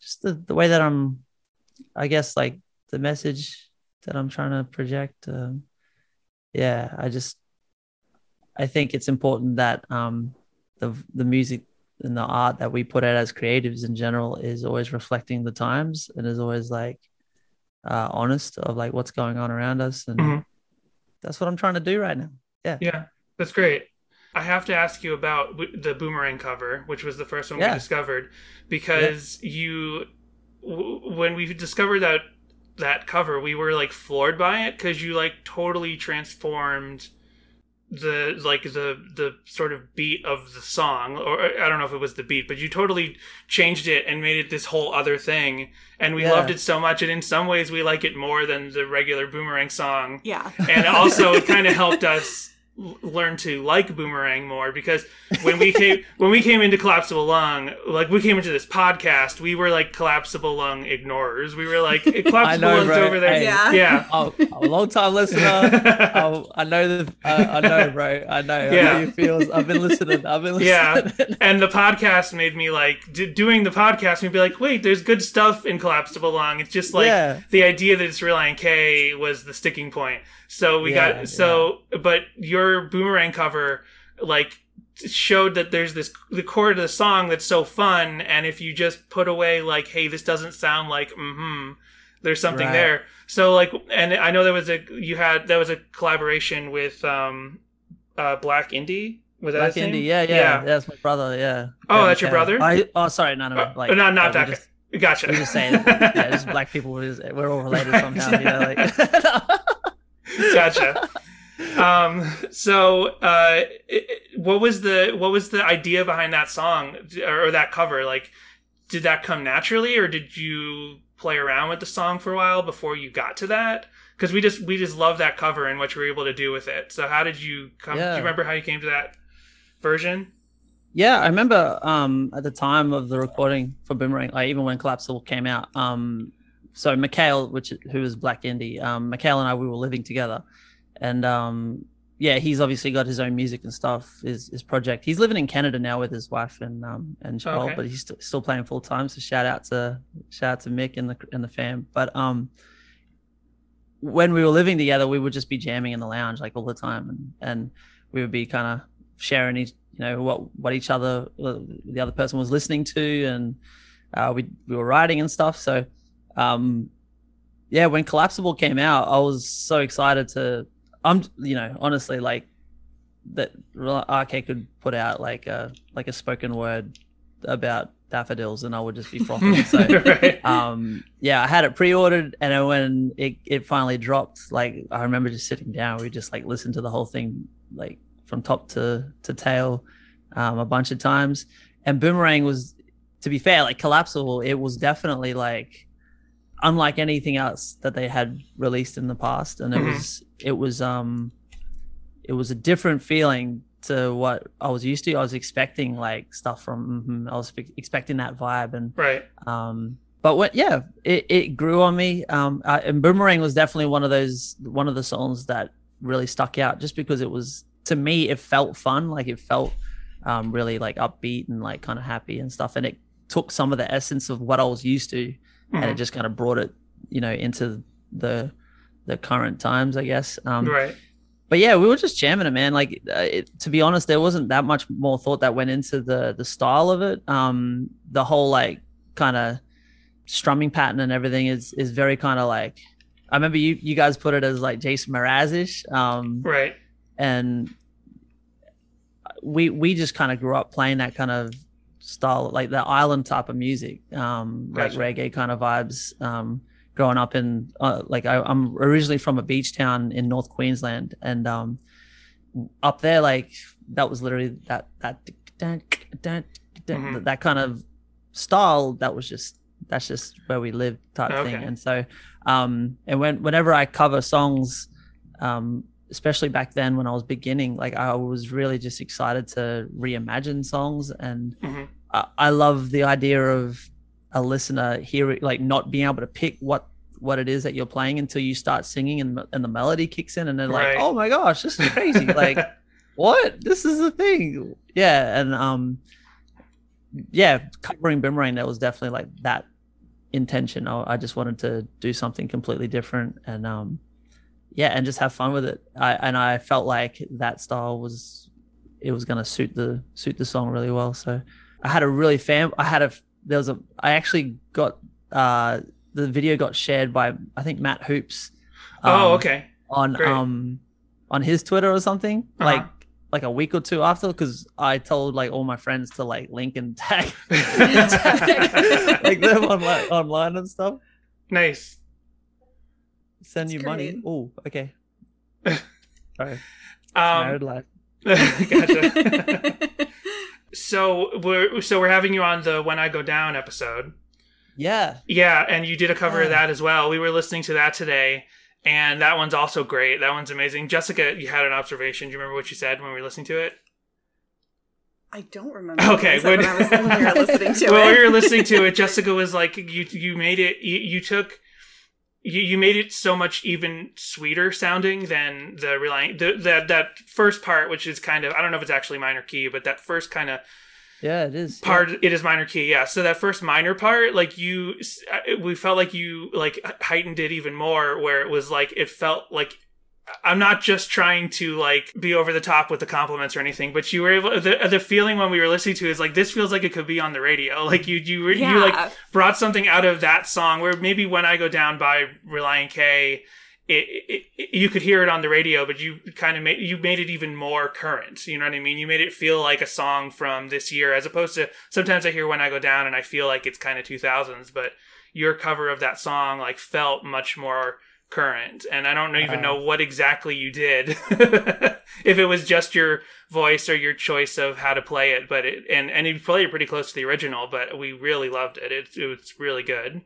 just the, the way that I'm I guess like the message that I'm trying to project. Um yeah, I just I think it's important that um the the music and the art that we put out as creatives in general is always reflecting the times and is always like uh honest of like what's going on around us and Mhm. that's what I'm trying to do right now. Yeah. Yeah, that's great. I have to ask you about the boomerang cover, which was the first one Yeah. we discovered, because you, w- when we discovered that that cover, we were like floored by it because you like totally transformed the like the the sort of beat of the song or I don't know if it was the beat but you totally changed it and made it this whole other thing and we Yeah. loved it so much and in some ways we like it more than the regular boomerang song Yeah. and also it kind of helped us l- learn to like Boomerang more because when we came when we came into Collapsible Lung, like we came into this podcast, we were like Collapsible Lung ignorers. We were like Collapsible know, Lung's bro. over there. Hey. Yeah. yeah. Oh, I'm a long time listener. I, I know the. I, I know, bro. I know. I Yeah. know your feels. I've been listening. I've been listening. Yeah, and the podcast made me like d- doing the podcast made me be like, wait, there's good stuff in Collapsible Lung. It's just like Yeah. the idea that it's Relient K was the sticking point. So we Yeah, got so, but your boomerang cover like showed that there's this the chord of the song that's so fun, and if you just put away like, hey, this doesn't sound like mm-hmm, there's something Right. there. So like, and I know there was a you had that was a collaboration with um uh Black Indie. Was that Black? Indie. Yeah, yeah, That's my brother. Yeah. Oh, Yeah, that's your brother? I, oh, sorry. No, no, no. Uh, Like, no, not uh, that just- Gotcha. We're just saying, yeah, just black people. We're, just, we're all related somehow. You know, like. gotcha. Um, so, uh, it- what was the what was the idea behind that song or, that cover? Like, did that come naturally, or did you play around with the song for a while before you got to that? Because we just we just love that cover and what you were able to do with it. So, how did you come? Do you remember how you came to that version? Yeah, I remember um, at the time of the recording for Boomerang, like even when Collapsible came out. Um, so Mikhail, which who was Black Indie, um, Mikhail and I we were living together, and um, yeah, he's obviously got his own music and stuff. His his project. He's living in Canada now with his wife and um and Joel, Okay. but he's st- still playing full time. So shout out to shout out to Mick and the and the fam. But um, when we were living together, we would just be jamming in the lounge like all the time, and and we would be kind of sharing each, you know, what what each other uh, the other person was listening to, and uh, we we were writing and stuff. So, um, yeah, when Collapsible came out, I was so excited to. I'm, you know, honestly, like that RK could put out like a like a spoken word about daffodils, and I would just be frothing. So right. um yeah i had it pre-ordered and then when it, it finally dropped like i remember just sitting down we just like listened to the whole thing like from top to to tail um a bunch of times and boomerang was to be fair like collapsible it was definitely like unlike anything else that they had released in the past and it Mhm. was it was um it was a different feeling to what I was used to. I was expecting like stuff from mhm, I was expecting that vibe and Right. um but what yeah it, it grew on me um uh, and boomerang was definitely one of those one of the songs that really stuck out just because it was to me it felt fun like it felt um really like upbeat and like kind of happy and stuff and it took some of the essence of what i was used to and it Mhm. just kind of brought it you know into the the current times i guess um right. but yeah, we were just jamming it, man. Like, uh, it, to be honest, there wasn't that much more thought that went into the the style of it. Um, the whole like kind of strumming pattern and everything is is very kind of like. I remember you you guys put it as like Jason Mraz-ish, um, Right. and we we just kind of grew up playing that kind of style, like the island type of music, um, Gotcha. like reggae kind of vibes. Um, growing up in uh, like I, I'm originally from a beach town in North Queensland, and um, up there, like that was literally that that Mhm. that kind of style. That was just that's just where we lived type thing. And so, um, and when whenever I cover songs, um, especially back then when I was beginning, like I was really just excited to reimagine songs, and Mhm. I, I love the idea of a listener hearing, like not being able to pick what what it is that you're playing until you start singing and, and the melody kicks in, and they're like, "Oh my gosh, this is crazy!" like what? This is a thing. Yeah and um yeah covering boomerang that was definitely like that intention. I, I just wanted to do something completely different and um yeah and just have fun with it. I and i felt like that style was it was going to suit the suit the song really well so i had a really fan i had a there was a i actually got uh the video got shared by i think matt hoopes oh, um, okay. on Great. um on his Twitter or something, Uh-huh. like like a week or two after, because I told like all my friends to like link and tag, tag like them online online and stuff. Nice. Send That's you money. Oh, okay. Sorry, Um, married life. gotcha. So we're so we're having you on the When I Go Down episode. Yeah, Yeah, and you did a cover of that as well. We were listening to that today, and that one's also great. That one's amazing. Jessica, you had an observation. Do you remember what you said when we were listening to it? I don't remember. Okay, what I said when, I was, when we were listening to well, it. when we were listening to it, Jessica was like, "You you made it. You, you took." You, you made it so much even sweeter sounding than the relying the, that that first part, which is kind of I don't know if it's actually minor key, but that first kind of Yeah, it is. part it is minor key yeah so that first minor part like you uh, we felt like you like heightened it even more where it was like it felt like i'm not just trying to like be over the top with the compliments or anything but you were able the, the feeling when we were listening to it is like this feels like it could be on the radio like you you were- you like brought something out of that song where maybe when i go down by relient k it, it, it, you could hear it on the radio, but you kind of made you made it even more current. You know what I mean? You made it feel like a song from this year, as opposed to sometimes I hear when I go down and I feel like it's kind of two thousands. But your cover of that song like felt much more current, and I don't even know what exactly you did. if it was just your voice or your choice of how to play it, but it and and you played it pretty close to the original, but we really loved it. It, it was really good.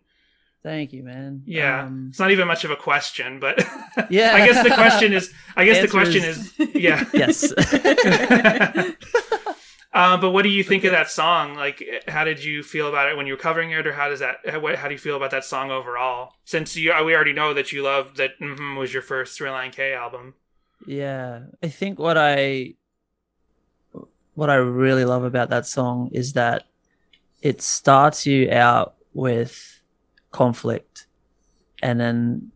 Thank you, man. Yeah, Um, it's not even much of a question, but Yeah. I guess the question is, I guess the question is- is, yeah, yes. Uh, but what do you think of that song? Like, how did you feel about it when you were covering it, or how does that? How, how do you feel about that song overall? Since you, we already know that you love that mm was your first Line K album. Yeah, I think what I what I really love about that song is that it starts you out with conflict and then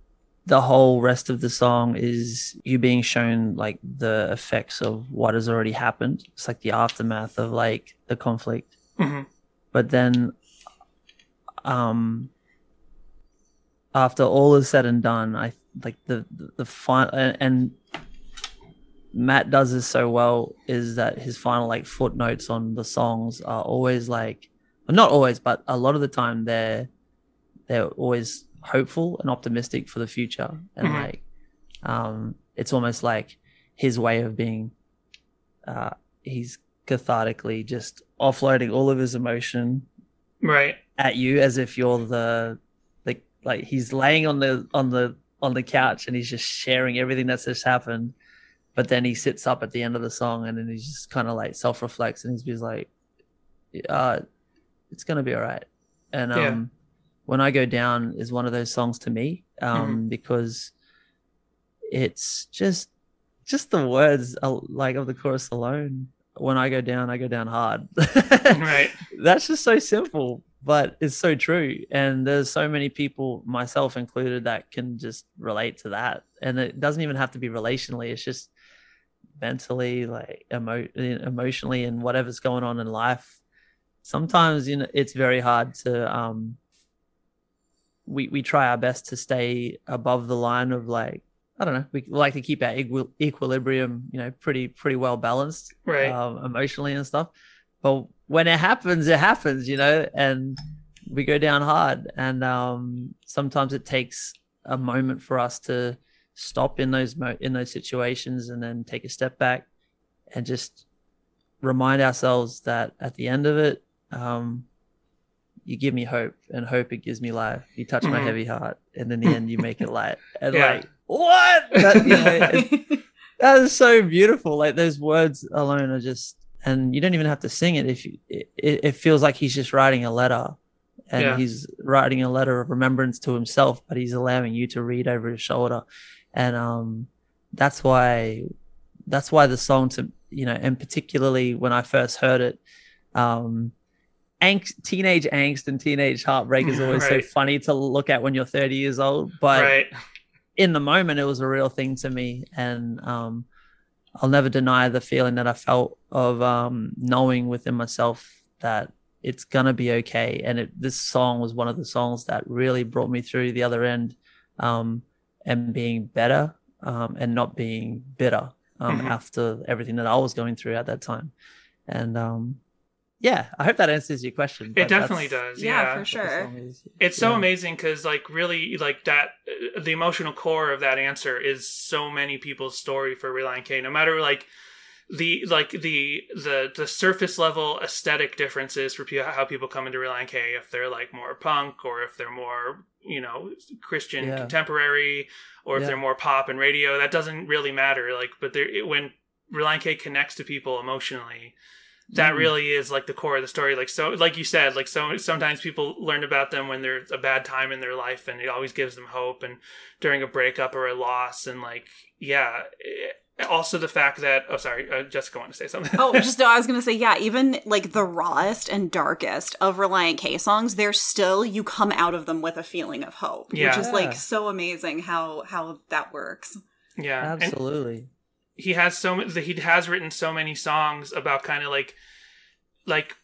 the whole rest of the song is you being shown like the effects of what has already happened. It's like the aftermath of like the conflict. Mhm. But then um after all is said and done, I like the the, the final and, and Matt does this so well is that his final like footnotes on the songs are always like well, not always, but a lot of the time they're they're always hopeful and optimistic for the future. And Mhm. like um it's almost like his way of being uh he's cathartically just offloading all of his emotion Right. at you as if you're the like like he's laying on the on the on the couch and he's just sharing everything that's just happened but then he sits up at the end of the song and then he just kind of like self-reflects and he's just like uh it's gonna be all right and um. When i go down is one of those songs to me um because it's just just the words uh, like of the chorus alone. When i go down i go down hard. Right. that's just so simple but it's so true. And there's so many people myself included that can just relate to that. And it doesn't even have to be relationally it's just mentally like emo- emotionally and whatever's going on in life. Sometimes you know it's very hard to um we we try our best to stay above the line of like I don't know. We like to keep our equi- equilibrium, you know, pretty pretty well balanced, Right. Um, emotionally and stuff. But when it happens, it happens, you know, and we go down hard. And um, sometimes it takes a moment for us to stop in those mo- in those situations and then take a step back and just remind ourselves that at the end of it, um, you give me hope, and hope it gives me life. You touch my Mhm. heavy heart, and in the end, you make it light. And Yeah. like, what? That, you know, that is so beautiful. Like those words alone are just, and you don't even have to sing it. If you, it, it it feels like he's just writing a letter, and Yeah. he's writing a letter of remembrance to himself, but he's allowing you to read over his shoulder, and um, that's why, that's why the song to you know, and particularly when I first heard it, um, angst, teenage angst and teenage heartbreak is always Right. so funny to look at when you're 30 years old, but right. in the moment it was a real thing to me and um i'll never deny the feeling that i felt of um knowing within myself that it's gonna be okay and it this song was one of the songs that really brought me through the other end um and being better um and not being bitter um Mhm. after everything that i was going through at that time and um yeah i hope that answers your question It definitely does. yeah, Yeah. for sure. song is. It's so Yeah. amazing because, like, really, like that, uh, the emotional core of that answer is so many people's story for Relient K. No matter like the like the the the surface level aesthetic differences for people, how people come into Relient K if they're like more punk or if they're more you know Christian Yeah. contemporary or if Yeah. they're more pop and radio that doesn't really matter like but there it, when Relient K connects to people emotionally that Mm. really is like the core of the story like so like you said like so sometimes people learn about them when there's a bad time in their life and it always gives them hope and during a breakup or a loss and like yeah eh, also the fact that oh sorry uh, jessica wanted to say something oh, just no, I was gonna say, yeah, even like the rawest and darkest of Relient K songs, they're still you come out of them with a feeling of hope. Yeah. Which is Yeah. like so amazing how how that works. yeah And Absolutely. He has so he has written so many songs about kind of like like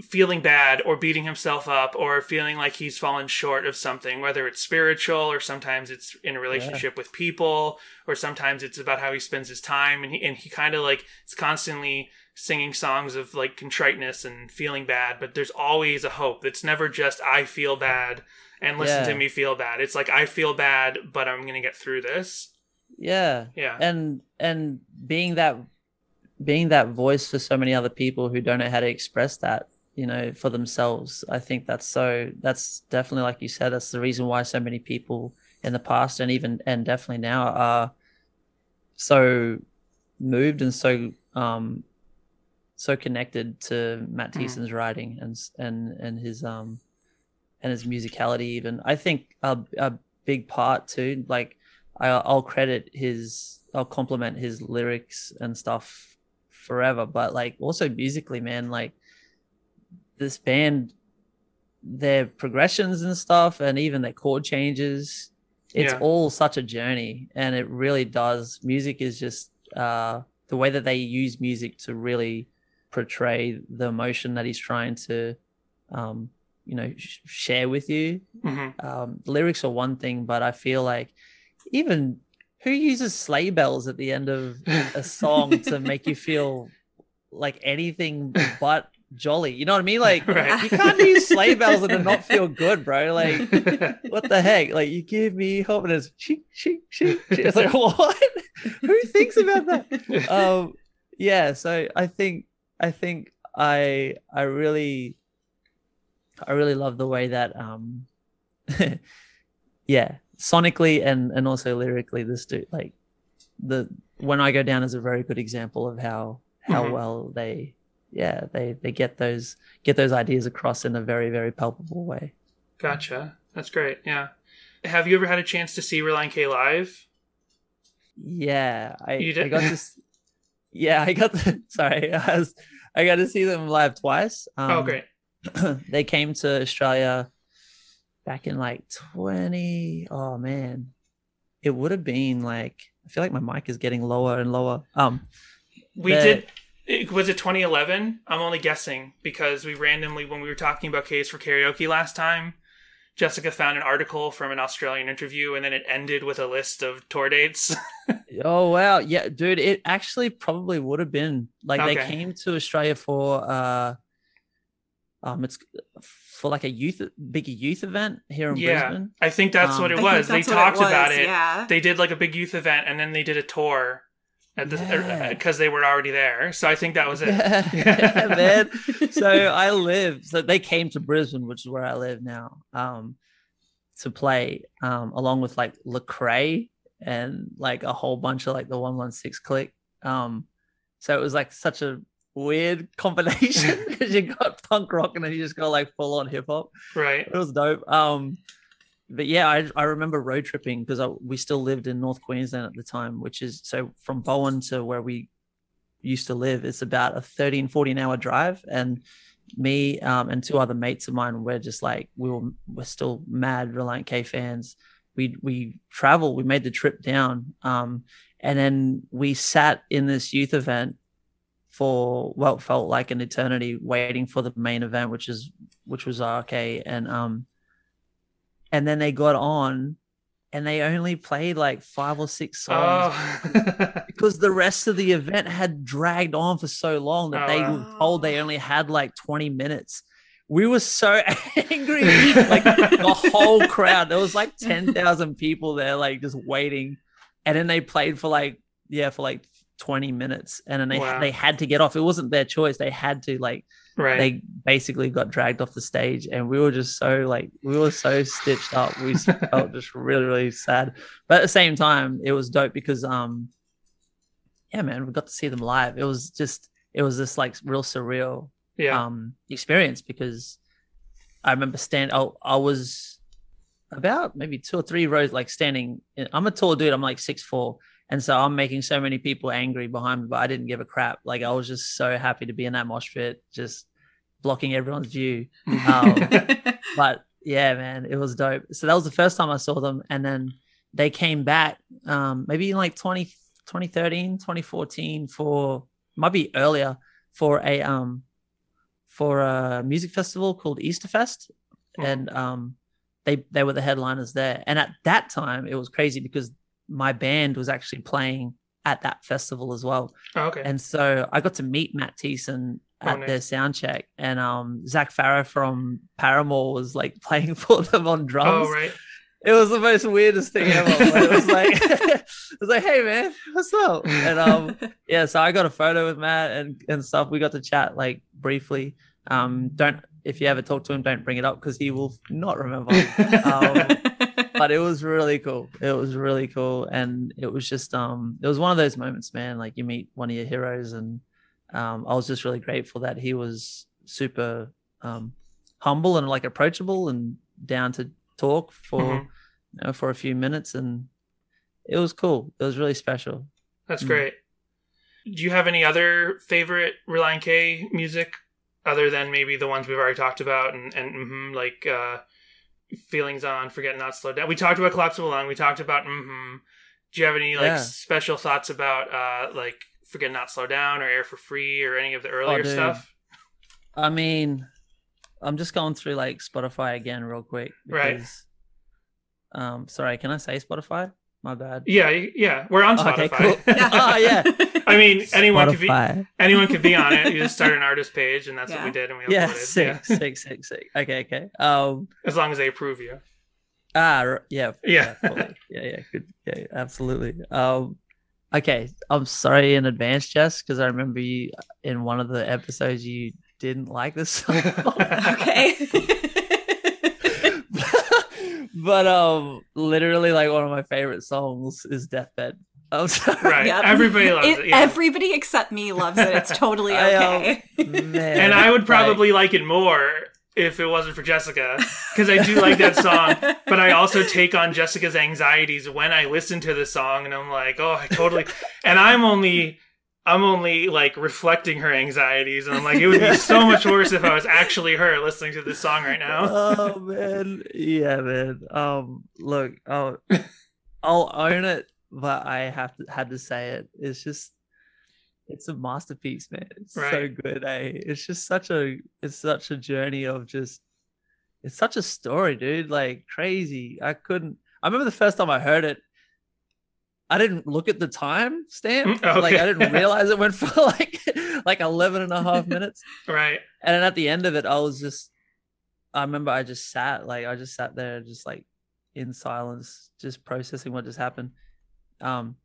feeling bad or beating himself up or feeling like he's fallen short of something whether it's spiritual or sometimes it's in a relationship with people or sometimes it's about how he spends his time and he and he kind of like it's constantly singing songs of like contriteness and feeling bad but there's always a hope it's never just i feel bad and listen Yeah. to me feel bad. It's like i feel bad but i'm gonna get through this Yeah. yeah and and being that being that voice for so many other people who don't know how to express that you know for themselves i think that's so that's definitely like you said that's the reason why so many people in the past and even and definitely now are so moved and so um so connected to Matt. Thiessen's writing and and and his um and his musicality even i think a, a big part too like I, I'll credit his, I'll compliment his lyrics and stuff forever. But like also musically, man, like this band, their progressions and stuff, and even their chord changes, it's Yeah. all such a journey, and it really does. Music is just uh, the way that they use music to really portray the emotion that he's trying to, um, you know, sh- share with you hmm um, lyrics are one thing, but I feel like even who uses sleigh bells at the end of a song to make you feel like anything but jolly? You know what I mean? Like Right. you can't use sleigh bells and not feel good, bro. Like what the heck? Like you give me hope and it's chic, chic. chic. It's like what? who thinks about that? um yeah so i think i think i i really i really love the way that um yeah sonically and and also lyrically this dude like the when i go down is a very good example of how how Mhm. well they yeah they they get those get those ideas across in a very very palpable way Gotcha. That's great. Yeah. Have you ever had a chance to see Relient K live? Yeah, I, You I got this. Yeah, I got the. Sorry, I was. I got to see them live twice. Um, oh, great. they came to Australia back in like twenty. Oh man, it would have been like. I feel like my mic is getting lower and lower. Um, We did. It, was it 2011? I'm only guessing because we randomly, when we were talking about K's for Karaoke last time, Jessica found an article from an Australian interview and then it ended with a list of tour dates. oh wow, yeah, dude, it actually probably would have been like they came to Australia for uh, um, it's for like a youth bigger youth event here in yeah. Brisbane. I think that's Um, what it was. think They that's what talked about was, it. Yeah. They did like a big youth event and then they did a tour at the Yeah. because they were already there. So I think that was it. Yeah, Yeah. man. So I live. So they came to Brisbane, which is where I live now, um, to play, um, along with like Lecrae and like a whole bunch of like the one one six click. Um, so it was like such a weird combination because you got punk rock and then you just got like full on hip hop. Right. It was dope. Um, but yeah, I, I remember road tripping because we still lived in North Queensland at the time, which is so from Bowen to where we used to live, it's about a 13, 14 hour drive. And me um, and two other mates of mine, we're just like, we were, we're still mad Relient K fans. We, we traveled, we made the trip down. Um, and then we sat in this youth event for what felt like an eternity waiting for the main event, which is, which was RK. And, um, and then they got on and they only played like five or six songs Oh. because the rest of the event had dragged on for so long that Oh, they wow. were told they only had like 20 minutes. We were so angry. like the whole crowd, there was like 10,000 people there, like just waiting. And then they played for like, yeah, for like 20 minutes and then they Wow. they had to get off. It wasn't their choice. They had to like Right. they basically got dragged off the stage and we were just so like we were so stitched up. We felt just really, really sad. But at the same time, it was dope because um yeah, man, we got to see them live. It was just it was this like real surreal yeah. um experience because I remember stand I, I was about maybe two or three rows like standing in, I'm a tall dude, I'm like six four. And so I'm making so many people angry behind me, but I didn't give a crap. Like I was just so happy to be in that mosh pit, just blocking everyone's view. Um, but yeah, man, it was dope. So that was the first time I saw them. And then they came back um, maybe in like 20, 2013, 2014 for, might be earlier, for a um for a music festival called Easterfest. Mhm. And um they they were the headliners there. And at that time it was crazy because my band was actually playing at that festival as well. Oh, okay. And so I got to meet Matt Thiessen Oh, at nice. their sound check, and um, Zac Farro from Paramore was like playing for them on drums. oh, right. It was the most weirdest thing ever. it was like, it was like, hey man, what's up? And um, yeah, so I got a photo with Matt and and stuff. We got to chat like briefly. Um, don't if you ever talk to him, don't bring it up because he will not remember. um, but it was really cool. It was really cool, and it was just um, it was one of those moments, man. Like you meet one of your heroes, and um, I was just really grateful that he was super um, humble and like approachable and down to talk for Mhm. you know, for a few minutes, and it was cool. It was really special. That's Mm. great. Do you have any other favorite Relient K music other than maybe the ones we've already talked about and, and mhm, like uh, feelings on Forget Not Slow Down? We talked about Collapsible Lung. We talked about mm Do you have any like Yeah. special thoughts about uh, like Forget Not Slow Down or Air for Free or any of the earlier Oh, stuff? I mean, I'm just going through like Spotify again real quick. Right. Because, um, sorry, can I say Spotify? My bad. Yeah, yeah. We're on Spotify. Okay, cool. oh yeah. I mean, anyone could be anyone could be on it. You just start an artist page, and that's what we did, and we Yeah, uploaded. sick, sick, sick, sick. Okay, okay. Um, as long as they approve you. ah, r- yeah, Yeah. yeah, yeah, good, yeah, absolutely. Um, okay, I'm sorry in advance, Jess, because I remember you in one of the episodes you didn't like this song. okay. But um, literally, like one of my favorite songs is "Deathbed." I'm sorry. Right. Yep. Everybody loves it. It- yeah. Everybody except me loves it. It's totally I, um, okay. Man, and I would like- probably like it more if it wasn't for Jessica because I do like that song, but I also take on Jessica's anxieties when I listen to the song, and I'm like, oh, I totally. And I'm only, I'm only like reflecting her anxieties, and I'm like, it would be so much worse if I was actually her listening to this song right now. oh man, yeah, man. Um, look, I'll, I'll own it, but I have to had to say it. It's just, it's a masterpiece, man. It's so good. Eh? It's just such a, it's such a journey of just, it's such a story, dude. Like crazy. I couldn't. I remember the first time I heard it. I didn't look at the time stamp. Mm, Like I didn't realize it went for like like 11 and a half minutes. Right. And then at the end of it, I was just, I remember I just sat, like, I just sat there, just like in silence, just processing what just happened. Um,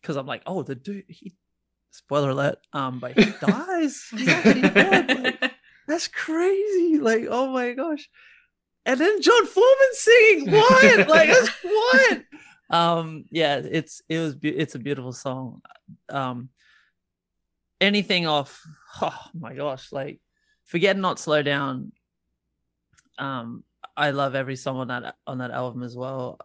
because I'm like, oh, the dude, he, spoiler alert, um, but he dies. He's actually dead. Like, that's crazy. Like, oh my gosh. And then Jon Foreman singing, what? like, that's what? Um, yeah, it's it was it's a beautiful song. Um, anything off, oh my gosh, like forget not slow down. Um, I love every song on that on that album as well.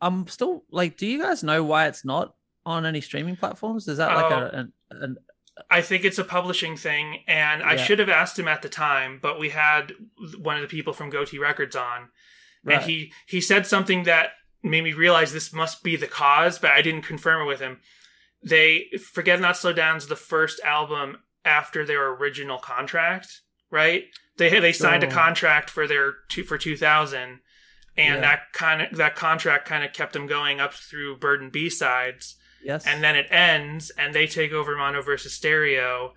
I'm still like, do you guys know why it's not on any streaming platforms? Is that like Oh. a, an, an I think it's a publishing thing, and I should have asked him at the time, but we had one of the people from Gotee Records on, Right. and he he said something that made me realize this must be the cause, but I didn't confirm it with him. They Forget Not Slow Down's the first album after their original contract, right? They they signed a oh. contract for their two for two thousand, and Yeah. that kind of that contract kind of kept them going up through Burn the B-Sides yes? and then it ends and they take over mono versus stereo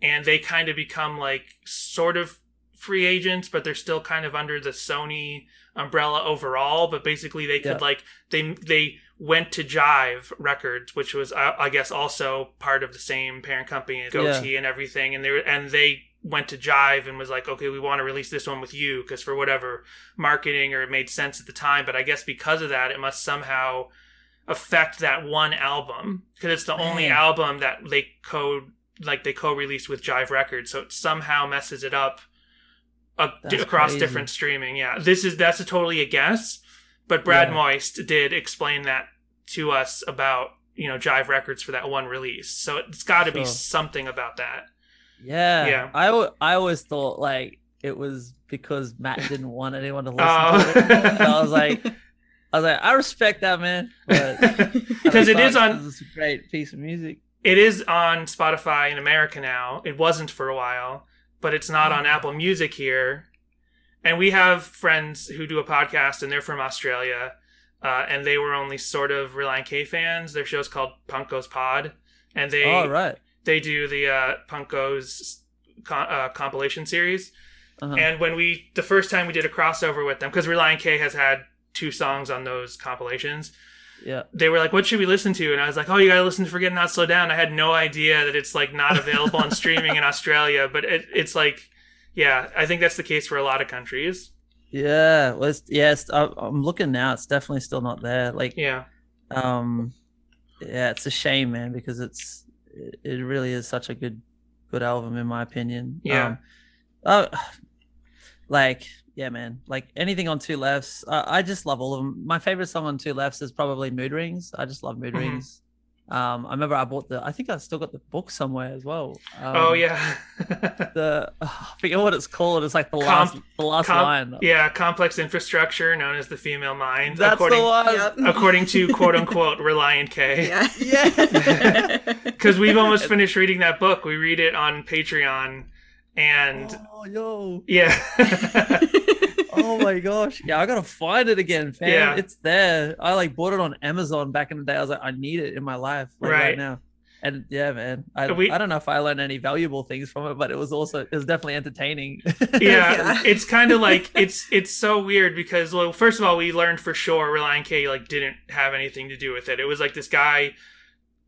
and they kind of become like sort of free agents but they're still kind of under the sony umbrella overall but basically they could Yeah. like they they went to Jive Records, which was uh, I guess also part of the same parent company, Gotee and everything, and they were, and they went to Jive and was like, okay, we want to release this one with you because for whatever marketing or it made sense at the time, but I guess because of that, it must somehow affect that one album because it's the only album that they co like they co-released with Jive Records, so it somehow messes it up uh, across crazy. different streaming. Yeah, this is that's a totally a guess, but Brad Yeah. Moist did explain that to us about you know Jive Records for that one release, so it's got to be something about that. Yeah. Yeah. I, I always thought like it was because Matt didn't want anyone to listen Oh. to it. And I was like, I was like, I respect that man, but because it is on a great piece of music. it is on Spotify in America now. It wasn't for a while, but it's not on Apple Music here. And we have friends who do a podcast, and they're from Australia, uh, and they were only sort of Relient K fans. Their show's called Punko's Pod, and they oh right. they do the uh, Punko's con- uh, compilation series. Uh-huh. And when we the first time we did a crossover with them, because Relient K has had two songs on those compilations, yeah. they were like, "What should we listen to?" And I was like, "Oh, you gotta listen to Forget Not Slow Down." I had no idea that it's like not available on streaming in Australia, but it, it's like, yeah, I think that's the case for a lot of countries. Yeah. Well, it's, yeah. It's, I, I'm looking now. It's definitely still not there. Like, Yeah, um, yeah, it's a shame, man, because it's it, it really is such a good good album in my opinion. Yeah. Um, uh, like yeah, man. Like anything on Two Lefts, I, I just love all of them. My favorite song on Two Lefts is probably Mood Rings. I just love Mood Mhm. Rings. Um, I remember I bought the. I think I still got the book somewhere as well. Um, oh yeah, The I forget what it's called. It's like the Comp- last the last Com- line. yeah, complex infrastructure known as the female mind, That's according the one. Yep. according to quote unquote Relient K. Yeah. Yeah. Because we've almost finished reading that book. We read it on Patreon, and Oh yo. yeah, oh my gosh. Yeah, I gotta find it again, fam. Yeah. It's there. I like bought it on Amazon back in the day. I was like, I need it in my life like, right. Right. now. And yeah, man. I, We- I don't know if I learned any valuable things from it, but it was also it was definitely entertaining. yeah, Yeah. it's kind of like it's it's so weird because well, first of all, we learned for sure Relient K like didn't have anything to do with it. It was like this guy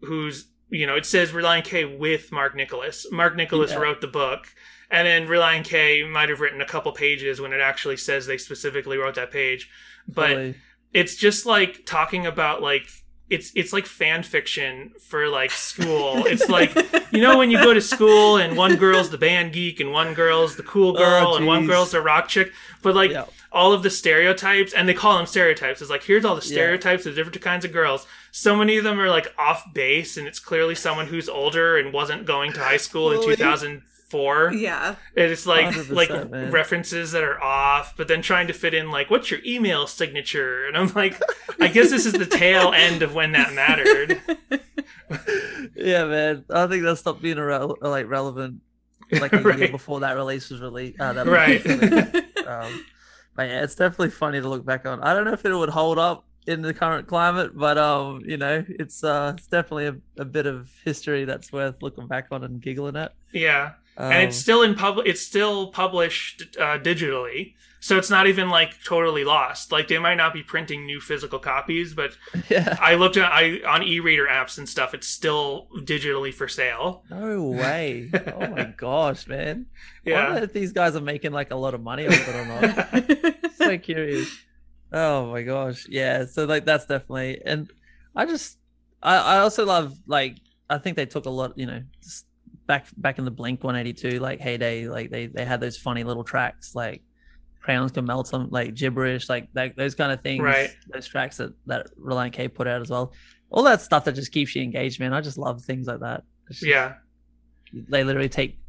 who's you know it says Relient K with Mark Nicholas. Mark Nicholas Yeah. wrote the book, and then Relient K might have written a couple pages when it actually says they specifically wrote that page. But it's just like talking about like it's it's like fan fiction for like school. it's like you know when you go to school and one girl's the band geek and one girl's the cool oh, girl oh, and one girl's the rock chick, but like yeah. all of the stereotypes and they call them stereotypes. It's like here's all the stereotypes yeah. of different kinds of girls. So many of them are like off base and it's clearly someone who's older and wasn't going to high school in 2000 four. Yeah. And it's like like references that are off, but then trying to fit in like what's your email signature? And I'm like, I guess this is the tail end of when that mattered. yeah, man. I think that stopped being a re- like relevant like a right. year before that release was uh, released. Uh, right. Um, but yeah, it's definitely funny to look back on. I don't know if it would hold up in the current climate, but um, you know, it's uh, it's definitely a, a bit of history that's worth looking back on and giggling at. Yeah, um, and it's still in public. It's still published uh, digitally, so it's not even like totally lost. Like they might not be printing new physical copies, but yeah, I looked at I on e-reader apps and stuff. It's still digitally for sale. no way. oh my gosh, man. I Yeah. wonder if these guys are making like a lot of money off it or not. so curious. Oh my gosh. Yeah. So like that's definitely and I just I, I also love like I think they took a lot, you know, just back back in the Blink 182 like heyday, like they they had those funny little tracks like crayons can melt some like gibberish, like that those kind of things. Right. Those tracks that that Relient K put out as well. All that stuff that just keeps you engaged, man. I just love things like that. Just- Yeah. they literally take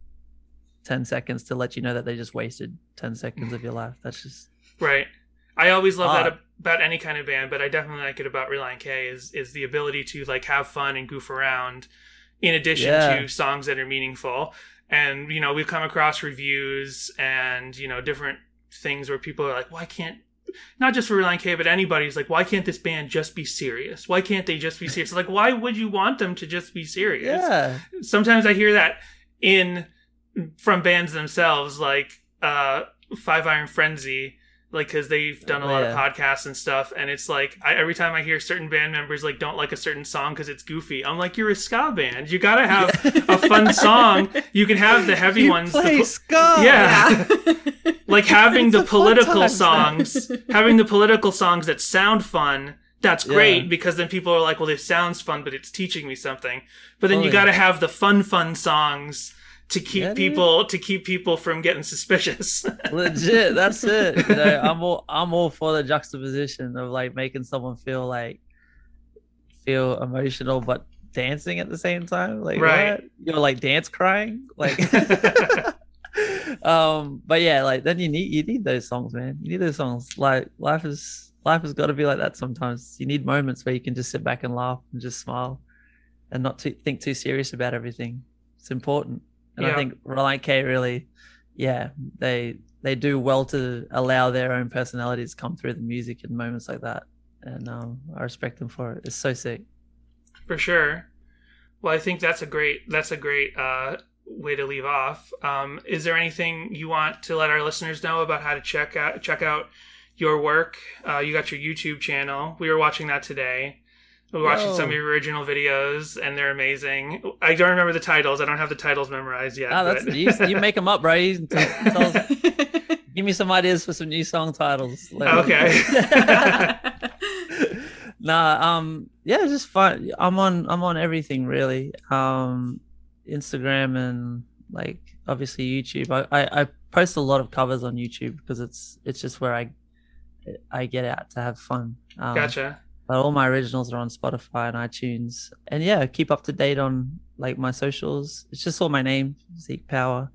10 seconds to let you know that they just wasted 10 seconds of your life. That's just Right. I always love Odd. that about any kind of band, but I definitely like it about Relient K is is the ability to like have fun and goof around in addition Yeah. to songs that are meaningful. And you know, we've come across reviews and you know different things where people are like, "Why can't not just for Relient K, but anybody's like, why can't this band just be serious? Why can't they just be serious? Like, why would you want them to just be serious? yeah. sometimes I hear that in from bands themselves, like uh, Five Iron Frenzy. Like because they've done a Oh, lot of podcasts and stuff and it's like I, every time i hear certain band members like don't like a certain song because it's goofy i'm like you're a ska band. You gotta have a fun song. You can have the heavy ones the Play po- ska. yeah. Like having the It's a fun political time, songs having the political songs that sound fun that's great Yeah. because then people are like well this sounds fun but it's teaching me something. But then you Totally. gotta have the fun fun songs to keep Yeah, people to keep people from getting suspicious. Legit that's it. You know i'm all i'm all for the juxtaposition of like making someone feel like feel emotional but dancing at the same time. Like Right. what? you're like dance crying? Like um but yeah like then you need you need those songs man. You need those songs. Like life is life has got to be like that sometimes. You need moments where you can just sit back and laugh and just smile and not to think too serious about everything. It's important and Yeah. i think relient k really yeah they they do well to allow their own personalities come through the music in moments like that and um i respect them for it it's so sick For sure. Well, I think that's a great that's a great uh, way to leave off. Um, is there anything you want to let our listeners know about how to check out check out your work? Uh, you got your YouTube channel. We were watching that today. We were watching Whoa. some of your original videos, and they're amazing. I don't remember the titles. I don't have the titles memorized yet. Ah, that's you, you make them up bro you tell, tell us, give me some ideas for some new song titles Let- Okay. nah um yeah just fun i'm on i'm on everything really um instagram and like obviously youtube I, I i post a lot of covers on youtube because it's it's just where i i get out to have fun um, gotcha. But all my originals are on spotify and itunes and yeah keep up to date on like my socials it's just all my name zeke power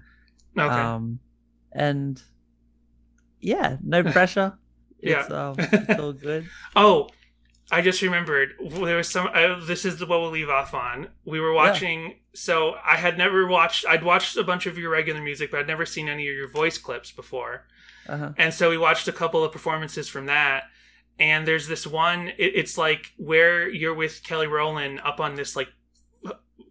Okay. um and yeah no pressure Yeah. it's um it's all good Oh, I just remembered. There was some. Uh, this is the what we'll leave off on. We were watching. So I had never watched. I'd watched a bunch of your regular music, but I'd never seen any of your voice clips before. uh-huh. And so we watched a couple of performances from that. And there's this one. It, it's like where you're with Kelly Rowland up on this like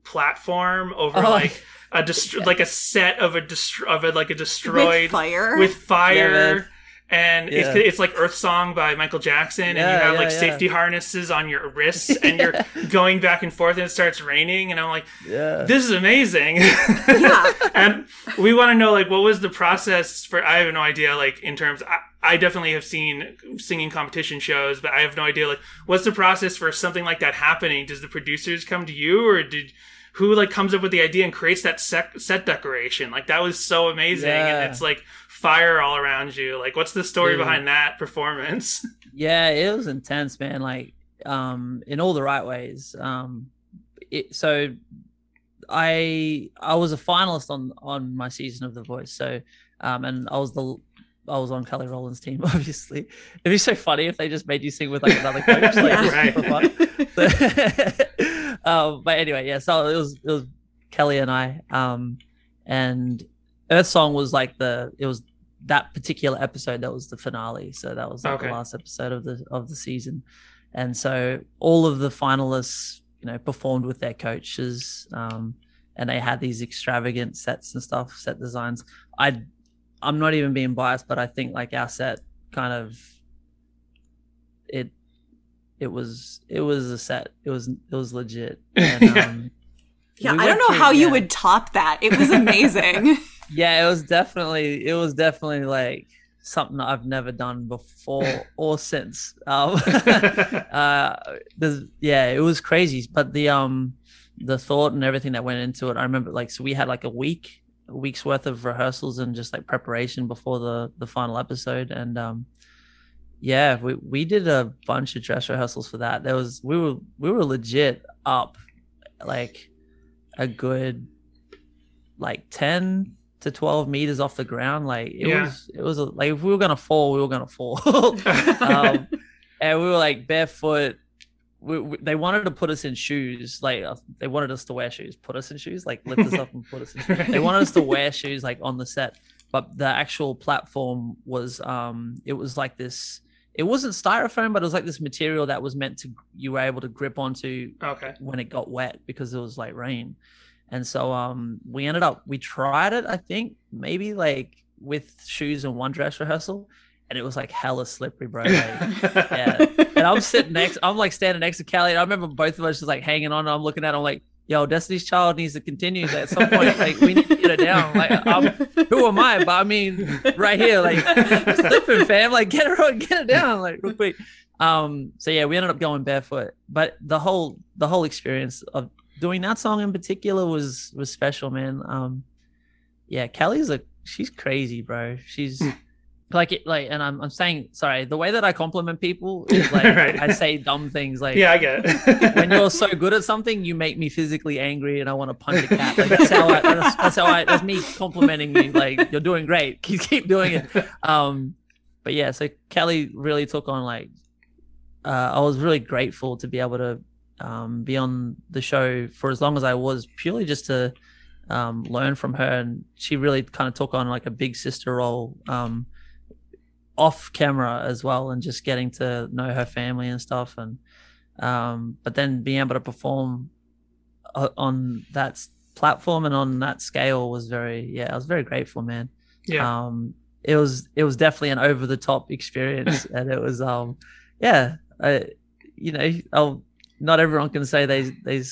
platform over Oh. like a dest- like a set of a dest- of a like a destroyed With fire. with fire. Yeah, man. and Yeah. it's, it's like Earth Song by Michael Jackson, and you have yeah, like yeah. safety harnesses on your wrists, and you're going back and forth, and it starts raining, and I'm like, yeah this is amazing. Yeah. and we want to know like what was the process for? I have no idea. Like in terms, I, I definitely have seen singing competition shows, but I have no idea like what's the process for something like that happening? Does the producers come to you, or did who like comes up with the idea and creates that sec- set decoration? Like that was so amazing, Yeah. and it's like fire all around you. Like what's the story Dude. behind that performance? yeah it was intense man like um in all the right ways um it, so i i was a finalist on on my season of the voice so um and i was the I was on Kelly Rowland's team, obviously. It'd be so funny if they just made you sing with like another coach, like just for fun. um, but anyway, yeah. So it was it was Kelly and I, um, and Earth Song was like the it was that particular episode that was the finale. So that was like Okay. the last episode of the of the season, and so all of the finalists, you know, performed with their coaches, um, and they had these extravagant sets and stuff, set designs. I, I'm not even being biased, but I think like our set kind of it it was it was a set it was it was legit and, um, yeah, we I don't know through- how you would top that. It was amazing. yeah it was definitely it was definitely like something that i've never done before or since. Um uh yeah it was crazy but the um the thought and everything that went into it i remember like so we had like a week a week's worth of rehearsals and just like preparation before the the final episode and um yeah we we did a bunch of dress rehearsals for that. There was we were we were legit up like a good like 10 to 12 meters off the ground like it Yeah. was it was a, like if we were gonna fall we were gonna fall um, and we were like barefoot. We, we, they wanted to put us in shoes, like uh, they wanted us to wear shoes, put us in shoes, like lift us up and put us in. Shoes. They wanted us to wear shoes, like on the set, but the actual platform was, um, it was like this. It wasn't styrofoam, but it was like this material that was meant to you were able to grip onto okay. when it got wet because it was like rain. And so um we ended up we tried it, I think, maybe like with shoes and one dress rehearsal. and it was like hella slippery, bro. Like, yeah. And I'm sitting next, I'm like standing next to Kelly. And I remember both of us just like hanging on. I'm looking at him like, yo, Destiny's Child needs to continue. Like, at some point, like we need to get it down. Like, I'm, who am I? But I mean, right here, like slipping, fam. Like, get it, get it down, like real quick. Um, so yeah, we ended up going barefoot, but the whole the whole experience of doing that song in particular was was special, man. Um, yeah, Kelly's a she's crazy, bro. She's like it, like, and I'm I'm saying sorry. The way that I compliment people is like Right. I say dumb things like yeah, I get it. when you're so good at something, you make me physically angry, and I want to punch a cat. Like that's how I. That's, that's how I. That's me complimenting me. Like you're doing great. Keep keep doing it. Um, but yeah, so Kelly really took on like. Uh, I was really grateful to be able to um, be on the show for as long as I was, purely just to um, learn from her, and she really kind of took on like a big sister role. Um, off camera as well and just getting to know her family and stuff and um but then being able to perform uh, on that platform and on that scale was very yeah I was very grateful man Yeah. um it was it was definitely an over the top experience and it was um yeah I, you know I'll, not everyone can say they they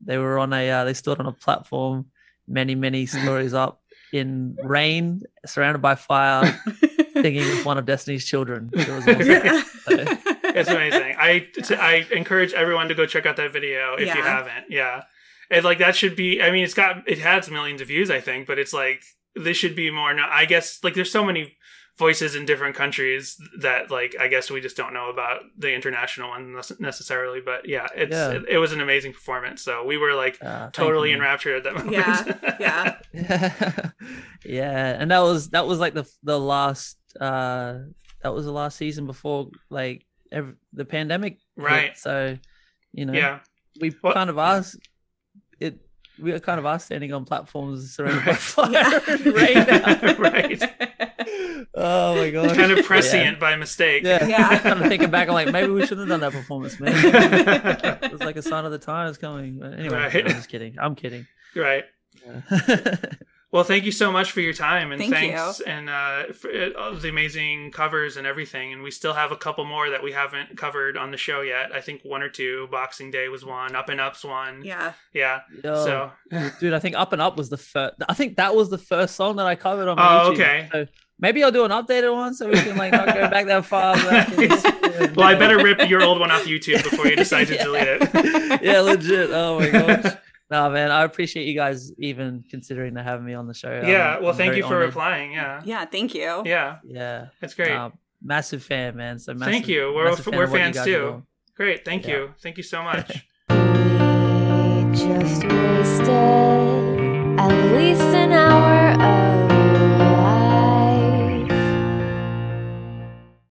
they were on a uh, they stood on a platform many many stories up in rain surrounded by fire singing with one of Destiny's children. It was awesome. So, it's amazing. I t- I encourage everyone to go check out that video if you haven't. Yeah, and like that should be. I mean, it's got it has millions of views, I think, but it's like this should be more. No, I guess like there's so many voices in different countries that like I guess we just don't know about the international one necessarily. But yeah, it's Yeah. It, it was an amazing performance. So we were like uh, totally you, man. enraptured at that moment. Yeah, yeah. yeah, and that was that was like the the last uh that was the last season before like ev the pandemic hit. Right. So you know, yeah. we Well- kind of asked it. We are kind of are standing on platforms surrounded by Right. fire and rain. now. right. Oh my god! Kind of Yeah. prescient by mistake. Yeah, Yeah. kind of thinking back, I'm like, maybe we shouldn't have done that performance, man. it was like a sign of the times coming. But anyway, Right. no, I'm just kidding. I'm kidding. Right. Yeah. Well, thank you so much for your time and Thank thanks and uh, for uh, all the amazing covers and everything. And we still have a couple more that we haven't covered on the show yet. I think one or two. Boxing Day was one. Up and Up's one. Yeah. Yeah. Yo, So dude, I think Up and Up was the first. I think that was the first song that I covered on. Oh, my YouTube. okay. So Maybe I'll do an updated one so we can like not go back that far. Back well, I better rip your old one off YouTube before you decide to yeah. delete it. yeah, legit. Oh my gosh. No, man, I appreciate you guys even considering to have me on the show. Yeah, well, I'm thank you for honored. replying. Yeah. Yeah, thank you. Yeah. Yeah. That's great. Um, massive fan, man. So massive, thank you. We're fan we're fans too. Great. Thank yeah. you. Thank you so much. just wasted at least an hour of